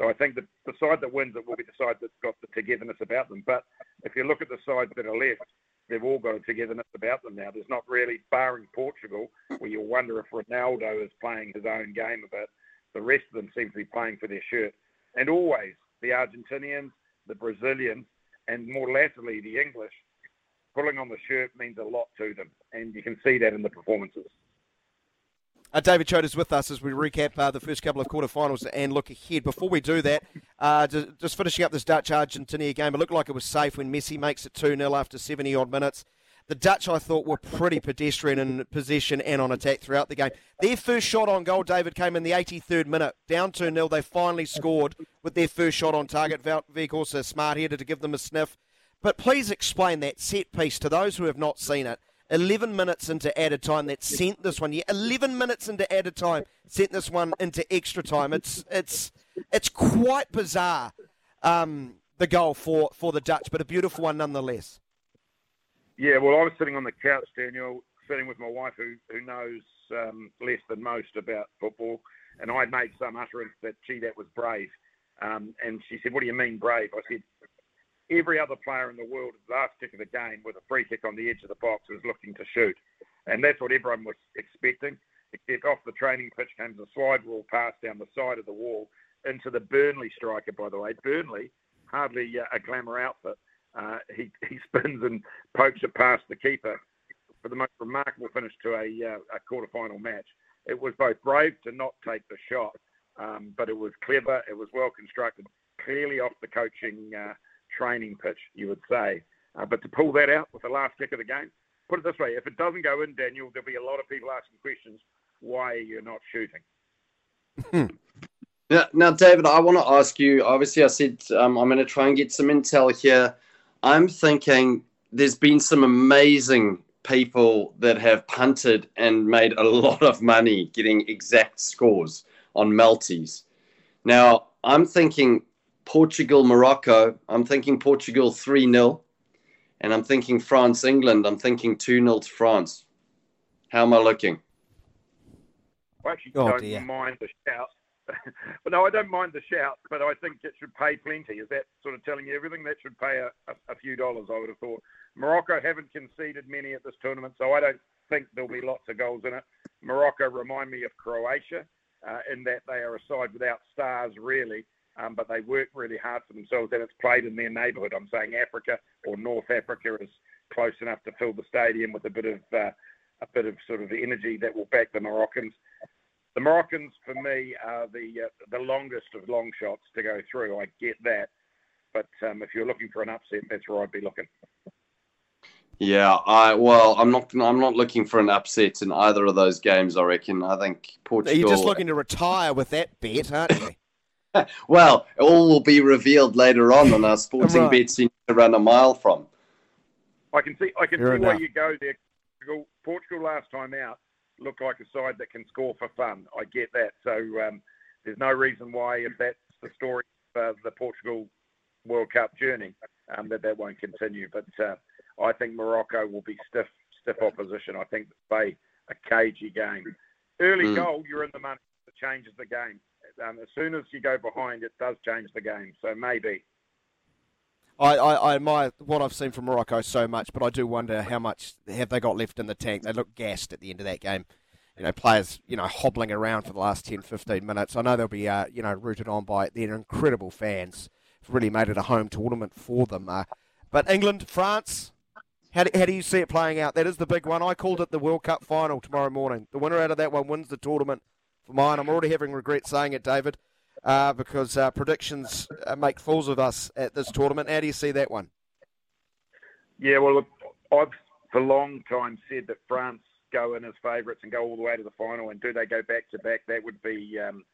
So I think the, the side that wins it will be the side that's got the togetherness about them. But if you look at the sides that are left, they've all got a togetherness about them now. There's not really, barring Portugal, where you wonder if Ronaldo is playing his own game a bit. The rest of them seem to be playing for their shirt. And always the Argentinians, the Brazilians, and more latterly the English, pulling on the shirt means a lot to them. And you can see that in the performances. Uh, David Choate is with us as we recap uh, the first couple of quarterfinals and look ahead. Before we do that, uh, just, just, finishing up this Dutch Argentina game, it looked like it was safe when Messi makes it 2 0 after 70 odd minutes. The Dutch, I thought, were pretty pedestrian in possession and on attack throughout the game. Their first shot on goal, David, came in the 83rd minute. Down 2 0. They finally scored with their first shot on target. Weghorst, smart header to give them a sniff. But please explain that set piece to those who have not seen it. 11 minutes into added time that sent this one. Yeah, 11 minutes into added time sent this one into extra time. It's it's it's quite bizarre. Um, the goal for, for the Dutch, but a beautiful one nonetheless. Yeah, well, I was sitting on the couch, Daniel, sitting with my wife, who who knows um, less than most about football, and I made some utterance that, gee, that was brave. Um, and she said, "What do you mean brave?" I said, every other player in the world at the last kick of the game with a free kick on the edge of the box was looking to shoot. And that's what everyone was expecting. Except off the training pitch came the slide rule pass down the side of the wall into the Burnley striker, by the way. Burnley, hardly uh, a glamour outfit. Uh, he, he spins and pokes it past the keeper for the most remarkable finish to a, uh, a quarter-final match. It was both brave to not take the shot, um, but it was clever, it was well constructed, clearly off the coaching uh, training pitch, you would say. Uh, but to pull that out with the last kick of the game, put it this way: if it doesn't go in, Daniel, there'll be a lot of people asking questions. Why you're you not shooting? now, now, David, I want to ask you. Obviously, I said um, I'm going to try and get some intel here. I'm thinking there's been some amazing people that have punted and made a lot of money getting exact scores on multis. Now, I'm thinking Portugal, Morocco. I'm thinking Portugal 3 0. And I'm thinking France, England. I'm thinking 2 0 to France. How am I looking? I actually oh, don't dear. mind the shout. but no, I don't mind the shout, but I think it should pay plenty. Is that sort of telling you everything? That should pay a, a, a few dollars, I would have thought. Morocco haven't conceded many at this tournament, so I don't think there'll be lots of goals in it. Morocco remind me of Croatia uh, in that they are a side without stars, really um, but they work really hard for themselves and it's played in their neighbourhood. I'm saying Africa or North Africa is close enough to fill the stadium with a bit of uh, a bit of sort of energy that will back the Moroccans. The Moroccans, for me, are the uh, the longest of long shots to go through. I get that, but um, if you're looking for an upset, that's where I'd be looking. Yeah, I well, I'm not. I'm not looking for an upset in either of those games. I reckon. I think Portugal. You're just looking to retire with that bet, aren't you? well, all will be revealed later on on our sporting right. bets to run a mile from. I can see. I can You're see why you go there. Portugal, Portugal last time out looked like a side that can score for fun. I get that. So um, there's no reason why, if that's the story of the Portugal World Cup journey, um, that that won't continue. But uh, I think Morocco will be stiff, stiff opposition. I think they a cagey game. Early mm. goal, you're in the money. It changes the game um, as soon as you go behind, it does change the game. So maybe. I, I, I admire what I've seen from Morocco so much, but I do wonder how much have they got left in the tank. They look gassed at the end of that game. You know, players, you know, hobbling around for the last 10, 15 minutes. I know they'll be, uh, you know, rooted on by their incredible fans. It's really made it a home tournament for them. Uh, but England, France, how do, how do you see it playing out? That is the big one. I called it the World Cup final tomorrow morning. The winner out of that one wins the tournament for mine. I'm already having regret saying it, David, uh, because uh, predictions uh, make fools of us at this tournament. How do you see that one? Yeah, well, look, I've for a long time said that France go in as favourites and go all the way to the final. And do they go back to back? That would be um,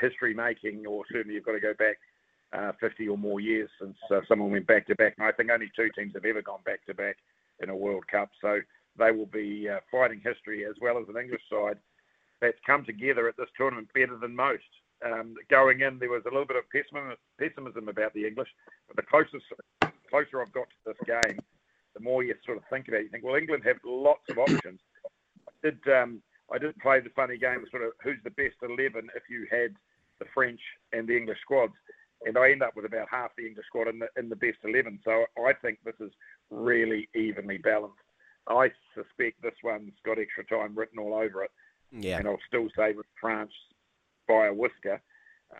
history making, or certainly you've got to go back uh, 50 or more years since uh, someone went back to back. And I think only two teams have ever gone back to back in a World Cup. So they will be uh, fighting history as well as an English side that's come together at this tournament better than most. Um, going in, there was a little bit of pessimism about the English, but the closest, closer I've got to this game, the more you sort of think about it, you think, well, England have lots of options. I did, um, I did play the funny game, sort of who's the best 11 if you had the French and the English squads. And I end up with about half the English squad in the, in the best 11. So I think this is really evenly balanced. I suspect this one's got extra time written all over it. Yeah. And I'll still say with France by a whisker.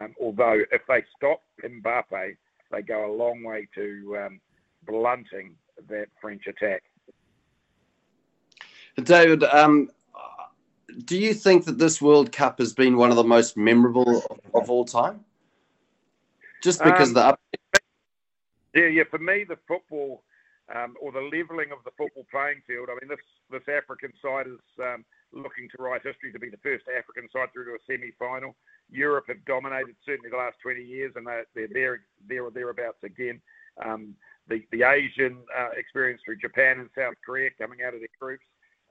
Um, although if they stop Mbappe, they go a long way to um, blunting that French attack. David, um, do you think that this World Cup has been one of the most memorable of, of all time? Just because Um, the up- Yeah, yeah. For me, the football um, or the levelling of the football playing field. I mean, this this African side is um, looking to write history to be the first African side through to a semi-final. Europe have dominated certainly the last 20 years, and they're, they're there there or thereabouts again. Um, the the Asian uh, experience through Japan and South Korea coming out of their groups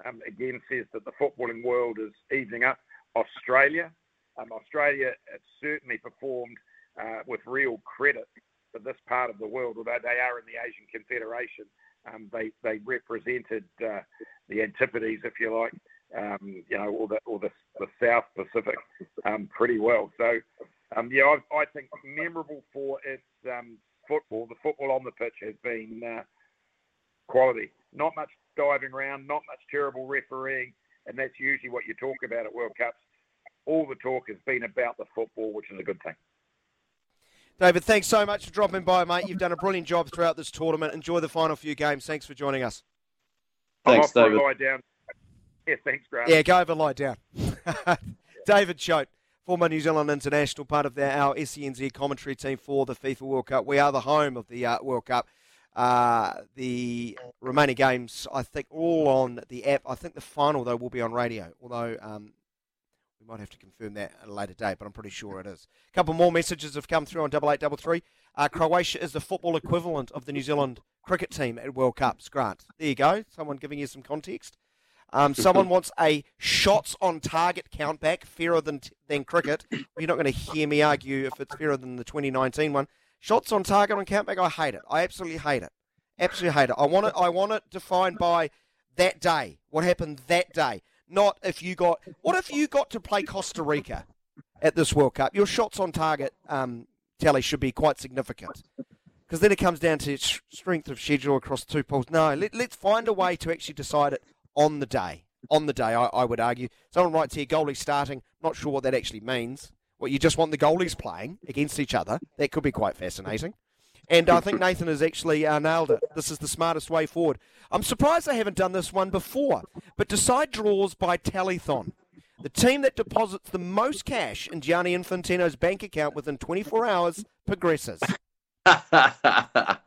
um, again says that the footballing world is evening up. Australia, um, Australia certainly performed uh, with real credit for this part of the world, although they are in the Asian Confederation. Um, they they represented uh, the antipodes, if you like, um, you know, or the or the, the South Pacific um, pretty well. So, um, yeah, I, I think memorable for its um, football. The football on the pitch has been uh, quality. Not much diving around, not much terrible refereeing, and that's usually what you talk about at World Cups. All the talk has been about the football, which is a good thing. David, thanks so much for dropping by, mate. You've done a brilliant job throughout this tournament. Enjoy the final few games. Thanks for joining us. I'm Thanks, off for a David. Yeah, thanks, Grant. Yeah, go over, lie down. David Choate, former New Zealand international, part of our SENZ commentary team for the FIFA World Cup. We are the home of the uh, World Cup. Uh, the remaining games, I think, all on the app. I think the final, though, will be on radio, although um, we might have to confirm that at a later date, but I'm pretty sure it is. A couple more messages have come through on 8833. Uh, Croatia is the football equivalent of the New Zealand cricket team at World Cups. Grant, there you go. Someone giving you some context. Um, someone wants a shots on target count back, fairer than than cricket. You're not going to hear me argue if it's fairer than the 2019 one. Shots on target on count back, I hate it. I absolutely hate it. Absolutely hate it. I want it. I want it defined by that day. What happened that day? Not if you got. What if you got to play Costa Rica at this World Cup? Your shots on target um, tally should be quite significant. Because then it comes down to strength of schedule across two pools. No, let, let's find a way to actually decide it on the day. On the day, I, I would argue. Someone writes here, goalie starting. Not sure what that actually means. What, you just want the goalies playing against each other? That could be quite fascinating. And I think Nathan has actually uh, nailed it. This is the smartest way forward. I'm surprised they haven't done this one before, but decide draws by telethon. The team that deposits the most cash in Gianni Infantino's bank account within 24 hours progresses.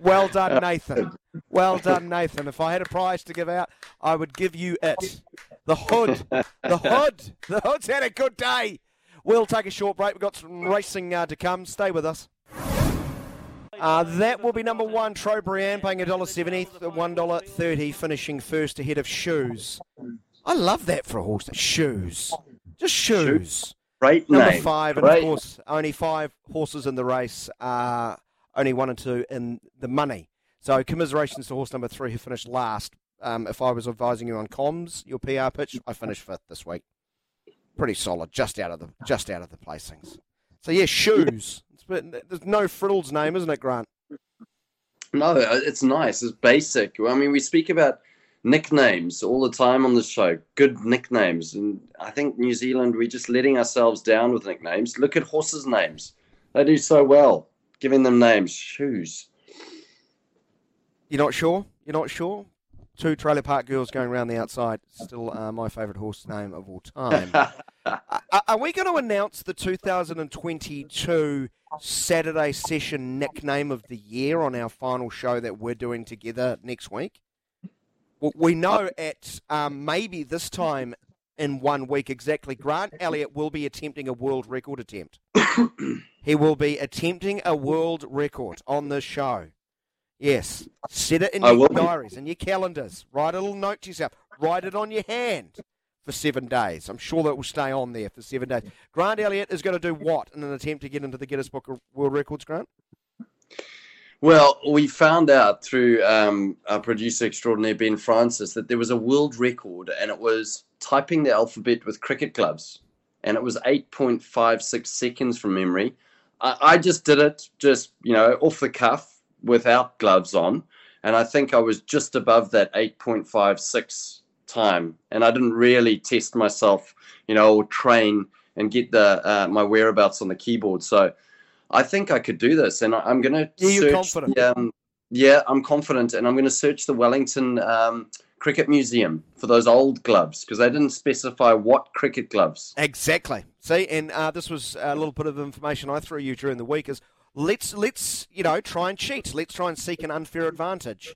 Well done, Nathan. Well done, Nathan. If I had a prize to give out, I would give you it. The Hood. The Hood. The Hood's had a good day. We'll take a short break. We've got some racing uh, to come. Stay with us. Uh, that will be number one, Tro Brienne, paying $1.70, $1.30, finishing first ahead of Shoes. I love that for a horse. Shoes. Just Shoes. Great Number name. five, and Great. of course, only five horses in the race. Uh, only one and two in the money. So, commiserations to horse number three, who finished last. Um, if I was advising you on comms, your PR pitch, I finished fifth this week. Pretty solid, just out of the just out of the placings. So yeah, shoes. It's, but there's no frills name, isn't it, Grant? No, uh, it's nice. It's basic. I mean, we speak about nicknames all the time on the show. Good nicknames, and I think New Zealand we're just letting ourselves down with nicknames. Look at horses' names; they do so well giving them names. Shoes. You're not sure? You're not sure? Two trailer park girls going around the outside. Still uh, my favourite horse name of all time. Are, are we going to announce the 2022 Saturday session nickname of the year on our final show that we're doing together next week? We know at um, maybe this time in one week exactly, Grant Elliott will be attempting a world record attempt. he will be attempting a world record on this show. Yes, set it in I your be. diaries and your calendars. Write a little note to yourself. Write it on your hand for seven days. I'm sure that will stay on there for seven days. Grant Elliott is going to do what in an attempt to get into the Guinness Book of World Records, Grant? Well, we found out through um, our producer extraordinaire Ben Francis that there was a world record, and it was typing the alphabet with cricket gloves, and it was 8.56 seconds from memory. I, I just did it, just you know, off the cuff without gloves on, and I think I was just above that 8.56 time, and I didn't really test myself, you know, or train and get the uh, my whereabouts on the keyboard. So I think I could do this, and I, I'm going to Yeah, search. confident. Um, yeah, I'm confident, and I'm going to search the Wellington um, Cricket Museum for those old gloves because they didn't specify what cricket gloves. Exactly. See, and uh, this was a little bit of information I threw you during the week. Is let's let's you know try and cheat. Let's try and seek an unfair advantage.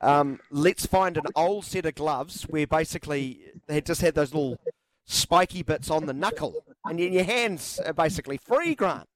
Um, let's find an old set of gloves where basically they just had those little spiky bits on the knuckle, and your hands are basically free. Grant,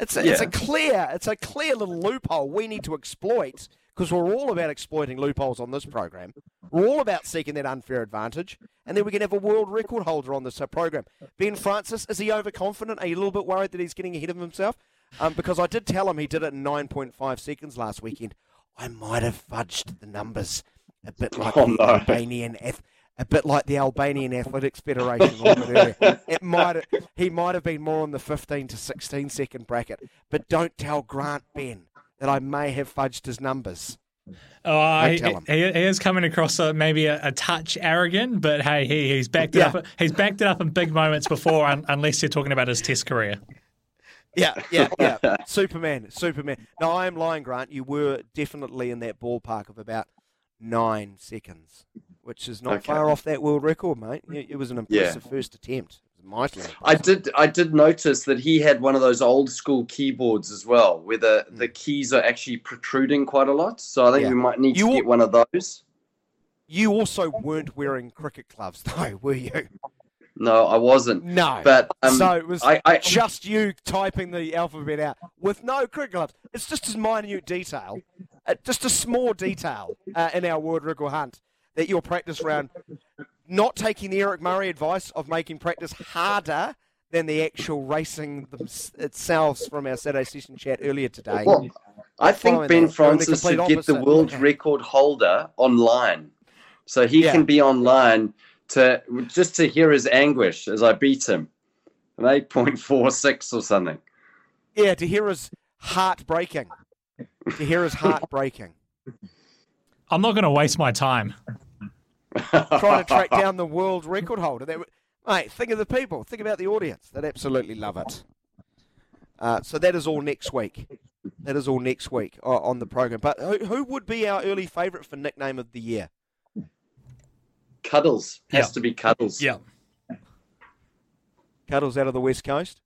it's a, it's a clear it's a clear little loophole we need to exploit because we're all about exploiting loopholes on this program. We're all about seeking that unfair advantage, and then we can have a world record holder on this uh, program. Ben Francis, is he overconfident? Are you a little bit worried that he's getting ahead of himself? Um, because I did tell him he did it in 9.5 seconds last weekend. I might have fudged the numbers a bit like Oh, the no. Albanian ath- a bit like the Albanian Athletics Federation. a little bit earlier. It might he might have been more in the 15 to 16 second bracket. But don't tell Grant Ben that I may have fudged his numbers. Oh, Don't he, he, he is coming across uh maybe a, a touch arrogant, but hey, he, he's backed it Yeah. up. He's backed it up in big moments before, un, unless you're talking about his Test career. Yeah, yeah, yeah. Superman, Superman. No, I am lying, Grant. You were definitely in that ballpark of about nine seconds, which is not Okay. far off that world record, mate. It was an impressive first attempt. It was mightily I did. I did notice that he had one of those old school keyboards as well, where the, the keys are actually protruding quite a lot. So I think Yeah. we might need You to get one of those. You also weren't wearing cricket gloves, though, were you? No, I wasn't. No. But um, so it was I, I just you typing the alphabet out with no cricket gloves. It's just a minute detail, uh, just a small detail uh, in our world record hunt that your practice round, not taking the Eric Murray advice of making practice harder than the actual racing itself from our Saturday session chat earlier today. Well, I think Ben that, Francis should get the world record holder online, so he Yeah. can be online to just to hear his anguish as I beat him, an eight point four six or something. Yeah, to hear his heart breaking. To hear his heart breaking. I'm not going to waste my time. trying to track down the world record holder. That, mate, think of the people. Think about the audience. They'd absolutely love it. Uh, so that is all next week. That is all next week uh, on the program. But who, who would be our early favourite for nickname of the year? Cuddles has Yeah. to be Cuddles. Yeah. Cuddles out of the West Coast.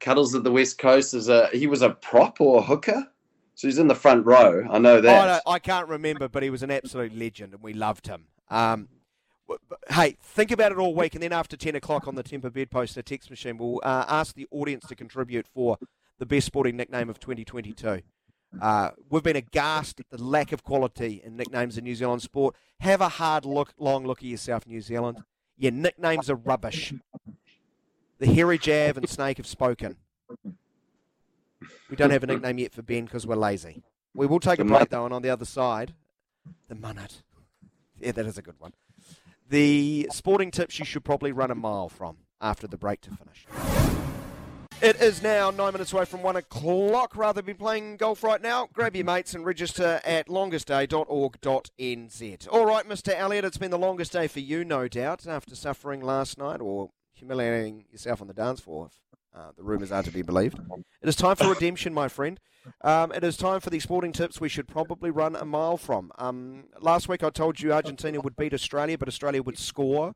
Cuddles at the West Coast is a he was a prop or a hooker, so he's in the front row. I know that. don't- I can't remember, but he was an absolute legend, and we loved him. Um, hey, think about it all week, and then after ten o'clock on the Tempur Bedposter text machine, we'll uh, ask the audience to contribute for the best sporting nickname of 2022. Uh, we've been aghast at the lack of quality in nicknames in New Zealand sport. Have a hard look, long look at yourself, New Zealand. Your nicknames are rubbish. The Hairy Jav and Snake have spoken. We don't have a nickname yet for Ben because we're lazy. We will take a The break though, and on the other side, the Munnet. Yeah, that is a good one. The sporting tips you should probably run a mile from after the break to finish. It is now nine minutes away from one o'clock. Rather be playing golf right now, grab your mates and register at longestday.org.nz. All right, Mr. Elliott, it's been the longest day for you, no doubt, after suffering last night or humiliating yourself on the dance floor, if uh, the rumours are to be believed. It is time for redemption, my friend. Um, it is time for the sporting tips we should probably run a mile from. Um, last week I told you Argentina would beat Australia, but Australia would score.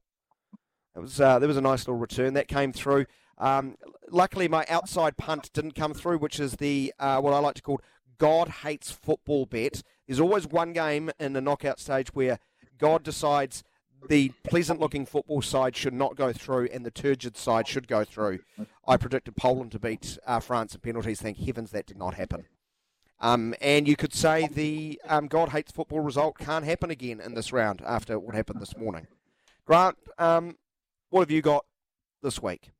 It was uh, there was a nice little return that came through. Um, luckily, my outside punt didn't come through, which is the uh, what I like to call God hates football bet. There's always one game in the knockout stage where God decides the pleasant-looking football side should not go through, and the turgid side should go through. I predicted Poland to beat uh, France in penalties. Thank heavens that did not happen. Um, and you could say the um, God hates football result can't happen again in this round after what happened this morning. Grant, um, what have you got this week?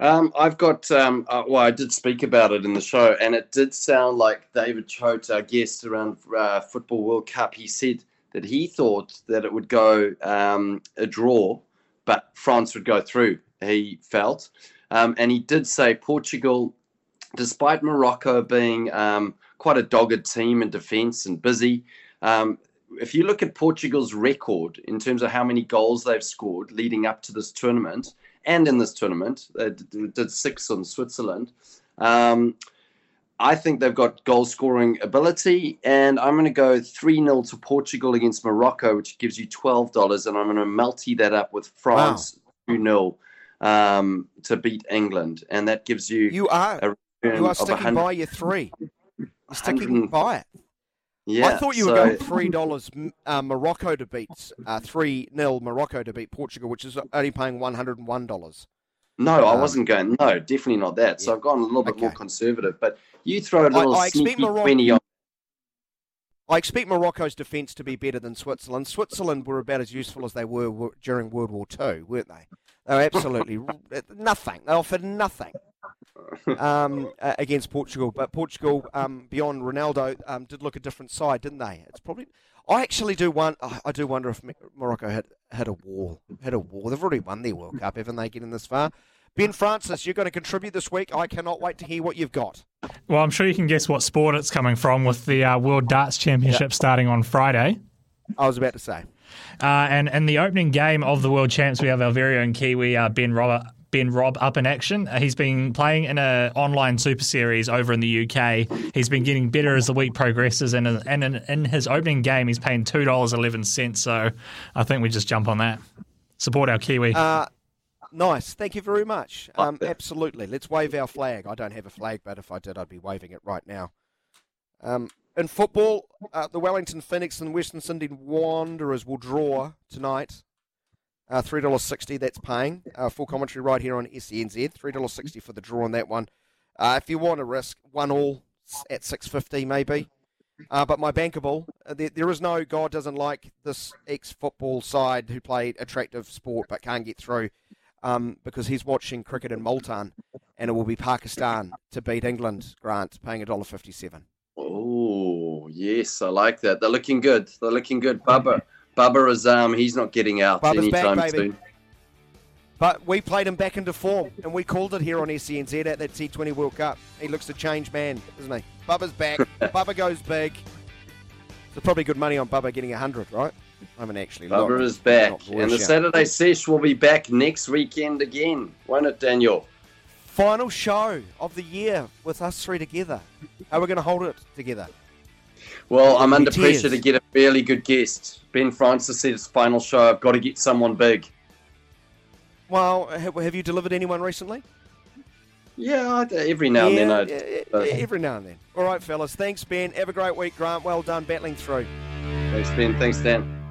Um, I've got, um, uh, well, I did speak about it in the show, and it did sound like David Choate, our guest around uh, Football World Cup, he said that he thought that it would go um, a draw, but France would go through, he felt. Um, and he did say Portugal, despite Morocco being um, quite a dogged team in defence and busy, um, if you look at Portugal's record in terms of how many goals they've scored leading up to this tournament, and in this tournament. They did six on Switzerland. Um, I think they've got goal scoring ability, and I'm going to go 3 0 to Portugal against Morocco, which gives you $12, and I'm going to multi that up with France 2 0 um, to beat England, and that gives you. You are. You are sticking by your three. You're sticking by it. Yeah, I thought you were going three dollars uh, Morocco to beat uh, three 0 Morocco to beat Portugal, which is only paying one hundred and one dollars. No, um, I wasn't going. No, definitely not that. So yeah. I've gone a little bit okay. more conservative. But you throw a little I, I sneaky twenty on. I expect Morocco's defence to be better than Switzerland. Switzerland were about as useful as they were during World War II, weren't they? They were absolutely nothing. They offered nothing um, against Portugal. But Portugal, um, beyond Ronaldo, um, did look a different side, didn't they? It's probably. I actually do want. I do wonder if Morocco had had a wall. Had a wall. They've already won their World Cup, haven't they? Getting this far. Ben Francis, you're going to contribute this week. I cannot wait to hear what you've got. Well, I'm sure you can guess what sport it's coming from with the uh, World Darts Championship starting on Friday. I was about to say. Uh, and in the opening game of the World Champs, we have our very own Kiwi, uh, Ben Robert, Ben Robb up in action. Uh, he's been playing in an online Super Series over in the UK. He's been getting better as the week progresses, and, and in, in his opening game, he's paying two dollars eleven cents. So I think we just jump on that. Support our Kiwi. Uh, nice. Thank you very much. Um, absolutely. Let's wave our flag. I don't have a flag, but if I did, I'd be waving it right now. Um, in football, uh, the Wellington Phoenix and Western Sydney Wanderers will draw tonight uh, $3.60 that's paying. Uh, full commentary right here on SENZ. $3.60 for the draw on that one. Uh, if you want to risk one all at 650 maybe. Uh, but my bankable, uh, there, there is no God doesn't like this ex-football side who played attractive sport but can't get through um, because he's watching cricket in Multan and it will be Pakistan to beat England, Grant, paying $1.57. Oh, yes, I like that. They're looking good. They're looking good. Bubba, Babar Azam, um, he's not getting out Bubba's anytime back, soon. But we played him back into form, and we called it here on SENZ at that T20 World Cup. He looks a changed man, doesn't he? Bubba's back. Bubba goes big. So probably good money on Bubba getting 100, right? I haven't actually Bubba looked. is back. And the Saturday sesh will be back next weekend again. Won't it, Daniel? Final show of the year with us three together. How are we going to hold it together? Well, I'm under pressure to get a fairly good guest. Ben Francis said it's final show. I've got to get someone big. Well, have you delivered anyone recently? Yeah, every now and yeah, then. I, every now and then. All right, fellas. Thanks, Ben. Have a great week, Grant. Well done battling through. Thanks, Ben. Thanks, Dan.